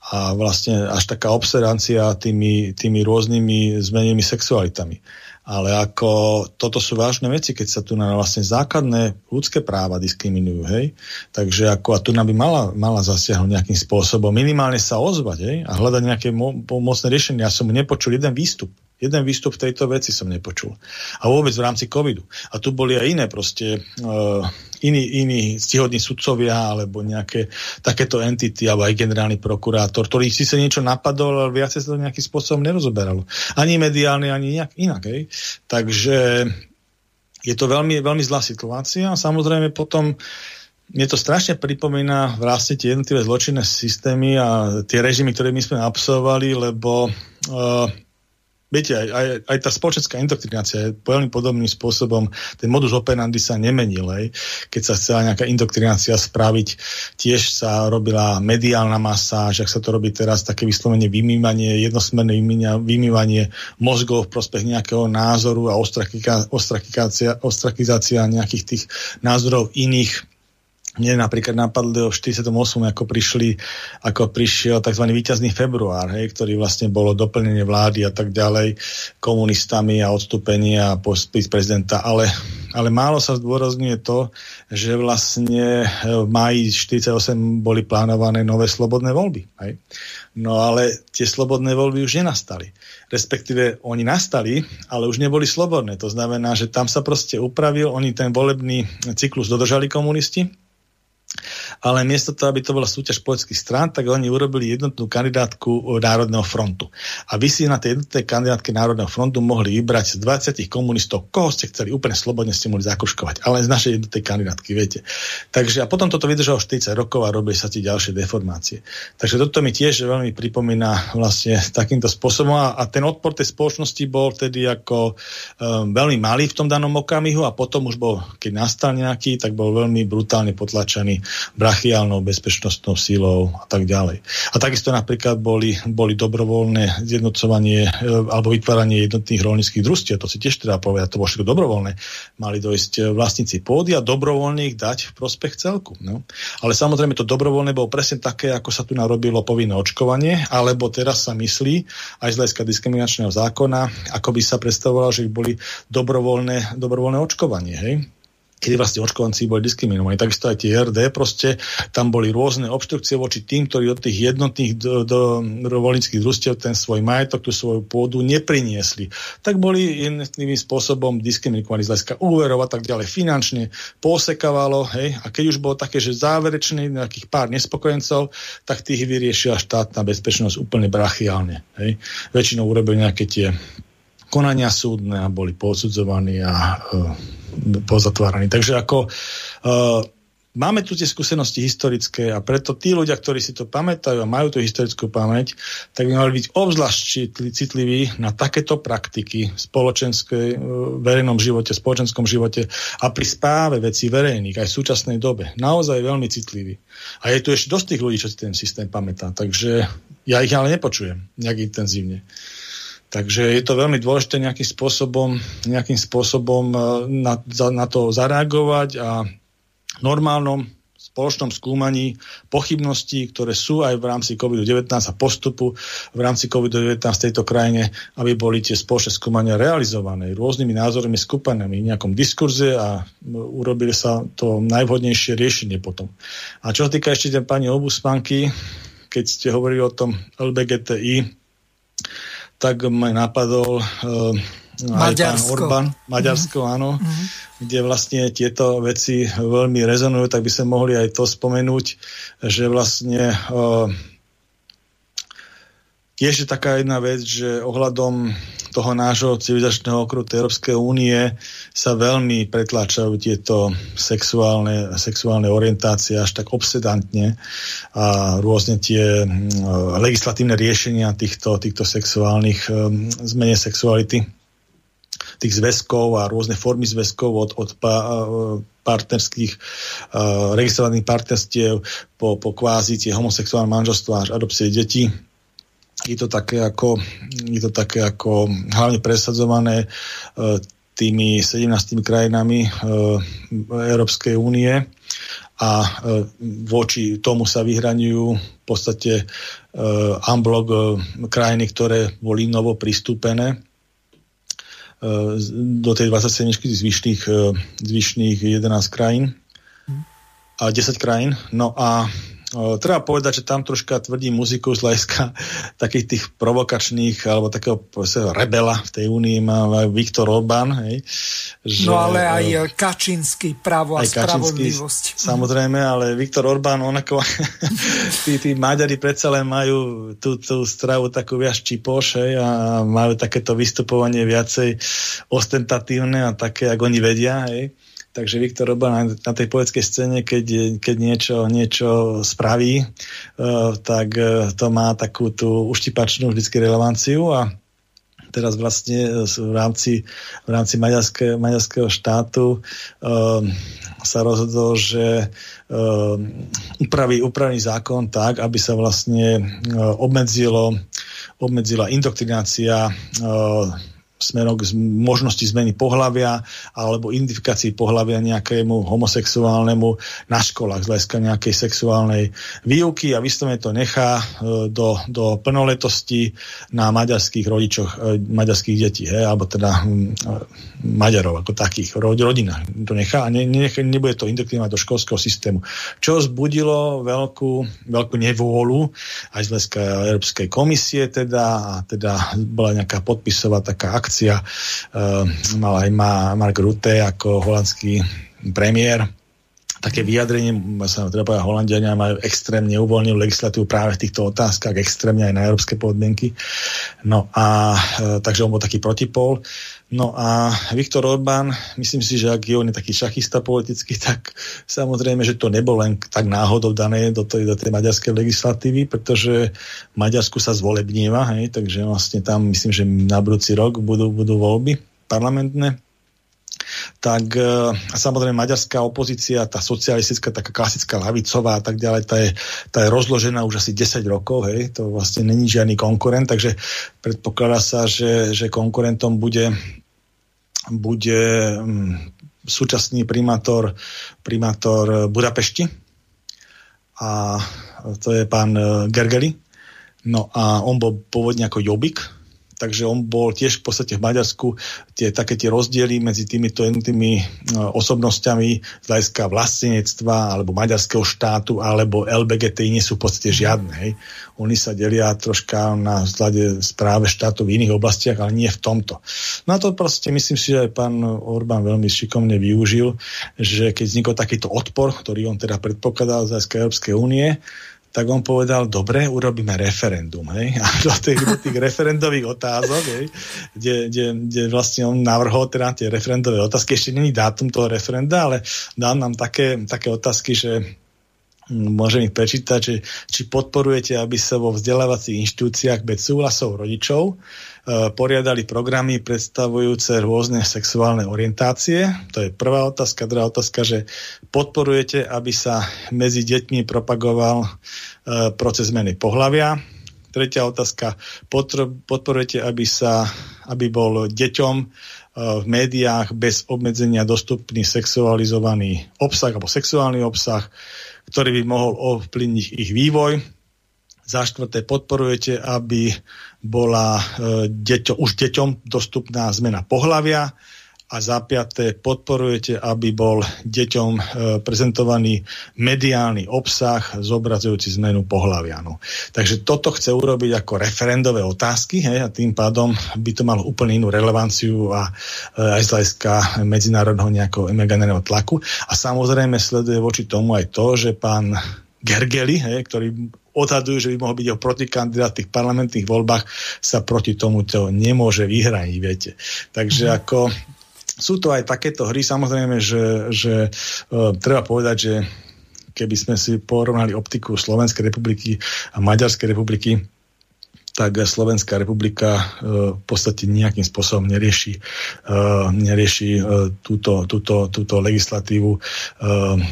a vlastne až taká obsedancia tými, tými rôznymi zmenenými sexualitami. Ale ako toto sú vážne veci, keď sa tu na vlastne základné ľudské práva diskriminujú, hej. Takže ako a tu by mala, mala zasiahnuť nejakým spôsobom, minimálne sa ozvať, hej, a hľadať nejaké mo- pomocné riešenie. Ja som nepočul jeden výstup. Jeden výstup v tejto veci som nepočul. A vôbec v rámci covidu. A tu boli aj iné proste uh, iní, iní stihodní sudcovia alebo nejaké takéto entity alebo aj generálny prokurátor, ktorý si sa niečo napadol, ale viacej sa to nejakým spôsobom nerozoberalo. Ani mediálne, ani nejak inak. Hej. Takže je to veľmi, veľmi zlá situácia a samozrejme potom mne to strašne pripomína vlastne tie jednotlivé zločinné systémy a tie režimy, ktoré my sme absolvovali, lebo uh, Viete, aj, aj, aj tá spoločenská indoktrinácia je veľmi podobným spôsobom, ten modus operandi sa nemenil, aj. keď sa chcela nejaká indoktrinácia spraviť, tiež sa robila mediálna masáž, ak sa to robí teraz, také vyslovene vymývanie, jednosmerné vymývanie mozgov v prospech nejakého názoru a ostrakizácia, ostrakizácia nejakých tých názorov iných mne napríklad napadlo v 48, ako, prišli, ako prišiel tzv. víťazný február, hej, ktorý vlastne bolo doplnenie vlády a tak ďalej komunistami a odstúpenie a pospis prezidenta, ale, ale málo sa zdôrazňuje to, že vlastne v máji 48 boli plánované nové slobodné voľby. Hej. No ale tie slobodné voľby už nenastali. Respektíve oni nastali, ale už neboli slobodné. To znamená, že tam sa proste upravil, oni ten volebný cyklus dodržali komunisti, ale miesto toho, aby to bola súťaž politických strán, tak oni urobili jednotnú kandidátku Národného frontu. A vy si na tej jednotnej kandidátke Národného frontu mohli vybrať z 20 komunistov, koho ste chceli, úplne slobodne ste mohli zakruškovať, ale z našej jednotnej kandidátky, viete. Takže a potom toto vydržalo 40 rokov a robili sa tie ďalšie deformácie. Takže toto mi tiež veľmi pripomína vlastne takýmto spôsobom a, a ten odpor tej spoločnosti bol tedy ako um, veľmi malý v tom danom okamihu a potom už bol, keď nastal nejaký, tak bol veľmi brutálne potlačený brachiálnou bezpečnostnou sílou a tak ďalej. A takisto napríklad boli, boli dobrovoľné zjednocovanie e, alebo vytváranie jednotných rolnických družstiev, to si tiež treba povedať, to bolo všetko dobrovoľné. Mali dojsť e, vlastníci pôdy a dobrovoľne ich dať v prospech celku. No. Ale samozrejme to dobrovoľné bolo presne také, ako sa tu narobilo povinné očkovanie, alebo teraz sa myslí aj z hľadiska diskriminačného zákona, ako by sa predstavovalo, že by boli dobrovoľné, dobrovoľné očkovanie. Hej? Kedy vlastne očkovanci boli diskriminovaní. Takisto aj tie RD, proste tam boli rôzne obštrukcie voči tým, ktorí od tých jednotných do, do, družstiev ten svoj majetok, tú svoju pôdu nepriniesli. Tak boli iným spôsobom diskriminovaní z hľadiska úverov a tak ďalej. Finančne posekávalo, hej, a keď už bolo také, že záverečný nejakých pár nespokojencov, tak tých vyriešila štátna bezpečnosť úplne brachiálne. Hej. Väčšinou urobili nejaké tie konania súdne a boli posudzovaní a uh, pozatváraní. Takže ako uh, máme tu tie skúsenosti historické a preto tí ľudia, ktorí si to pamätajú a majú tú historickú pamäť, tak by mali byť obzvlášť citliví na takéto praktiky v spoločenskej, uh, verejnom živote, spoločenskom živote a pri spáve veci verejných aj v súčasnej dobe. Naozaj veľmi citliví. A je tu ešte dosť tých ľudí, čo si ten systém pamätá. Takže ja ich ale nepočujem nejak intenzívne. Takže je to veľmi dôležité nejakým spôsobom, nejakým spôsobom e, na, na to zareagovať a normálnom spoločnom skúmaní pochybností, ktoré sú aj v rámci COVID-19 a postupu v rámci COVID-19 v tejto krajine, aby boli tie spoločné skúmania realizované rôznymi názormi, skupinami, v nejakom diskurze a urobili sa to najvhodnejšie riešenie potom. A čo sa týka ešte pani obuspanky, keď ste hovorili o tom LBGTI, tak ma napadol aj pán Orbán, Maďarsko, mm-hmm. áno, mm-hmm. kde vlastne tieto veci veľmi rezonujú, tak by sme mohli aj to spomenúť, že vlastne uh, je ešte taká jedna vec, že ohľadom toho nášho civilizačného okruhu Európskej únie sa veľmi pretláčajú tieto sexuálne, sexuálne orientácie až tak obsedantne a rôzne tie uh, legislatívne riešenia týchto, týchto sexuálnych um, zmene sexuality tých zväzkov a rôzne formy zväzkov od, od pa, partnerských, registrovaných partnerstiev po, po kvázi tie homosexuálne manželstva až adopcie detí je to také ako, je to také ako hlavne presadzované e, tými 17 krajinami e, Európskej únie a e, voči tomu sa vyhraňujú v podstate amblok krajiny, ktoré boli novo pristúpené do tej 27 zvyšných, zvyšných 11 krajín a 10 krajín. No a treba povedať, že tam troška tvrdí muziku z hľadiska takých tých provokačných alebo takého rebela v tej únii má Viktor Orbán. Hej, že, no ale aj e, Kačínsky právo a spravodlivosť. Samozrejme, ale Viktor Orbán, on ako tí, tí Maďari predsa len majú tú, tú stravu takú viac čipoš hej, a majú takéto vystupovanie viacej ostentatívne a také, ako oni vedia. Hej. Takže Viktor Orbán na, tej poetskej scéne, keď, keď niečo, niečo spraví, uh, tak uh, to má takú tú uštipačnú vždycky relevanciu a teraz vlastne v rámci, v rámci maďarské, maďarského štátu uh, sa rozhodol, že uh, upraví, upraví zákon tak, aby sa vlastne uh, obmedzilo, obmedzila indoktrinácia uh, smerom k možnosti zmeny pohlavia alebo identifikácii pohlavia nejakému homosexuálnemu na školách z hľadiska nejakej sexuálnej výuky a vyslovene to nechá e, do, do plnoletosti na maďarských rodičoch, e, maďarských detí, he, alebo teda hm, Maďarov ako takých, rodinách to nechá a ne, ne, nebude to indoktrinovať do školského systému. Čo zbudilo veľkú, veľkú nevôľu aj z hľadiska Európskej komisie teda a teda bola nejaká podpisová taká akcia akcia. Uh, mal aj Mark Rutte ako holandský premiér také vyjadrenie, sa treba povedať, Holandiania majú extrémne uvoľnenú legislatívu práve v týchto otázkach, extrémne aj na európske podmienky. No a e, takže on bol taký protipol. No a Viktor Orbán, myslím si, že ak je on je taký šachista politický, tak samozrejme, že to nebol len tak náhodou dané do tej, do tej maďarskej legislatívy, pretože Maďarsku sa zvolebníva, hej, takže vlastne tam myslím, že na budúci rok budú, budú voľby parlamentné. Tak e, samozrejme maďarská opozícia, tá socialistická, taká klasická lavicová a tak ďalej, tá je, tá je rozložená už asi 10 rokov, hej, to vlastne není žiadny konkurent, takže predpokladá sa, že, že konkurentom bude, bude um, súčasný primátor, primátor Budapešti a to je pán e, Gergely. No a on bol pôvodne ako Jobik, takže on bol tiež v podstate v Maďarsku tie, také tie rozdiely medzi týmito jednotými e, osobnosťami z hľadiska vlastenectva alebo maďarského štátu alebo LBGTI nie sú v podstate žiadne. Hej. Oni sa delia troška na vzhľade správe štátov v iných oblastiach, ale nie v tomto. No a to proste myslím si, že aj pán Orbán veľmi šikovne využil, že keď vznikol takýto odpor, ktorý on teda predpokladal z Európskej únie, tak on povedal, dobre, urobíme referendum. Hej? A do tých, do tých referendových otázok, hej? Kde, kde, kde vlastne on navrhol teda tie referendové otázky, ešte není dátum toho referenda, ale dal nám také, také otázky, že hm, môžem ich prečítať, že, či podporujete, aby sa vo vzdelávacích inštitúciách bez súhlasov rodičov poriadali programy predstavujúce rôzne sexuálne orientácie. To je prvá otázka. Druhá otázka, že podporujete, aby sa medzi deťmi propagoval e, proces zmeny pohľavia. Tretia otázka, podporujete, aby, sa, aby bol deťom e, v médiách bez obmedzenia dostupný sexualizovaný obsah alebo sexuálny obsah, ktorý by mohol ovplyvniť ich vývoj. Za štvrté, podporujete, aby bola e, deťo, už deťom dostupná zmena pohlavia a za piaté podporujete, aby bol deťom e, prezentovaný mediálny obsah zobrazujúci zmenu pohľavia. No. Takže toto chce urobiť ako referendové otázky hej, a tým pádom by to malo úplne inú relevanciu a e, aj z hľadiska medzinárodného nejakého imaginárneho tlaku. A samozrejme sleduje voči tomu aj to, že pán Gergely, ktorý odhadujú, že by mohol byť o protikandidát v tých parlamentných voľbách, sa proti tomuto nemôže vyhraniť, viete. Takže mm. ako sú to aj takéto hry, samozrejme, že, že uh, treba povedať, že keby sme si porovnali optiku Slovenskej republiky a Maďarskej republiky, tak Slovenská republika e, v podstate nejakým spôsobom nerieši, e, nerieši e, túto, túto, túto legislatívu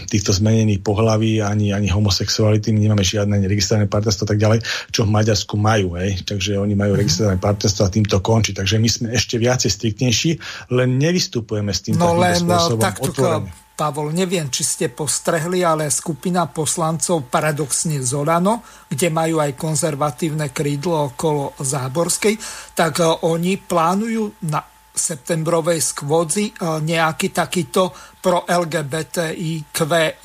týchto zmenených pohlaví ani, ani homosexuality. My nemáme žiadne registrované partnerstvo a tak ďalej, čo v Maďarsku majú. Hej. Takže oni majú mhm. registrované partnerstvo a týmto končí. Takže my sme ešte viacej striktnejší, len nevystupujeme s týmto no, len, spôsobom takto, Pavol, neviem, či ste postrehli, ale skupina poslancov paradoxne Zorano, kde majú aj konzervatívne krídlo okolo Záborskej, tak e, oni plánujú na septembrovej skvodzi e, nejaký takýto pro LGBTIQ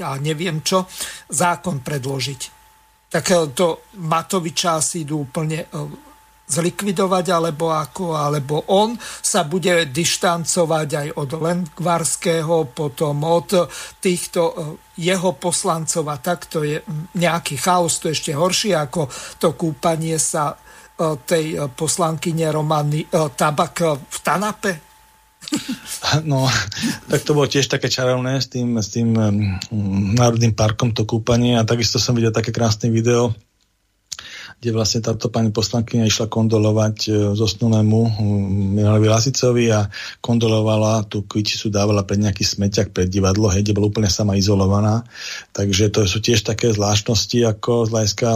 a neviem čo, zákon predložiť. Tak e, to Matoviča asi idú úplne zlikvidovať, alebo ako, alebo on sa bude dištancovať aj od Lengvarského, potom od týchto eh, jeho poslancov a tak to je nejaký chaos, to je ešte horšie ako to kúpanie sa eh, tej eh, poslankyne Romany Tabak v Tanape. No, tak to bolo tiež také čarovné s tým, s tým um, národným parkom, to kúpanie a takisto som videl také krásne video, kde vlastne táto pani poslankyňa išla kondolovať e, zosnulému Milanovi Lasicovi a kondolovala, tú kvíticu dávala pred nejaký smeťak pred divadlo, hej, kde bola úplne sama izolovaná. Takže to sú tiež také zvláštnosti ako z hľadiska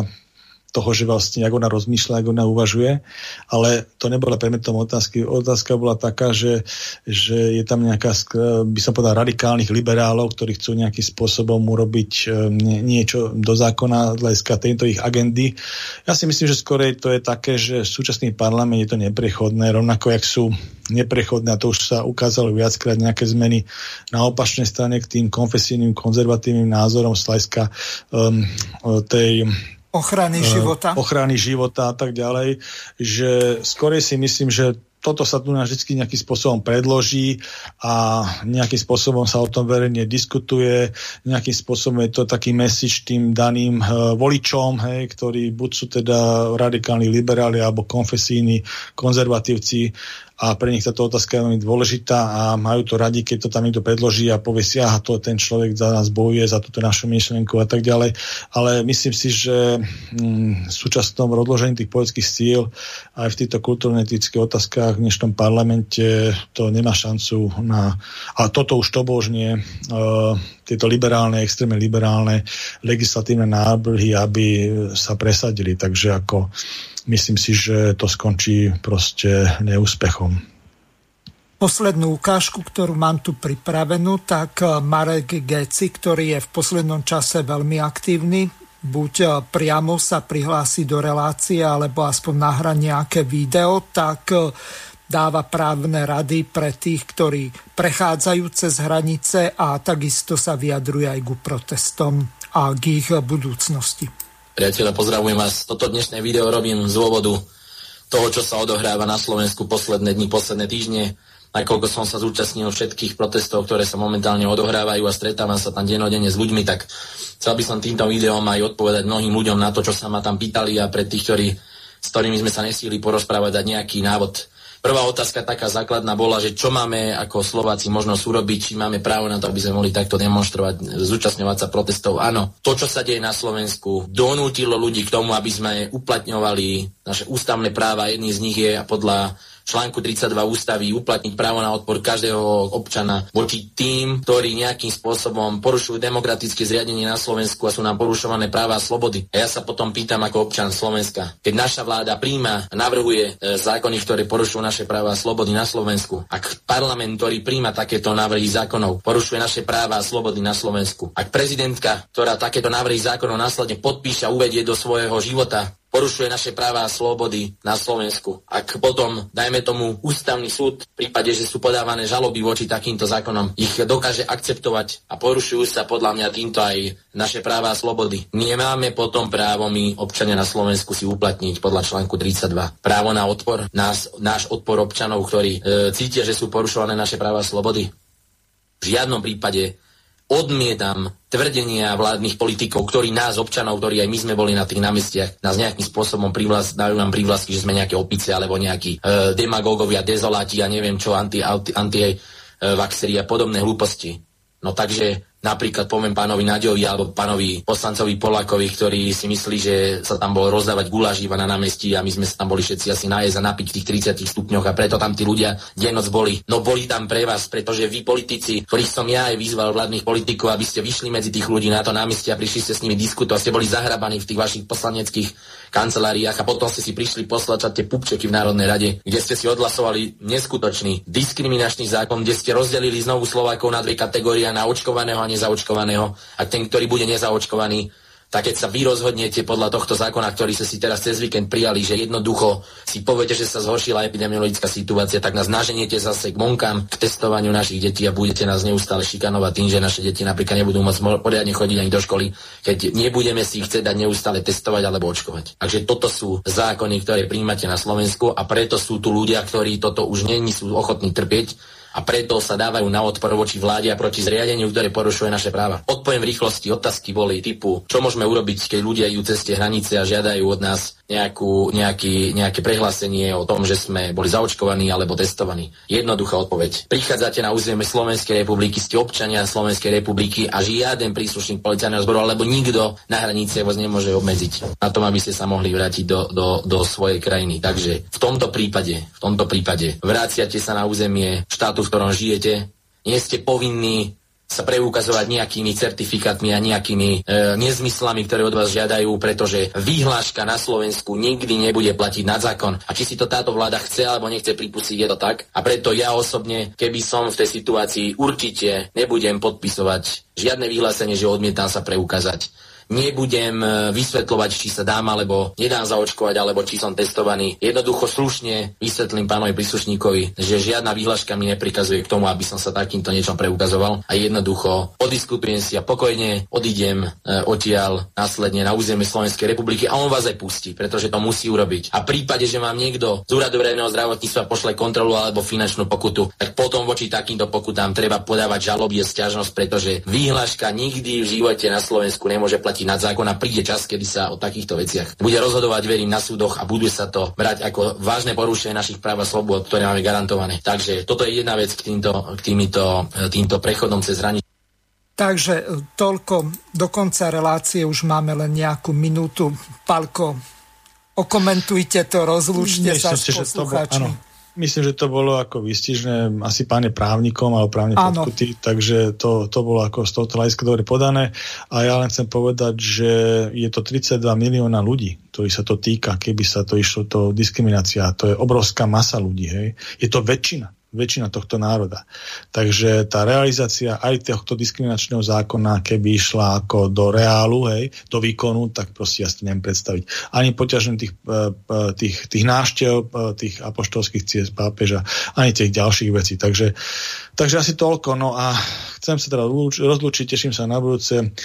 toho, že vlastne ako ona rozmýšľa, ako ona uvažuje, ale to nebola predmetom otázky. Otázka bola taká, že, že je tam nejaká, by som povedal, radikálnych liberálov, ktorí chcú nejakým spôsobom urobiť e, niečo do zákona hľadiska tejto ich agendy. Ja si myslím, že skorej to je také, že súčasný parlament je to neprechodné, rovnako jak sú neprechodné, a to už sa ukázalo viackrát nejaké zmeny na opačnej strane k tým konfesijným, konzervatívnym názorom z um, tej ochrany eh, života. ochrany života a tak ďalej, že skorej si myslím, že toto sa tu vždy nejakým spôsobom predloží a nejakým spôsobom sa o tom verejne diskutuje, nejakým spôsobom je to taký message tým daným uh, voličom, hej, ktorí buď sú teda radikálni liberáli alebo konfesíni konzervatívci a pre nich táto otázka je veľmi dôležitá a majú to radi, keď to tam niekto predloží a povie si, aha, to ten človek za nás bojuje, za túto našu myšlienku a tak ďalej. Ale myslím si, že mm, v súčasnom rozložení tých politických síl aj v týchto kultúrno-etických otázkach v dnešnom parlamente to nemá šancu na... A toto už tobožne uh, tieto liberálne, extrémne liberálne legislatívne návrhy, aby sa presadili. Takže ako myslím si, že to skončí proste neúspechom. Poslednú ukážku, ktorú mám tu pripravenú, tak Marek Geci, ktorý je v poslednom čase veľmi aktívny, buď priamo sa prihlási do relácie, alebo aspoň nahra nejaké video, tak dáva právne rady pre tých, ktorí prechádzajú cez hranice a takisto sa vyjadruje aj ku protestom a k ich budúcnosti. Priateľa, pozdravujem vás. Toto dnešné video robím z dôvodu toho, čo sa odohráva na Slovensku posledné dni, posledné týždne nakoľko som sa zúčastnil všetkých protestov, ktoré sa momentálne odohrávajú a stretávam sa tam denodene s ľuďmi, tak chcel by som týmto videom aj odpovedať mnohým ľuďom na to, čo sa ma tam pýtali a pre tých, ktorí, s ktorými sme sa nesíli porozprávať, dať nejaký návod. Prvá otázka taká základná bola, že čo máme ako Slováci možnosť urobiť, či máme právo na to, aby sme mohli takto demonstrovať, zúčastňovať sa protestov. Áno, to, čo sa deje na Slovensku, donútilo ľudí k tomu, aby sme uplatňovali naše ústavné práva. Jedný z nich je podľa článku 32 ústavy uplatniť právo na odpor každého občana voči tým, ktorí nejakým spôsobom porušujú demokratické zriadenie na Slovensku a sú nám porušované práva a slobody. A ja sa potom pýtam ako občan Slovenska, keď naša vláda príjma a navrhuje e, zákony, ktoré porušujú naše práva a slobody na Slovensku, ak parlament, ktorý príjma takéto návrhy zákonov, porušuje naše práva a slobody na Slovensku, ak prezidentka, ktorá takéto návrhy zákonov následne podpíše a uvedie do svojho života, porušuje naše práva a slobody na Slovensku. Ak potom, dajme tomu, ústavný súd v prípade, že sú podávané žaloby voči takýmto zákonom, ich dokáže akceptovať a porušujú sa podľa mňa týmto aj naše práva a slobody. Nemáme potom právo my, občania na Slovensku, si uplatniť podľa článku 32 právo na odpor, nás, náš odpor občanov, ktorí e, cítia, že sú porušované naše práva a slobody. V žiadnom prípade odmietam tvrdenia vládnych politikov, ktorí nás, občanov, ktorí aj my sme boli na tých námestiach, nás nejakým spôsobom privlast, dajú nám privlastky, že sme nejaké opice alebo nejakí e, demagógovia, dezoláti a neviem čo, anti, anti, anti e, a podobné hlúposti. No takže Napríklad poviem pánovi Naďovi alebo pánovi poslancovi Polakovi, ktorý si myslí, že sa tam bol rozdávať guláš iba na námestí a my sme sa tam boli všetci asi najesť a napiť v tých 30 stupňoch a preto tam tí ľudia dennoc boli. No boli tam pre vás, pretože vy politici, ktorých som ja aj vyzval vládnych politikov, aby ste vyšli medzi tých ľudí na to námestie a prišli ste s nimi diskutovať, ste boli zahrabaní v tých vašich poslaneckých kanceláriách a potom ste si prišli poslačať tie pupčeky v Národnej rade, kde ste si odhlasovali neskutočný diskriminačný zákon, kde ste rozdelili znovu Slovákov na dve kategórie na očkovaného a nezaočkovaného a ten, ktorý bude nezaočkovaný, tak keď sa vy rozhodnete podľa tohto zákona, ktorý ste si teraz cez víkend prijali, že jednoducho si poviete, že sa zhoršila epidemiologická situácia, tak nás naženiete zase k monkám, k testovaniu našich detí a budete nás neustále šikanovať tým, že naše deti napríklad nebudú môcť poriadne chodiť ani do školy, keď nebudeme si ich chcieť dať neustále testovať alebo očkovať. Takže toto sú zákony, ktoré príjmate na Slovensku a preto sú tu ľudia, ktorí toto už není sú ochotní trpieť a preto sa dávajú na odpor voči vláde a proti zriadeniu, ktoré porušuje naše práva. Odpoviem v rýchlosti, otázky boli typu, čo môžeme urobiť, keď ľudia idú cez tie hranice a žiadajú od nás nejakú, nejaký, nejaké prehlásenie o tom, že sme boli zaočkovaní alebo testovaní. Jednoduchá odpoveď. Prichádzate na územie Slovenskej republiky, ste občania Slovenskej republiky a žiaden príslušník policajného zboru alebo nikto na hranice vás nemôže obmedziť na tom, aby ste sa mohli vrátiť do, do, do svojej krajiny. Takže v tomto prípade, v tomto prípade vráciate sa na územie štátu v ktorom žijete, nie ste povinní sa preukazovať nejakými certifikátmi a nejakými e, nezmyslami, ktoré od vás žiadajú, pretože výhláška na Slovensku nikdy nebude platiť nad zákon. A či si to táto vláda chce alebo nechce pripustiť, je to tak. A preto ja osobne, keby som v tej situácii, určite nebudem podpisovať žiadne vyhlásenie, že odmietam sa preukázať nebudem e, vysvetľovať, či sa dám alebo nedám zaočkovať, alebo či som testovaný. Jednoducho slušne vysvetlím pánovi príslušníkovi, že žiadna výhľaška mi neprikazuje k tomu, aby som sa takýmto niečom preukazoval a jednoducho odiskutujem si a pokojne odídem e, odtiaľ následne na územie Slovenskej republiky a on vás aj pustí, pretože to musí urobiť. A v prípade, že vám niekto z úradu verejného zdravotníctva pošle kontrolu alebo finančnú pokutu, tak potom voči takýmto pokutám treba podávať žaloby a stiažnosť, pretože výhľaška nikdy v živote na Slovensku nemôže platiť nad zákon a príde čas, kedy sa o takýchto veciach bude rozhodovať, verím, na súdoch a bude sa to brať ako vážne porušenie našich práv a slobod, ktoré máme garantované. Takže toto je jedna vec k týmto, k týmito, týmto prechodom cez hranice. Takže e, toľko do konca relácie, už máme len nejakú minútu. Palko, okomentujte to, rozlúčte sa s poslucháčmi. Myslím, že to bolo ako výstižné asi páne právnikom alebo právne podkutí, takže to, to bolo ako z toho hľadiska dobre podané. A ja len chcem povedať, že je to 32 milióna ľudí, ktorí sa to týka, keby sa to išlo, to diskriminácia, to je obrovská masa ľudí, hej. Je to väčšina väčšina tohto národa. Takže tá realizácia aj tohto diskriminačného zákona, keby išla ako do reálu, hej, do výkonu, tak proste ja si to neviem predstaviť. Ani poťažím tých, e, e, tých, tých náštev, e, tých apoštolských ciest pápeža, ani tých ďalších vecí. Takže, takže asi toľko. No a chcem sa teda rozlúčiť, teším sa na budúce.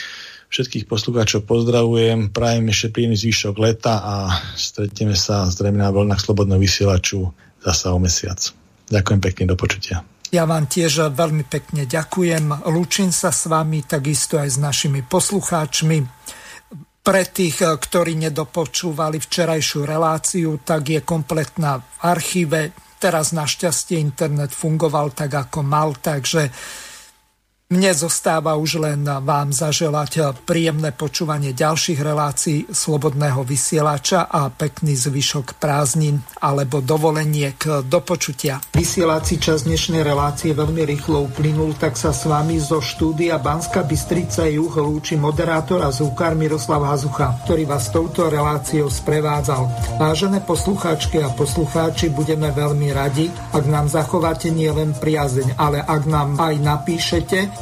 Všetkých poslucháčov pozdravujem, prajem ešte príjemný zvyšok leta a stretneme sa zrejme na vlnách Slobodného vysielaču zasa o mesiac. Ďakujem pekne, do počutia. Ja vám tiež veľmi pekne ďakujem. Lúčim sa s vami, takisto aj s našimi poslucháčmi. Pre tých, ktorí nedopočúvali včerajšiu reláciu, tak je kompletná v archíve. Teraz našťastie internet fungoval tak, ako mal, takže mne zostáva už len vám zaželať príjemné počúvanie ďalších relácií Slobodného vysielača a pekný zvyšok prázdnin alebo dovoleniek do počutia. Vysielací čas dnešnej relácie veľmi rýchlo uplynul, tak sa s vami zo štúdia Banska Bystrica Juh lúči moderátor a zúkar Miroslav Hazucha, ktorý vás touto reláciou sprevádzal. Vážené poslucháčky a poslucháči, budeme veľmi radi, ak nám zachováte nielen priazeň, ale ak nám aj napíšete